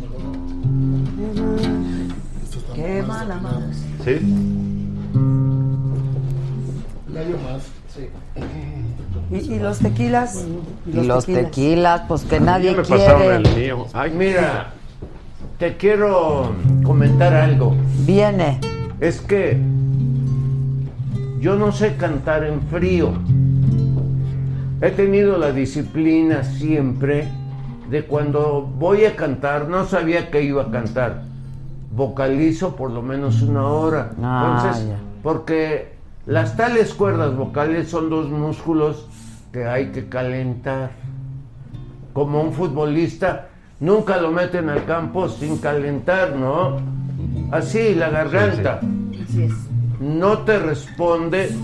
Qué mala madre.
¿Sí?
Medio más. Sí.
¿Y, y los tequilas?
Y los tequilas, pues que nadie
Ya me pasaron
quiere.
el mío. Ay, mira, te quiero comentar algo.
Viene.
Es que yo no sé cantar en frío. He tenido la disciplina siempre de cuando voy a cantar, no sabía que iba a cantar. Vocalizo por lo menos una hora.
Ah,
Entonces,
ya.
porque las tales cuerdas vocales son dos músculos que hay que calentar. Como un futbolista, nunca lo meten al campo sin calentar, ¿no? Así, la garganta no te responde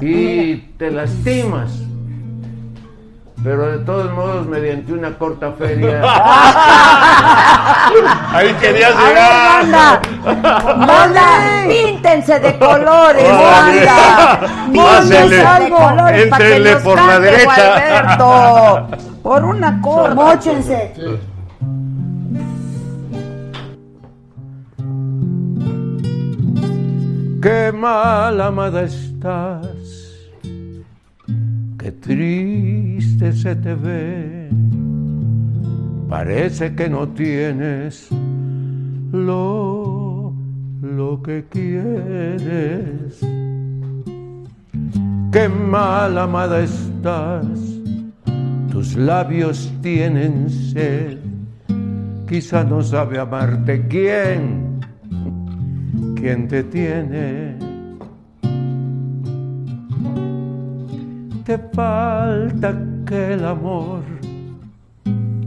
y te lastimas. Pero de todos modos, mediante una corta feria.
Ahí querías
A ver,
llegar.
banda, banda, píntense de colores, banda. Píntense de colores para que
Éntrenle
nos
por la derecha.
Por una cosa.
Móchense.
Qué mal amada estás, qué triste se te ve. Parece que no tienes lo, lo que quieres. Qué mal amada estás, tus labios tienen sed. Quizá no sabe amarte quién quien te tiene. Te falta aquel amor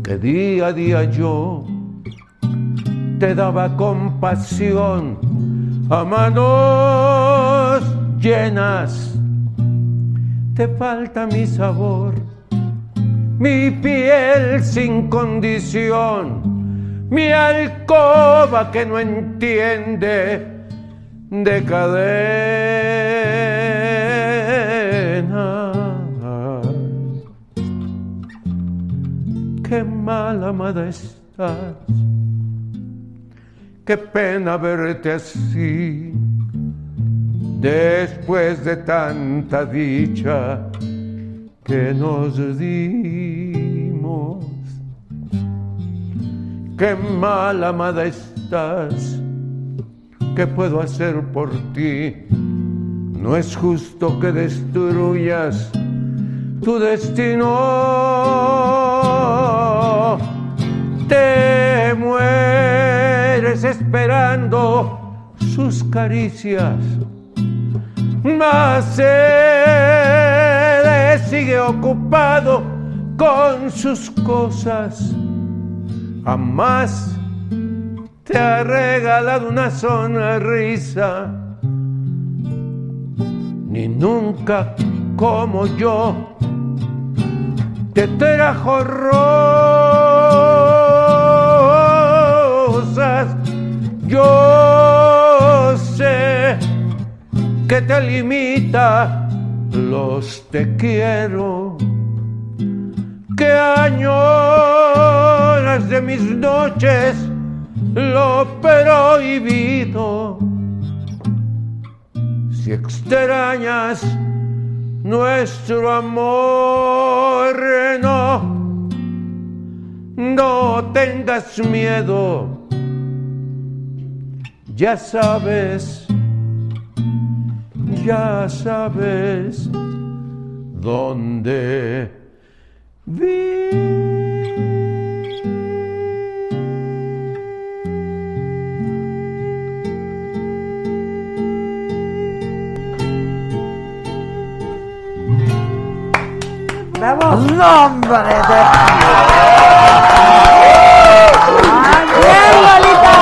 que día a día yo te daba compasión a manos llenas. Te falta mi sabor, mi piel sin condición, mi alcoba que no entiende de cadena. Qué mal amada estás, qué pena verte así, después de tanta dicha que nos dimos. Qué mal amada estás, ¿qué puedo hacer por ti? No es justo que destruyas tu destino. Te mueres esperando sus caricias, mas él sigue ocupado con sus cosas. Jamás te ha regalado una sonrisa, ni nunca como yo te trajo rosas. Yo sé que te limita los te quiero que de mis noches lo prohibido. Si extrañas nuestro amor, no, no tengas miedo. Ya sabes, ya sabes dónde
¡Bravo!
¡No, hombre!
¡Bien, Gualita!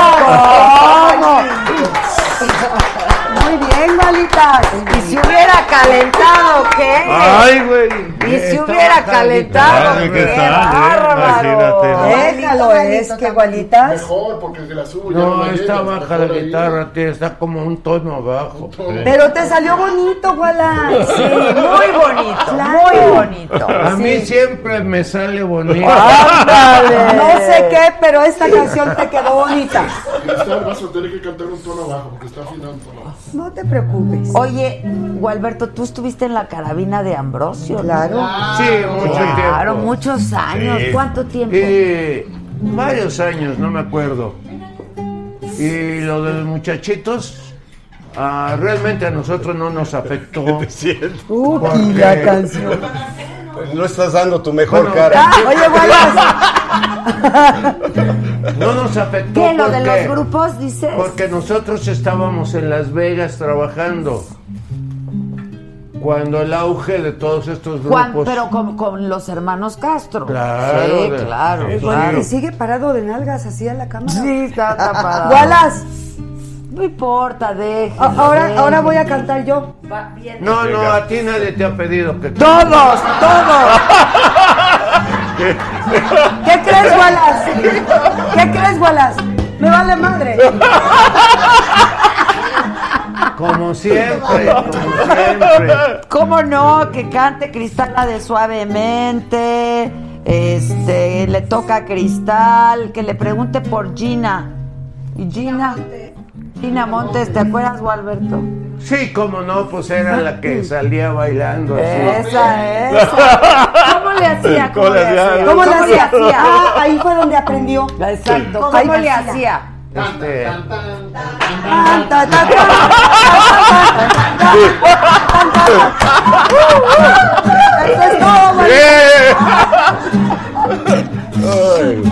Muy bien, Gualita.
¿Y si hubiera calentado qué?
Ay, güey.
¿Y si hubiera calentado?
¿qué
¡Qué
tal, eh?
Déjalo, es que Gualita.
Mejor, porque el de la suya.
No, está baja la guitarra, tío, está como un tono abajo.
Pero te salió bonito, Guala.
Sí, muy bonito,
Claro.
muy bonito.
A mí siempre me sale bonito.
¡Ándale!
No sé qué, pero esta canción te quedó bonita.
Vas a tener que cantar un tono abajo, porque está afinado un tono abajo.
No te preocupes.
Oye, Gualberto, tú estuviste en la carabina de Ambrosio. ¿no?
Claro.
Sí, mucho
Claro,
tiempo.
muchos años.
Sí.
¿Cuánto tiempo?
Eh, varios años, no me acuerdo. Y lo de los muchachitos, ah, realmente a nosotros no nos afectó.
Uy,
Porque-
la canción.
No estás dando tu mejor
Bueno,
cara.
Ah, oye, Guala.
No nos afectó
¿Qué? ¿Lo de los grupos, dices?
Porque nosotros estábamos en Las Vegas trabajando. Cuando el auge de todos estos
Juan,
grupos.
pero con, con los hermanos Castro.
Claro,
Sí,
de-
claro,
sí,
claro.
Y sigue parado de nalgas así a la cámara.
Sí, está, está parado.
Gualas,
No importa, deje.
ahora, ahora voy a cantar yo.
No, no, a ti nadie te ha pedido que
Todos, todos. ¿Qué crees, Wallace? ¿Qué crees, Wallace? Me vale madre.
Como siempre, como siempre.
¿Cómo no? Que cante Cristal de suavemente. Este, le toca a Cristal. Que le pregunte por Gina. ¿Y Gina? Gina Montes, ¿te acuerdas, Gualberto?
Sí, como no, pues era la que salía bailando así.
Esa, esa. ¿Cómo le hacía? ¿Cómo, le hacía?
¿Cómo le hacía? Ah, ahí fue donde aprendió.
Exacto. ¿Cómo le hacía?
Este,
es.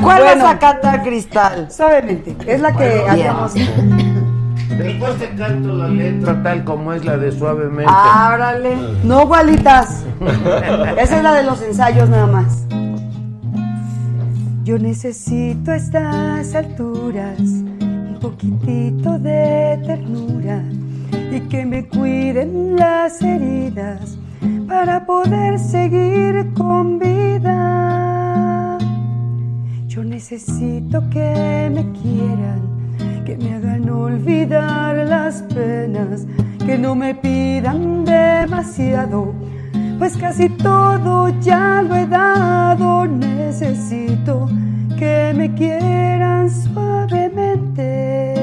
¿Cuál
Bueno.
vas a cantar, Cristal?
Suavemente. Es la que hacemos.
después te canto la letra tal como es la de suavemente.
Ábrale.
No, Gualitas. Esa es la de los ensayos nada más. Yo necesito estas alturas poquitito de ternura y que me cuiden las heridas para poder seguir con vida. Yo necesito que me quieran, que me hagan olvidar las penas, que no me pidan demasiado, pues casi todo ya lo he dado. Necesito que me quieran suavemente.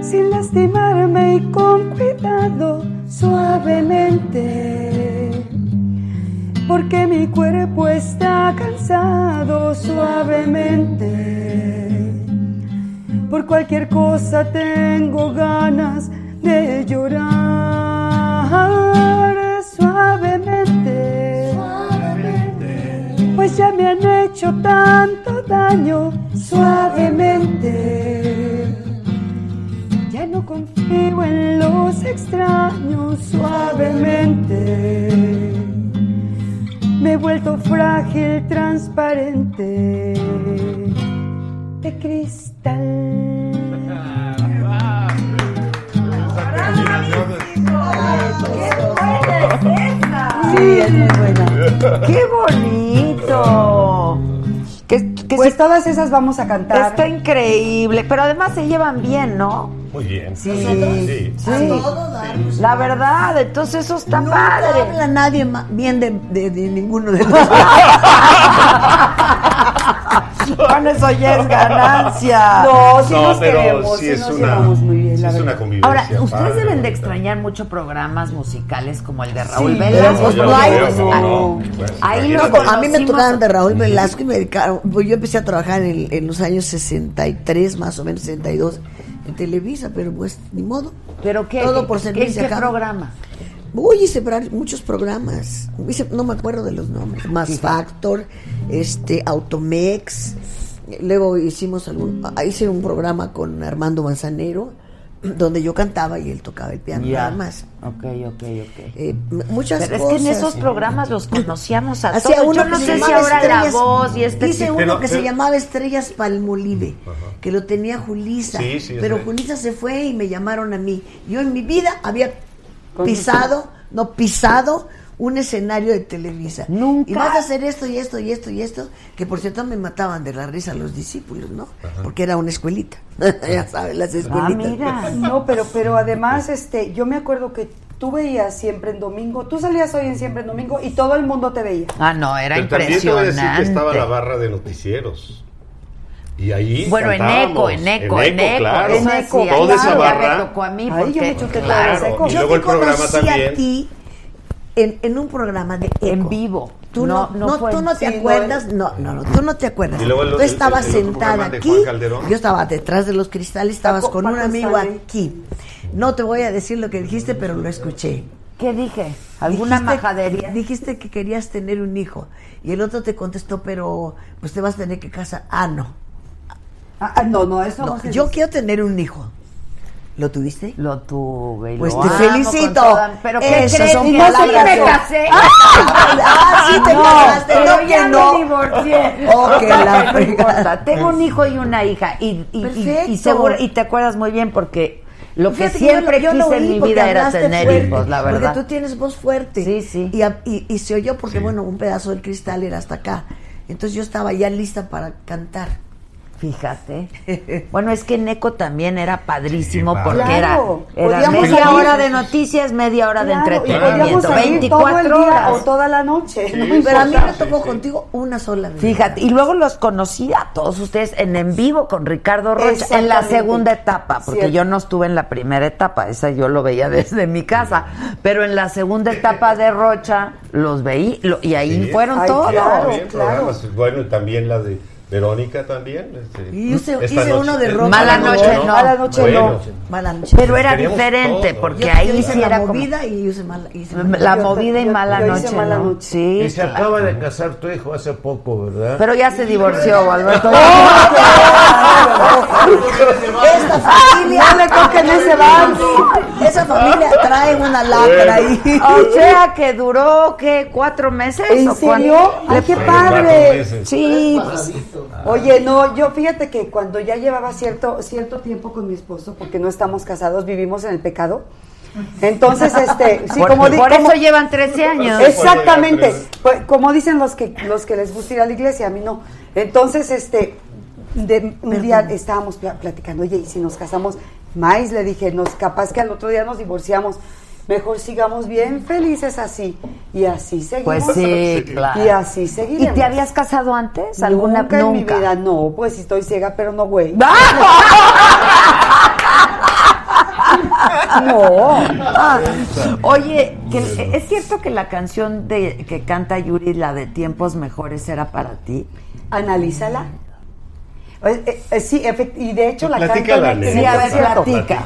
sin lastimarme y con cuidado, suavemente. Porque mi cuerpo está cansado suavemente. Por cualquier cosa tengo ganas de llorar suavemente. Pues ya me han hecho tanto daño suavemente. Ya no confío en los extraños suavemente. Me he vuelto frágil, transparente, de cristal.
Sí, es muy buena. ¡Qué bonito! Que, que
Pues
sí,
todas esas vamos a cantar.
está increíble, pero además se llevan bien, ¿no?
Muy bien.
Sí,
sí.
sí. La verdad, entonces eso está
No
padre.
habla nadie bien de, de- de ninguno de los
Bueno, eso ya es ganancia.
No, sí
No,
nos
pero
queremos,
sí
sí
es
nos
una-
llevamos muy bien, la
es una convivencia.
Ahora, ustedes
padre.
deben de extrañar mucho programas musicales como el de Raúl
Sí,
Velasco.
pues, no pues,
¿cómo
ah,
no? Pues,
ahí lo
a mí me tocaban de Raúl Velasco y me dedicaron. Pues yo empecé a trabajar en, en los años 63, más o menos 62, en Televisa, pero pues ni modo.
¿Pero qué?
Todo
¿Qué-
por
qué-
servicio
¿Qué,
acá.
programa?
Uy, hice muchos programas. Hice- no me acuerdo de los nombres. Más Factor, este, Automex. Luego hicimos algún, ah, hice un programa con Armando Manzanero, donde yo cantaba y él tocaba el piano,
Ya.
nada más.
Ok, ok, ok.
Eh, muchas
Pero es que en esos programas los conocíamos a
Hacía
todos.
uno
Yo no
que se
sé si
llamaba
ahora
Estrellas-
la voz y este
Hice
tipo-
uno
Pero-
que se
pero-
llamaba Estrellas Palmolive, que lo tenía Julisa.
Sí, sí,
pero. Julisa se fue y me llamaron a mí. Yo en mi vida había pisado, no pisado un escenario de Televisa.
Nunca.
Y vas a hacer esto y esto y esto y esto, que por cierto me mataban de la risa los discípulos, ¿no? Porque era una escuelita. ya sabes, las
Ah,
escuelitas.
mira.
No, pero, pero además, este, yo me acuerdo que tú veías siempre en domingo, tú salías hoy en siempre en domingo y todo el mundo te veía.
Ah, no, era
Pero también te voy a decir
impresionante.
que estaba la barra de noticieros. Y ahí
Bueno, en eco, en eco, en eco.
claro.
En eco,
Toda esa
claro, ya
barra.
me tocó a mí
Ay, yo me chuté todas
Claro,
las ecos.
y
Yo
luego
te
el programa
conocí
también.
a ti en, en un programa de eco.
en vivo.
Tú no, no,
fue-
tú no te
sí, no,
acuerdas, no, no, no, tú no te acuerdas.
Y luego el-
tú
el-
estabas
el
sentada aquí, yo estaba detrás de los cristales, estabas con un amigo aquí. No te voy a decir lo que dijiste, pero lo escuché.
¿Qué dije? ¿Alguna
Dijiste-
majadería?
Dijiste que querías tener un hijo y el otro te contestó, pero pues te vas a tener que casar. Ah, no.
Ah, ah, no, no, eso no,
No, yo
dice.
quiero tener un hijo. ¿Lo tuviste?
Lo tuve.
Pues
lo
te felicito.
toda- Pero ¿qué
Esas
crees?
son palabras
sí me casé.
Ah, sí te
No,
casaste,
pero
no
ya
no.
me divorcié.
Oh, que la
No importa. Tengo un hijo y una hija. Y, y, y-
Perfecto.
y seguro, y te acuerdas muy bien porque lo que
Fíjate que
siempre
yo yo
quise en mi vida era tener
fuerte,
hijos, la verdad.
Porque tú tienes voz fuerte.
Sí, sí.
Y, y, y se oyó porque, bueno, un pedazo del cristal era hasta acá. Entonces yo estaba ya lista para cantar.
Fíjate. Bueno, es que Neco también era padrísimo
Sí,
porque
claro.
era, era media
salir.
hora de noticias, media hora de
Claro, y
entretenimiento.
todo el
24
día
horas.
o toda la noche. no
Pero a mí me tocó contigo una sola vez.
Fíjate, y luego los conocí a todos ustedes en en vivo con Ricardo Rocha en la segunda etapa, porque
Cierto.
yo no estuve en la primera etapa, esa yo lo veía desde mi casa, pero en la segunda etapa de Rocha los veí lo- y ahí
Sí.
fueron
Ay,
todos.
claro.
Programas, bueno, y también la de Verónica también. este,
Y hice- hice
noche-
uno de rock.
Mala noche no.
Mala noche
Bueno,
no.
Mala noche.
Pero era diferente,
todo.
porque
Yo-
ahí
yo hice
sí
la
era como
movida y yo hice mala, hice mala
la
Yo-
movida y mala
yo hice
noche,
mala
¿no?
noche.
Sí,
Y se
claro.
acaba de casar tu hijo hace poco, ¿verdad?
Pero ya se divorció, Alberto.
Esta familia.
No le toquen ese vals.
Esa familia trae una lacra ahí.
O sea que duró, ¿qué? ¿Cuatro meses?
¿En
o cuánto?
serio? ¡Ay, qué padre!
Sí,
Oye, no, yo fíjate que cuando ya llevaba cierto, cierto tiempo con mi esposo, porque no estamos casados, vivimos en el pecado. Entonces, este, sí,
por,
como di-
por
como-
eso llevan 13 años.
Exactamente. Pues, como dicen los que los que les gusta ir a la iglesia, a mí no. Entonces, este, de, un día estábamos pla- platicando, oye, y si nos casamos, más le dije, nos capaz que al otro día nos divorciamos. Mejor sigamos bien felices así. Y así seguimos.
Pues sí, claro.
Y así
¿Y
seguiremos.
te habías casado antes? ¿Alguna
nunca, en mi
nunca?
vida, no, pues si estoy ciega, pero no güey.
No. Ah, oye, que- ¿es cierto que la canción de que canta Yuri, la de Tiempos Mejores, era para ti?
Analízala. Eh, eh, sí, y de hecho la
Platícala,
en el
Sí, a ver, platica.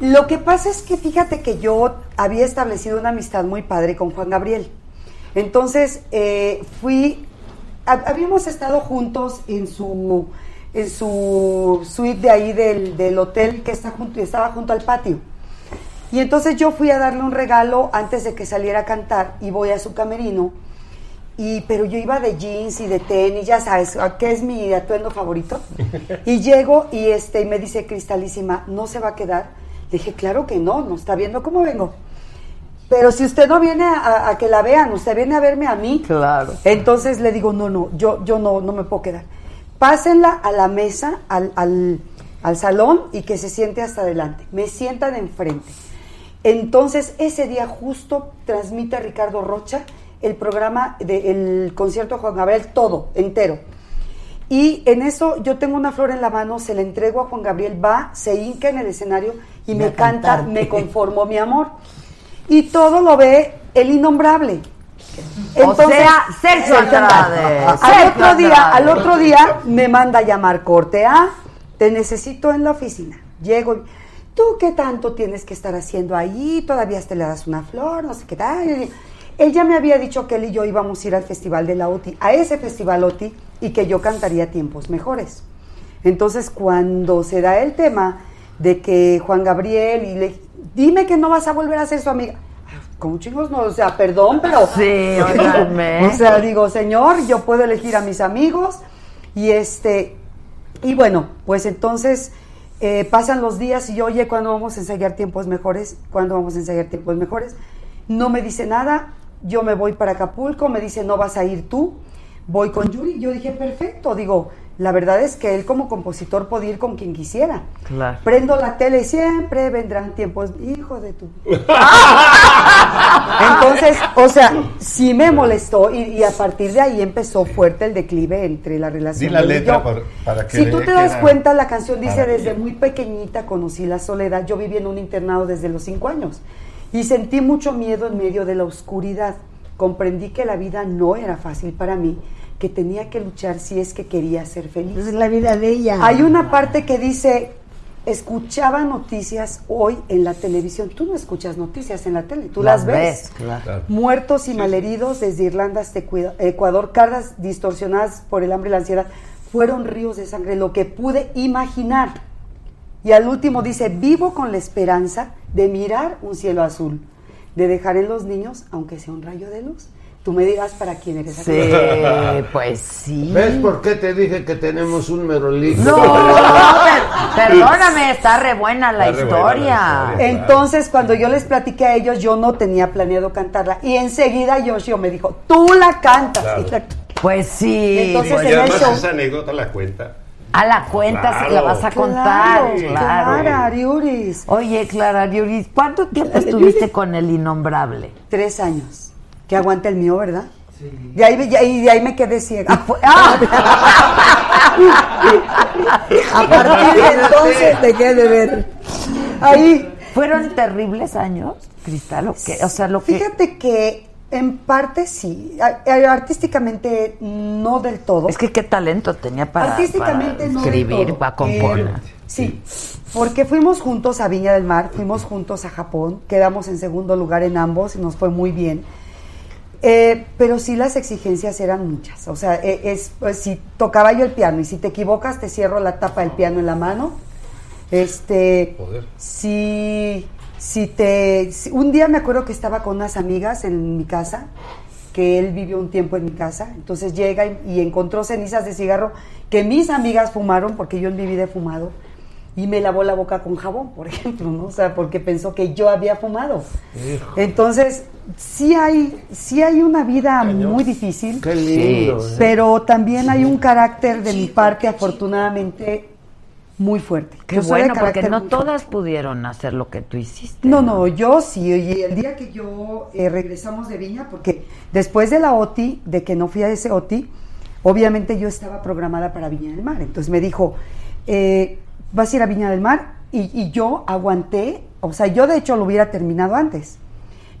Lo que pasa es que fíjate que yo había establecido una amistad muy padre con Juan Gabriel. Entonces eh, fui, hab- habíamos estado juntos en su, en su suite de ahí del, del hotel que está junto, estaba junto al patio. Y entonces yo fui a darle un regalo antes de que saliera a cantar y voy a su camerino. Y, pero yo iba de jeans y de tenis, ya sabes, ¿qué es mi atuendo favorito? Y llego y este y me dice Cristalísima, ¿no se va a quedar? Le dije, claro que no, no está viendo cómo vengo. Pero si usted no viene a, a que la vean, usted viene a verme a mí.
Claro.
Entonces le digo, no, no, yo, yo no, no me puedo quedar. Pásenla a la mesa, al, al, al salón y que se siente hasta adelante. Me sientan enfrente. Entonces ese día justo transmite Ricardo Rocha el programa del concierto de Juan Gabriel, todo, entero. Y en eso yo tengo una flor en la mano, se la entrego a Juan Gabriel, va, se hinca en el escenario y me canta,
cantarte.
me conformó mi amor. Y todo lo ve el innombrable.
O sea, Sergio Andrade.
Al
Sergio
otro día, al otro día me manda a llamar corte A, te necesito en la oficina. Llego y, ¿tú qué tanto tienes que estar haciendo ahí? Todavía te le das una flor, no sé qué tal. Él ya me había dicho que él y yo íbamos a ir al festival de la OTI, a ese festival OTI, y que yo cantaría tiempos mejores. Entonces, cuando se da el tema de que Juan Gabriel y le dime que no vas a volver a ser su amiga. Como chingos no, o sea, perdón, pero
Sí,
o sea, digo, señor, yo puedo elegir a mis amigos y este y bueno, pues entonces eh, pasan los días y yo, oye, ¿cuándo vamos a ensayar tiempos mejores? ¿Cuándo vamos a ensayar tiempos mejores? No me dice nada, yo me voy para Acapulco, me dice, no vas a ir tú, voy con Yuri. Yo dije, perfecto, digo, la verdad es que él como compositor podía ir con quien quisiera.
Claro.
Prendo la tele y siempre vendrán tiempos, hijo de tu. Entonces, o sea, sí me molestó y, y a partir de ahí empezó fuerte el declive entre la relación.
Di la
y
letra
yo.
por- para que
Si tú te das cuenta, la canción dice, desde
ella".
muy pequeñita conocí la soledad. Yo viví en un internado desde los cinco años y sentí mucho miedo en medio de la oscuridad. Comprendí que la vida no era fácil para mí, que tenía que luchar si es que quería ser feliz.
Es la vida de ella.
Hay una parte que dice, escuchaba noticias hoy en la televisión. Tú no escuchas noticias en la tele, tú las, ves.
claro.
Muertos y malheridos desde Irlanda hasta Ecua- Ecuador, caras distorsionadas por el hambre y la ansiedad. Fueron ríos de sangre, lo que pude imaginar. Y al último dice, vivo con la esperanza de mirar un cielo azul, de dejar en los niños, aunque sea un rayo de luz. Tú me dirás para quién eres.
Sí, pues sí.
¿Ves por qué te dije que tenemos un merolito?
No, per- perdóname, está re buena la
Está re buena la
historia.
Entonces, cuando yo les platiqué a ellos, yo no tenía planeado cantarla. Y enseguida Yoshio me dijo, tú la cantas.
Claro.
Y la-
Pues sí.
Entonces,
y
en el
además
show-
esa anécdota la cuenta.
A la cuenta
Claro.
se la vas a contar,
Claro,
claro.
Clara Ariuris.
Oye, Clara Ariuris, ¿cuánto tiempo estuviste con el innombrable?
Tres años. Que aguanta el mío, ¿verdad? De ahí, de ahí, de ahí me quedé ciega.
A partir de entonces dejé de ver.
Ahí.
¿Fueron terribles años, Cristal? ¿O qué? O sea, lo que...
Fíjate que en parte sí. Artísticamente no del todo.
Es que qué talento tenía para,
Artísticamente
para
no del
escribir, para componer.
Eh, sí, porque fuimos juntos a Viña del Mar, fuimos juntos a Japón, quedamos en segundo lugar en ambos y nos fue muy bien. Eh, pero sí las exigencias eran muchas. O sea, eh, es, pues, si tocaba yo el piano y si te equivocas te cierro la tapa del piano en la mano. Este,
Joder.
si, si te, si- un día me acuerdo que estaba con unas amigas en mi casa, que él vivió un tiempo en mi casa, entonces llega y, y encontró cenizas de cigarro que mis amigas fumaron, porque yo en mi vida he fumado, y me lavó la boca con jabón, por ejemplo, ¿no? O sea, porque pensó que yo había fumado. Entonces, sí hay, sí hay una vida muy difícil.
Qué lindo. ¿eh?
Pero también hay un carácter de mi parte, afortunadamente, muy fuerte.
Qué
Yo
bueno, porque no
fuerte.
todas pudieron hacer lo que tú hiciste.
No, no, yo sí. Y el día que yo eh, regresamos de Viña, porque después de la OTI, de que no fui a ese OTI, obviamente yo estaba programada para Viña del Mar. Entonces me dijo, eh, vas a ir a Viña del Mar. Y, y yo aguanté O sea, yo de hecho lo hubiera terminado antes.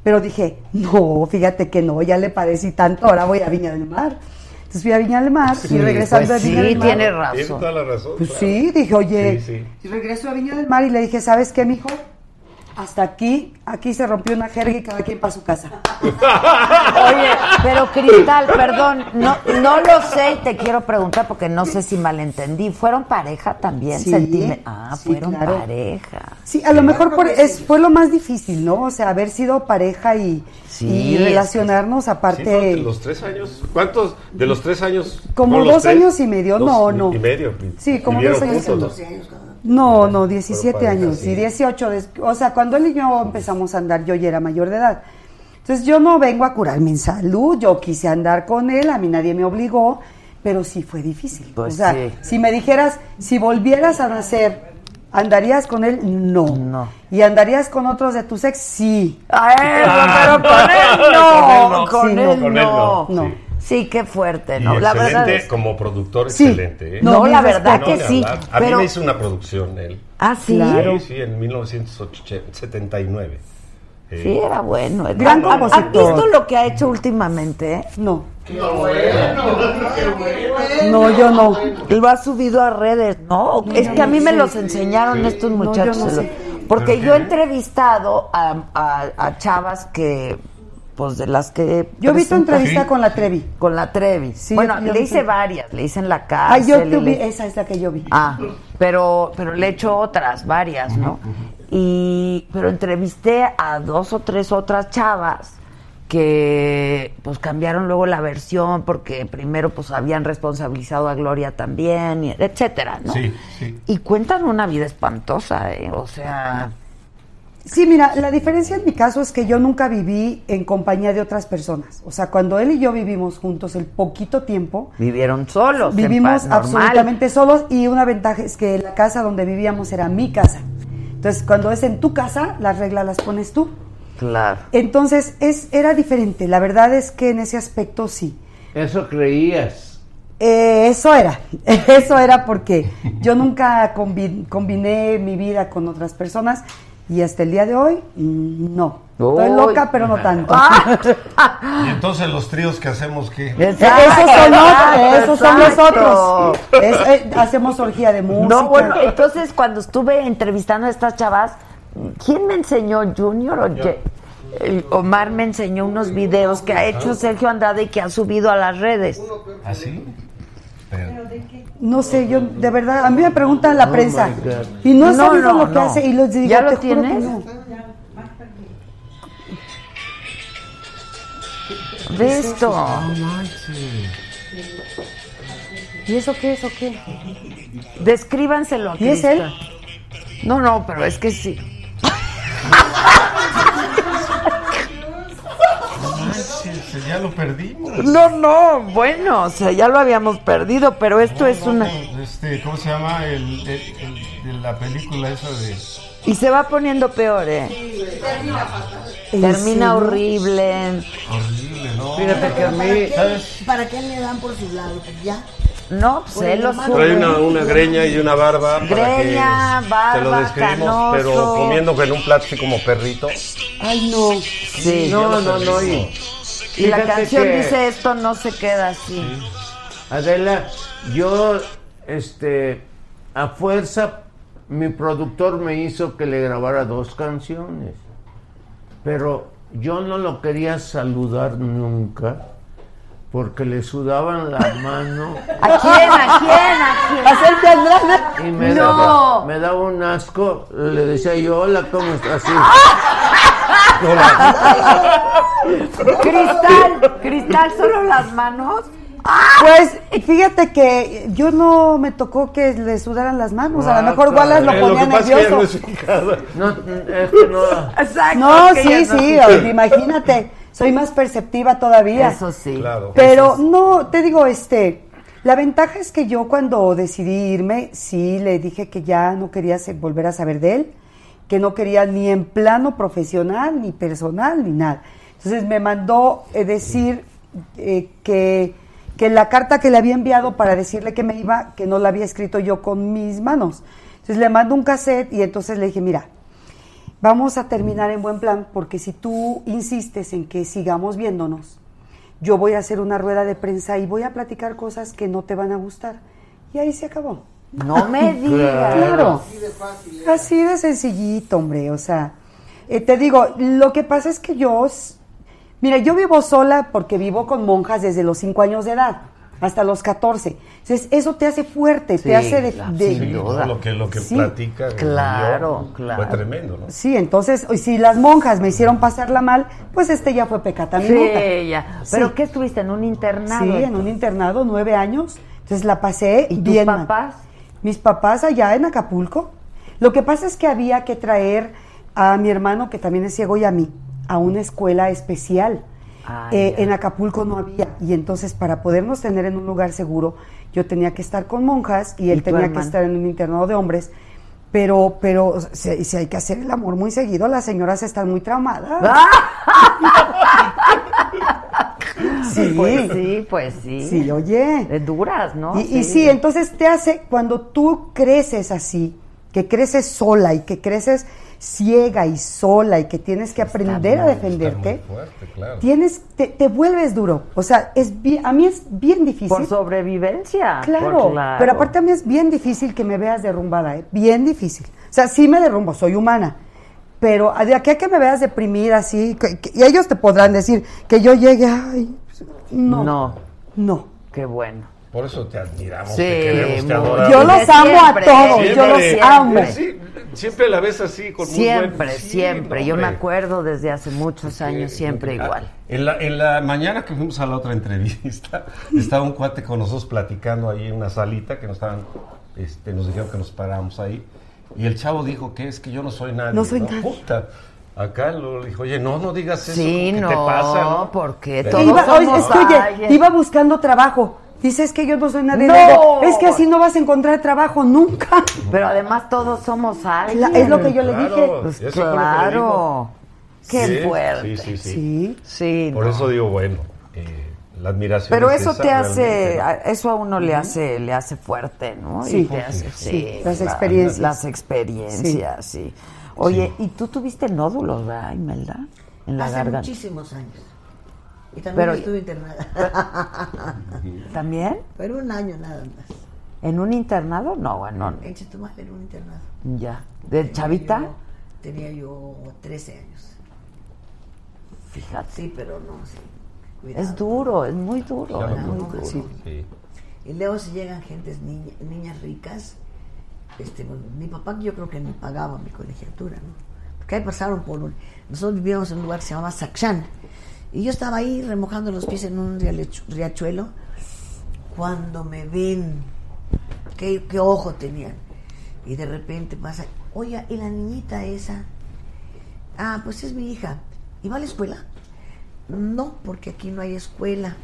Pero dije, no, fíjate que no, ya le padecí tanto, ahora voy a Viña del Mar. Entonces fui a Viña del Mar y regresando
pues
de Viña
sí,
del Mar.
tiene razón.
Tiene toda la razón.
Pues
claro.
sí, dije, oye,
Sí, sí.
y regreso a Viña del Mar y le dije, ¿sabes qué, mijo? Hasta aquí, aquí se rompió una jerga y cada quien para su casa.
Oye, pero Cristal, perdón, no, no lo sé y te quiero preguntar porque no sé si malentendí. ¿Fueron pareja también?
Sí,
Sentime- ah,
sí,
fueron
claro.
pareja.
Sí, a lo mejor por- es, fue lo más difícil, ¿no? O sea, haber sido pareja y,
Sí,
relacionarnos
Sí,
aparte...
¿no? De los tres años. ¿Cuántos? De los tres años.
Como
¿fueron los
dos
tres?
años y medio,
Dos
no, no.
Y medio.
Sí, como dos años y medio.
¿No?
No, no, 17
pareja,
años
sí.
y 18. des- O sea, cuando él y yo empezamos a andar, yo ya era mayor de edad. Entonces yo no vengo a curarme en salud, yo quise andar con él, a mí nadie me obligó, pero sí fue difícil.
Pues
o sea,
sí.
si me dijeras, si volvieras a nacer, ¿andarías con él? No.
No.
¿Y andarías con otros de tus ex? Sí.
A él, pero con él no, con
Sí,
él
no.
no.
Con él no,
No.
sí.
Sí, qué fuerte,
Y
¿no? La
excelente
verdad es...
como productor,
Sí.
excelente. ¿eh?
No,
No,
la verdad
No,
que sí.
A
pero...
mí me hizo una producción él.
Ah, sí.
Claro.
Sí, sí, en 1979. Eh,
Sí, era bueno.
Gran
¿Han- ¿Han
compositor.
visto lo que ha hecho últimamente?
No. No, yo no.
Lo ha subido a redes, ¿no? Es que a mí me los enseñaron estos
No,
muchachos.
yo no sé.
Porque yo he entrevistado a, a- a chavas que, pues de las que...
Yo he visto
presentan-
entrevista con la Trevi.
Con la Trevi.
Sí,
bueno,
yo- yo
le
vi-
hice varias, le hice en la
Ah,
cárcel.
yo vi,
le-
esa es la que yo vi.
Ah, pero, pero le he hecho otras, varias, ¿no? Y, pero entrevisté a dos o tres otras chavas que pues cambiaron luego la versión porque primero pues habían responsabilizado a Gloria también, y etcétera, ¿no?
Sí, sí.
Y cuentan una vida espantosa, ¿eh? O sea,
Sí, mira, la diferencia en mi caso es que yo nunca viví en compañía de otras personas. O sea, cuando él y yo vivimos juntos el poquito tiempo,
vivieron solos. en
vivimos
paz,
absolutamente solos y una ventaja es que la casa donde vivíamos era mi casa. Entonces, cuando es en tu casa, las reglas las pones tú.
Claro.
Entonces, es, era diferente. La verdad es que en ese aspecto sí.
Eso creías.
Eh, eso era, eso era porque yo nunca combi- combiné mi vida con otras personas y hasta el día de hoy, no. Estoy
Uy.
loca, pero no tanto.
Y entonces los tríos que hacemos, ¿qué?
Exacto,
esos son, esos son los otros. Es- eh, hacemos orgía de música.
No, bueno, entonces cuando estuve entrevistando a estas chavas, ¿quién me enseñó, Junior o el Omar me enseñó unos videos que ha hecho Sergio Andrade y que ha subido a las redes.
¿Así?
No sé, yo de verdad, a mí me preguntan la
Oh,
prensa y no
No,
sabido
no,
lo que hace y les digo,
¿Ya lo
te juro que
tienes?
no.
De esto.
¿Y eso qué es o qué?
Descríbanselo. a
¿Y es
Cristal. No, no, pero es que sí.
Ya lo perdimos.
No, no, bueno, o sea, ya lo habíamos perdido, pero esto es una...
Este, ¿Cómo se llama? El, el- el- de la película esa de...
Y se va poniendo peor, ¿eh? Termina horrible.
Horrible, ¿no?
Fíjate que a mí...
¿Para qué le dan por su lado? Ya.
No, pues él lo
Trae
sube.
una, una greña y una barba. para
Greña,
que
barba,
Te lo describimos, pero
canoso.
comiendo en un plato así como perrito.
Ay, no.
Sí.
No, no, no. Y,
Y la canción
que-
dice esto no se queda así.
Adela, yo, este, a fuerza, mi productor me hizo que le grabara dos canciones. Pero yo no lo quería saludar nunca porque le sudaban la mano
¿A quién? ¿A quién? ¿A quién?
Y me,
No.
daba, me daba un asco. Le decía yo, hola, ¿cómo estás? Así.
Cristal, Cristal, solo las manos.
Pues fíjate que yo no me tocó que le sudaran las manos. A lo mejor
Ah,
Wallace lo ponía
que pasa es que no
nervioso.
es en casa.
No, es que no.
Exacto.
No,
es que
sí,
no-
sí, oye, imagínate. Soy más perceptiva todavía.
Eso sí.
Claro.
Pero no, te digo, este, la ventaja es que yo cuando decidí irme, sí le dije que ya no quería volver a saber de él, que no quería ni en plano profesional, ni personal, ni nada. Entonces me mandó eh, decir eh, que, que la carta que le había enviado para decirle que me iba, que no la había escrito yo con mis manos. Entonces le mando un cassette y entonces le dije, mira, vamos a terminar en buen plan, porque si tú insistes en que sigamos viéndonos, yo voy a hacer una rueda de prensa y voy a platicar cosas que no te van a gustar. Y ahí se acabó.
No me digas.
Claro.
Así de fácil. ¿eh?
Así de sencillito, hombre. O sea, eh, te digo, lo que pasa es que yo, mira, yo vivo sola porque vivo con monjas desde los 5 años de edad hasta los 14. Entonces, eso te hace fuerte,
Sí,
te hace de...
claro,
de-
sí, lo que, lo que
Sí.
platica
Claro,
yo,
claro.
fue tremendo, ¿no?
Sí, entonces, si las monjas me hicieron pasarla mal, pues este ya fue pecata minuta.
Ya. ¿Pero
Sí.
qué estuviste en un internado?
Sí, en un internado, nueve años. Entonces la pasé
¿Y tus
bien mal. Mis papás allá en Acapulco. Lo que pasa es que había que traer a mi hermano, que también es ciego, y a mí, a una escuela especial.
Ah,
Eh, en Acapulco no había. Y entonces, para podernos tener en un lugar seguro, yo tenía que estar con monjas y
¿Y
él tenía que estar en un internado de hombres. Pero, pero si, si hay que hacer el amor muy seguido, las señoras están muy traumadas. Sí.
Pues sí, pues sí.
Sí, oye.
De duras, ¿no?
Y, y sí, entonces te hace, cuando tú creces así, que creces sola y que creces ciega y sola y que tienes que aprender a defenderte,
Fuerte, claro.
tienes, te, te vuelves duro. O sea, es bien, a mí es bien difícil.
Por sobrevivencia.
Claro,
por claro.
pero aparte a mí es bien difícil que me veas derrumbada, ¿eh? bien difícil. O sea, sí me derrumbo, soy humana, pero de aquí a que me veas deprimida así, que- que- y ellos te podrán decir que yo llegue, ay, no,
No.
no.
Qué bueno.
Por eso te admiramos,
Sí,
te queremos, te
muy-
adoramos.
Yo los amo a
Siempre,
todos,
Siempre,
yo los amo.
Sí, siempre la ves así, con muy
Siempre,
buen- sí,
siempre.
no,
Yo me acuerdo desde hace muchos años, siempre
Ah,
igual.
En la, en la mañana que fuimos a la otra entrevista, estaba un cuate con nosotros platicando ahí en una salita que nos estaban, este, nos dijeron que nos paráramos ahí. Y el chavo dijo que es que yo no soy nadie.
No soy nadie.
Puta. Acá lo dijo, oye, no, no digas eso.
Sí,
¿qué
no,
te pasa? no?
porque todos
Iba, oye,
somos
es que, oye, iba buscando trabajo. Dices que yo no soy nadie.
No.
Es que así no vas a encontrar trabajo nunca.
Pero además todos somos alguien.
Es lo que yo le dije.
Pues
eso le
claro. Qué
Sí,
fuerte.
Sí, sí, sí.
Sí.
Sí,
Por
no.
eso digo, bueno, eh, la admiración.
Pero
es
eso
esa
te hace, eso a uno le hace, le hace fuerte, ¿no?
Sí.
Y te hace,
Sí,
sí,
las experiencias.
Las experiencias, sí. Oye, y tú tuviste nódulos, ¿verdad, Imelda? En la
Hace
garganta.
muchísimos años. Y también
Pero-
estuve internada.
¿También?
Pero un año nada más.
¿En un internado? No, bueno,
En Chetumal, en un internado.
ya. ¿De chavita?
Yo- tenía yo 13 años.
Fíjate.
Sí, pero no, sí. Cuidado.
Es duro, es muy duro,
Claro,
es muy
no,
duro.
sí.
Sí.
Y luego si llegan gentes, niña- niñas ricas, este, bueno, mi papá yo creo que me pagaba mi colegiatura, ¿no? Porque ahí pasaron por un... Nosotros vivíamos en un lugar que se llamaba Sacchán. Y yo estaba ahí remojando los pies en un riachuelo cuando me ven, qué, qué ojo tenían. Y de repente pasa, oye, ¿y la niñita esa? Ah, pues es mi hija. ¿Y va a la escuela? No, porque aquí no hay escuela.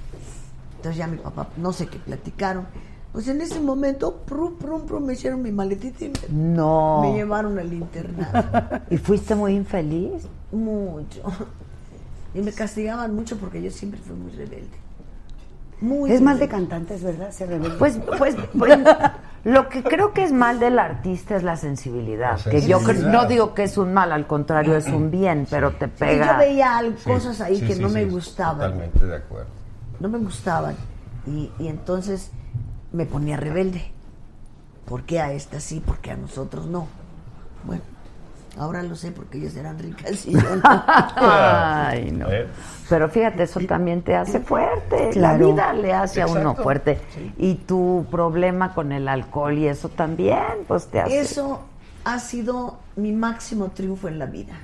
Entonces ya mi papá, no sé qué platicaron. Pues en ese momento, prum, prum, prum, me hicieron mi maletita y me,
No.
me llevaron al internado.
¿Y fuiste muy infeliz?
mucho. Y me castigaban mucho porque yo siempre fui muy rebelde. Muy
Es mal de cantantes, ¿verdad? Ser rebelde.
Pues, pues, pues, lo que creo que es mal del artista es la sensibilidad.
La
Que yo
sensibilidad.
no digo que es un mal, al contrario, es un bien, pero te
Sí,
pega.
yo veía cosas ahí
sí,
que
sí,
no
sí,
me
sí,
gustaban.
Totalmente de acuerdo.
no me gustaban. Y, y entonces me ponía rebelde. ¿Por qué a esta sí? ¿Por qué a nosotros no? Bueno, ahora lo sé porque ellas eran ricas y yo no.
Ay, no.
¿Eh?
Pero fíjate, eso también te hace fuerte.
Claro.
La vida le hace a uno fuerte. Y tu problema con el alcohol y eso también, pues te hace.
Eso ha sido mi máximo triunfo en la vida.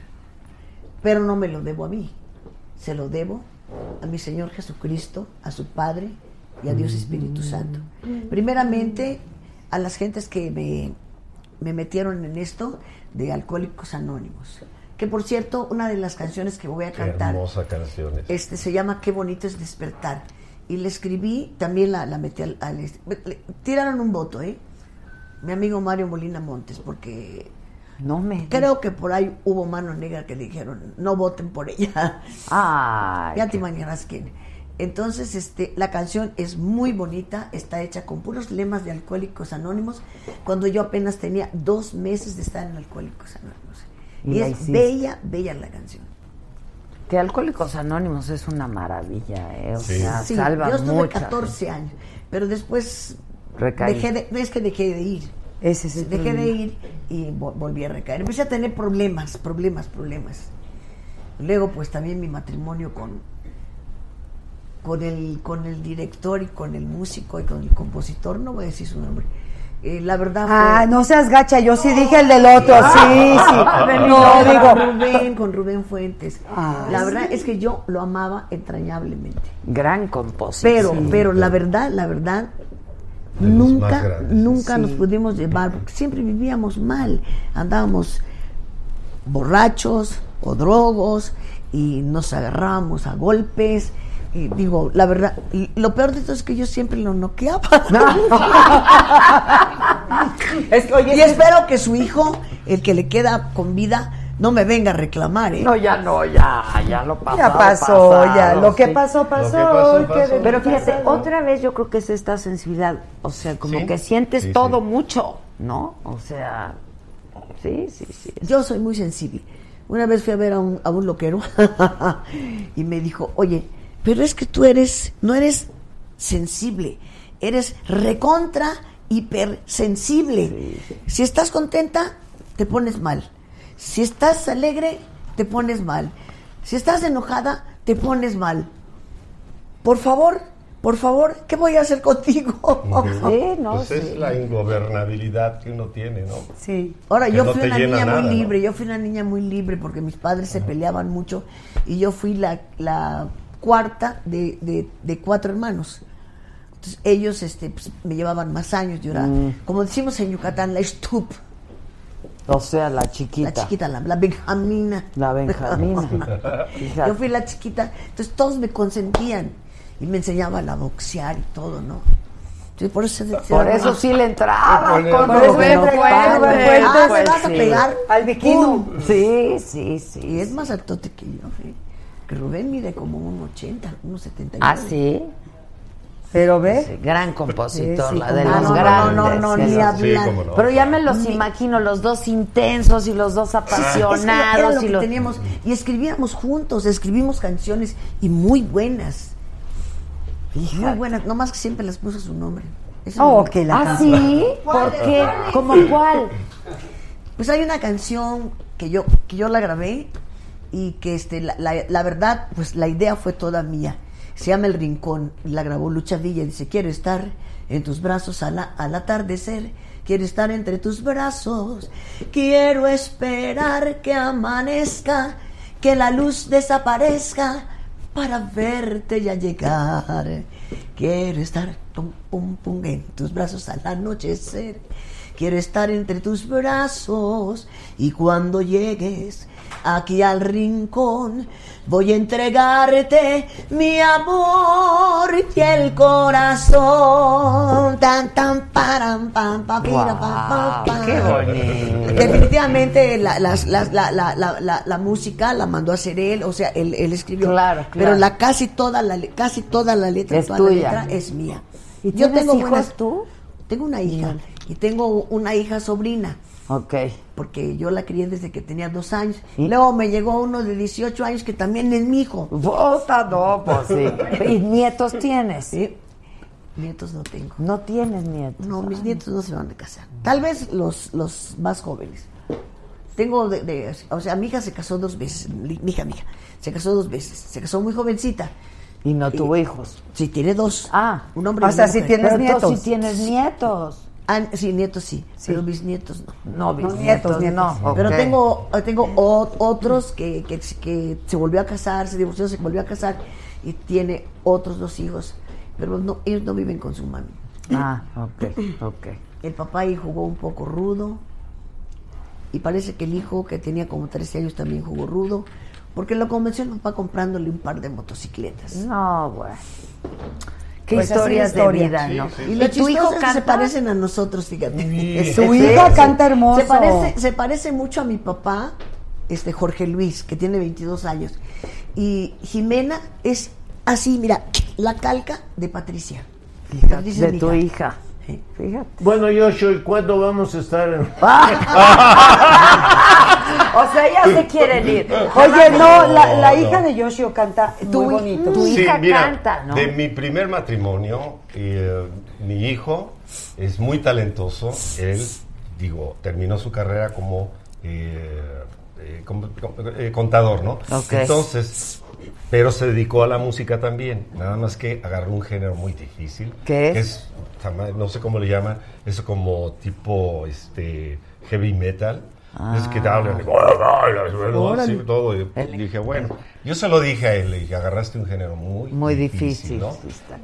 Pero no me lo debo a mí. Se lo debo a mi Señor Jesucristo, a su Padre y a Dios Espíritu Santo. Primeramente, a las gentes que me, me metieron en esto de Alcohólicos Anónimos. Que por cierto, una de las canciones que voy a
Qué
cantar
hermosa canción es.
este se llama Qué bonito es despertar. Y le escribí, también la, la metí al, al- le- tiraron un voto, ¿eh? Mi amigo Mario Molina Montes, porque
No me.
creo que por ahí hubo mano negra que dijeron, no voten por ella.
Ay.
ya te imaginarás quién. Entonces, este, la canción es muy bonita, está hecha con puros lemas de Alcohólicos Anónimos, cuando yo apenas tenía dos meses de estar en Alcohólicos Anónimos.
Y
es
hiciste.
bella, bella la canción.
Que Alcohólicos Anónimos es una maravilla, ¿eh? O sea,
Sí,
salva
yo estuve
mucha
14 años, pero después
Recaí.
dejé de, no es que dejé de ir.
Ese es el
dejé de ir y vo- volví a recaer. Empecé a tener problemas, problemas, problemas. Luego, pues también mi matrimonio con con el con el director y con el músico y con el compositor, no voy a decir su nombre. Eh, la verdad fue
Ah, no seas gacha, yo sí dije el del otro, sí, sí.
no,
No, digo.
con Rubén, con Rubén Fuentes.
Ah,
la
sí.
verdad es que yo lo amaba entrañablemente.
Gran compositor.
Pero,
Sí.
pero la verdad, la verdad,
De
nunca, nunca nos pudimos llevar, porque siempre vivíamos mal, andábamos borrachos o drogos y nos agarrábamos a golpes. Y digo, la verdad, lo peor de todo es que yo siempre lo noqueaba. y espero que su hijo, el que le queda con vida, no me venga a reclamar. ¿eh?
No, ya no, ya, ya lo pasó.
Ya pasó, ya. Lo que pasó, pasó.
Lo que
¿qué de-
Pero fíjate,
pasado?
otra vez yo creo que es esta sensibilidad. O sea, como
Sí.
que sientes
Sí,
todo
sí.
mucho, ¿no? O sea, sí, sí, sí.
Yo soy muy sensible. Una vez fui a ver a un, a un loquero y me dijo, oye, pero es que tú eres, no eres sensible, eres recontra hipersensible. Si estás contenta, te pones mal. Si estás alegre, te pones mal. Si estás enojada, te pones mal. Por favor, por favor, ¿qué voy a hacer contigo?
Pues es la ingobernabilidad que uno tiene, ¿no?
Sí.
Ahora,
Que
yo
no
fui una niña
nada,
muy
¿no?
libre, yo fui una niña muy libre porque mis padres se peleaban mucho y yo fui la, la cuarta de, de- de cuatro hermanos. Entonces ellos este, pues, me llevaban más años, yo era,
Mm.
como decimos en Yucatán, la stup,
O sea, la chiquita.
la chiquita, la, la benjamina.
La Benjamina.
Yo fui la chiquita, entonces todos me consentían y me enseñaban a boxear y todo, ¿no? Entonces, por eso,
Por eso sí le entraba
Por
con
eso
Rubén
le
Fuentes.
Ah,
Pues
¿me vas a pegar?
Al bikini.
Sí, sí, sí.
Y es más altote que yo, ¿eh? Rubén mide como un 80, unos 70.
Ah, sí.
Pero ve.
Sí, gran compositor,
Sí, sí,
la de los
no.
grandes.
No, no, no, ni hablar. No.
Pero ya me los
Ni-
imagino, los dos intensos y los dos
Es que era
apasionados.
lo
y
que
los...
teníamos. Y escribíamos juntos, escribimos canciones y muy buenas. Muy buenas, nomás que siempre les puso su nombre. Eso
Oh,
no-
que la
¿Ah,
canción.
sí? ¿Por qué? ¿Cómo cuál?
Pues hay una canción que yo, que yo la grabé y que este, la, la- verdad, pues la idea fue toda mía. Se llama El Rincón, la grabó Lucha Villa. Dice, quiero estar en tus brazos al, al atardecer, quiero estar entre tus brazos, quiero esperar que amanezca, que la luz desaparezca para verte ya llegar. Quiero estar pum, pum, pum, en tus brazos al anochecer. Quiero estar entre tus brazos y cuando llegues aquí al rincón voy a entregarte mi amor y el corazón. Tan tan param pam pam pira, pam, pam, pam.
qué bonito.
Definitivamente la, las- las- la, la, la, música la mandó a hacer él, o sea, él, él escribió.
Claro, claro.
Pero la casi toda la casi toda la letra,
Es
toda
tuya.
la letra es mía.
¿Y tienes hijos
buenas-
tú?
Tengo una hija y tengo una hija sobrina.
Ok.
Porque yo la crié desde que tenía dos años. Luego me llegó uno de 18 años que también es mi hijo.
Bota, no, pues sí. ¿Y nietos tienes?
Sí. Nietos no tengo.
No tienes nietos.
No, mis nietos no se van a casar. Tal vez los, los más jóvenes. Tengo de, de- o sea, mi hija se casó dos veces. Mi hija, mi hija. Se casó dos veces. Se casó muy jovencita.
Y no tuvo hijos.
Sí, tiene dos.
Ah.
Un hombre y
O sea,
mujer.
tienes nietos.
sí tienes nietos.
Ah, sí, nietos sí, pero mis nietos no.
No, mis
nietos,
nietos,
nietos.
no.
Pero tengo, eh, tengo o- otros que, que, que se volvió a casar, se divorció, se volvió a casar y tiene otros dos hijos. Pero no, ellos no viven con su mami.
Ah, ok, ok.
El papá ahí jugó un poco rudo y parece que el hijo que tenía como 13 años también jugó rudo porque lo convenció el papá comprándole un par de motocicletas.
No, bueno. Qué
Pues
historias
historia.
de vida,
Sí,
¿no?
sí.
Y
tu hijo
se parecen a nosotros, fíjate.
Su hija canta hermoso.
Se parece, se parece mucho a mi papá, este Jorge Luis, que tiene 22 años. Y Jimena es así, mira, la calca de Patricia.
De tu
hija.
hija. Fíjate.
Bueno, Joshua, ¿y cuándo vamos a estar en.?
O sea, ya se quieren ir.
Oye, no, la, hija de Yoshio canta
Tu
muy bonito.
tu
Sí,
hija
mira,
canta, ¿no?
De mi primer matrimonio, eh, mi hijo es muy talentoso. Él, digo, terminó su carrera como, eh, eh, como- eh, contador, ¿no? Entonces, pero se dedicó a la música también. Nada más que agarró un género muy difícil.
¿Qué es?
que es? no sé cómo le llaman. Eso como tipo este heavy metal. Es que te hablan y- todo. Y dije, bueno, yo se lo dije a él, le dije, agarraste un género muy,
Muy difícil,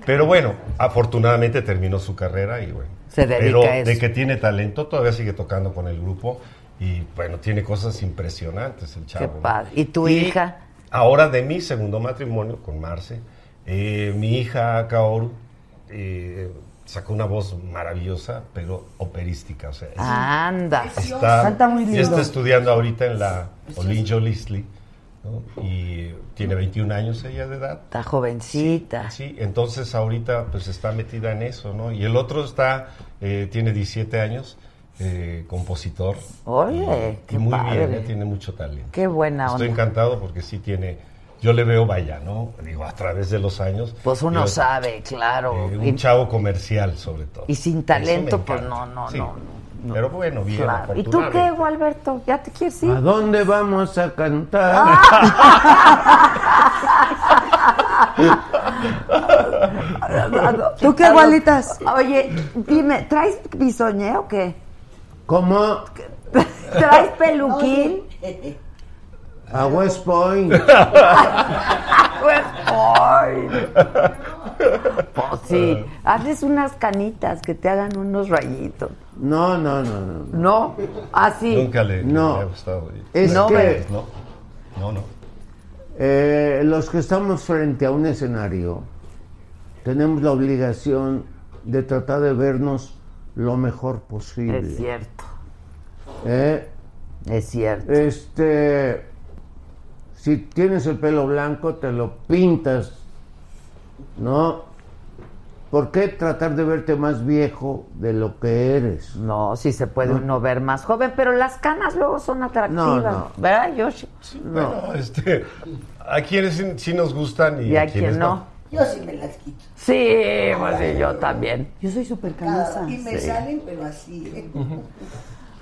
Pero bueno, afortunadamente terminó su carrera y bueno.
Se dedica
pero
a eso.
de que tiene talento, todavía sigue tocando con el grupo y bueno, tiene cosas impresionantes el chavo.
Qué
¿no?
padre. ¿Y tu hija?
Ahora de mi segundo matrimonio con Marce, eh, mi hija Kaoru eh, sacó una voz maravillosa, pero operística. O sea, es-
Anda.
está,
Canta muy lindo.
está estudiando ahorita en la Olinjo Lisley ¿no? y tiene 21 años ella de edad.
Está jovencita.
Sí, entonces ahorita pues está metida en eso, ¿no? Y el otro está, eh, tiene 17 años, eh, compositor.
Oye,
y,
qué
y muy
padre.
bien, ¿eh? tiene mucho talento.
Qué buena
Estoy
onda.
encantado porque sí tiene, yo le veo, vaya, ¿no? Digo, a través de los años.
Pues uno
yo-
sabe, claro.
eh,
Y-
un chavo comercial sobre todo.
Y sin talento, pues no, no,
Sí.
no. no.
Pero bueno, bien.
Claro. ¿Y tú qué, Gualberto? ¿Ya te quieres ir?
¿A dónde vamos a cantar?
¿Tú qué, Gualitas?
Oye, dime, ¿traes bisoñé o qué?
¿Cómo?
¿Traes peluquín?
A West Point.
Pues, ay. Pues sí, hazles unas canitas que te hagan unos rayitos.
No, no, no, no.
¿No? Así.
Nunca le,
No.
le ha gustado.
Es
No,
que-
No, no, no.
Eh, los que estamos frente a un escenario tenemos la obligación de tratar de vernos lo mejor posible.
Es cierto.
¿Eh?
Es cierto.
Este, si tienes el pelo blanco, te lo pintas, ¿no? ¿Por qué tratar de verte más viejo de lo que eres?
No, sí se puede uno ver más joven, pero las canas luego son atractivas.
No, no.
¿Verdad, Yoshi?
Bueno, este, a quienes sí, nos gustan y,
Y a
quienes
quien no.
Yo sí me las quito.
Sí, pues sí, yo también.
Yo soy súper canosa.
Y me
Sí.
salen, pero así. ¿eh?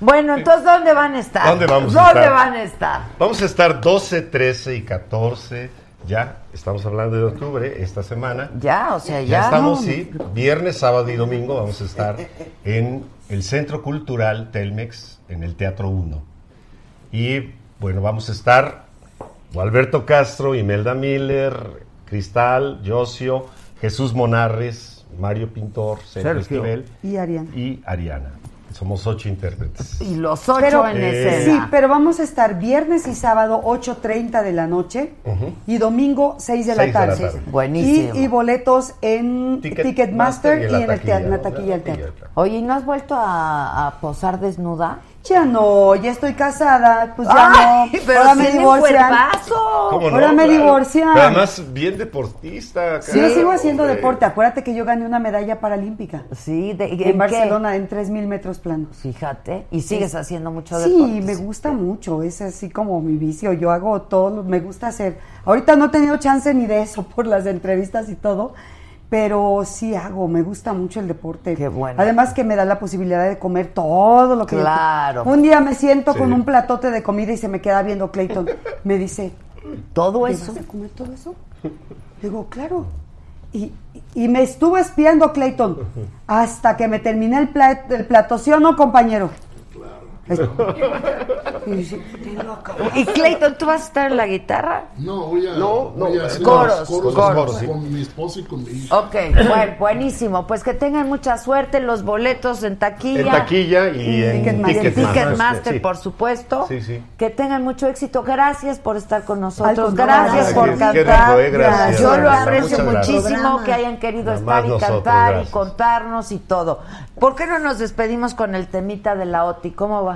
Bueno, entonces, ¿dónde van a estar?
¿Dónde vamos a
¿Dónde
estar?
van a estar?
Vamos a estar 12, 13 y 14. Ya, estamos hablando de octubre esta semana.
Ya, o sea,
Ya
ya.
estamos,
¿no?
sí. Viernes, sábado y domingo vamos a estar en el Centro Cultural Telmex, en el Teatro 1. Y bueno, vamos a estar Alberto Castro, Imelda Miller, Cristal, Josio, Jesús Monarres, Mario Pintor, Sergio,
Sergio.
Esquivel
Y Ariana.
y Ariana. Somos ocho intérpretes.
Y los ocho
Pero-
en
Eh,
Sí,
escena.
pero vamos a estar viernes y sábado 8.30 de la noche y domingo 6 de la
Seis de la
tarde.
Buenísimo.
Y, y boletos en Ticketmaster y, en el tea- en la taquilla del teatro.
Oye, ¿y no has vuelto a, a posar desnuda?
Ya no, ya estoy casada, pues ya
Ay,
no.
pero
Ahora me divorcian.
¿Cómo no?
Ahora me
Claro.
divorcian.
Pero además, bien deportista.
Sí,
cara.
sigo haciendo
Hombre.
deporte. Acuérdate que yo gané una medalla paralímpica.
Sí, de, ¿en
En,
qué?
Barcelona, en 3.000 metros planos.
Fíjate. ¿Y sigues haciendo mucho
Sí,
deporte?
me gusta mucho, es así como mi vicio, yo hago todo, lo- me gusta hacer. Ahorita no he tenido chance ni de eso por las entrevistas y todo, pero sí hago, me gusta mucho el deporte.
Qué bueno.
Además que me da la posibilidad de comer todo lo que yo-
Claro.
Un día me siento
Sí.
con un platote de comida y se me queda viendo Clayton. Me dice,
¿Todo
¿"¿Te
eso?
vas a comer todo eso? Digo, claro. Y, y me estuvo espiando Clayton hasta que me terminé el, plat- el plato, ¿sí o no, compañero? Y dice, "Te lo acabo".
¿Y Clayton, tú vas a estar en la guitarra?
No, voy a,
No,
voy
no,
a hacer
coros,
unos
coros,
con,
sí.
con mi esposa y con mi hija.
Ok, bueno, buenísimo. Pues que tengan mucha suerte. Los boletos en taquilla.
En taquilla y en
Ticketmaster.
Y en
Ticketmaster.
Ticketmaster,
Sí.
por supuesto.
Sí, sí.
Que tengan mucho éxito. Gracias por estar con nosotros. Gracias por
qué- qué
cantar.
rico, eh, gracias.
Yo lo aprecio
gracias.
muchísimo que hayan querido
Nada
estar y
nosotros,
cantar y contarnos y todo. ¿Por qué no nos despedimos con el temita de la OTI? ¿Cómo va?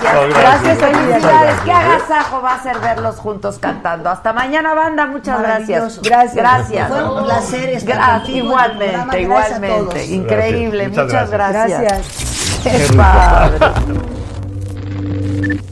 gracias.
No, gracias.
gracias, felicidades. Qué agasajo va a ser verlos juntos cantando. Hasta mañana, banda. Muchas gracias. Gracias. Gracias.
Fue un placer estar
Gra- Igualmente, igualmente. Increíble.
Gracias.
Muchas,
Muchas
gracias.
gracias.
Qué padre.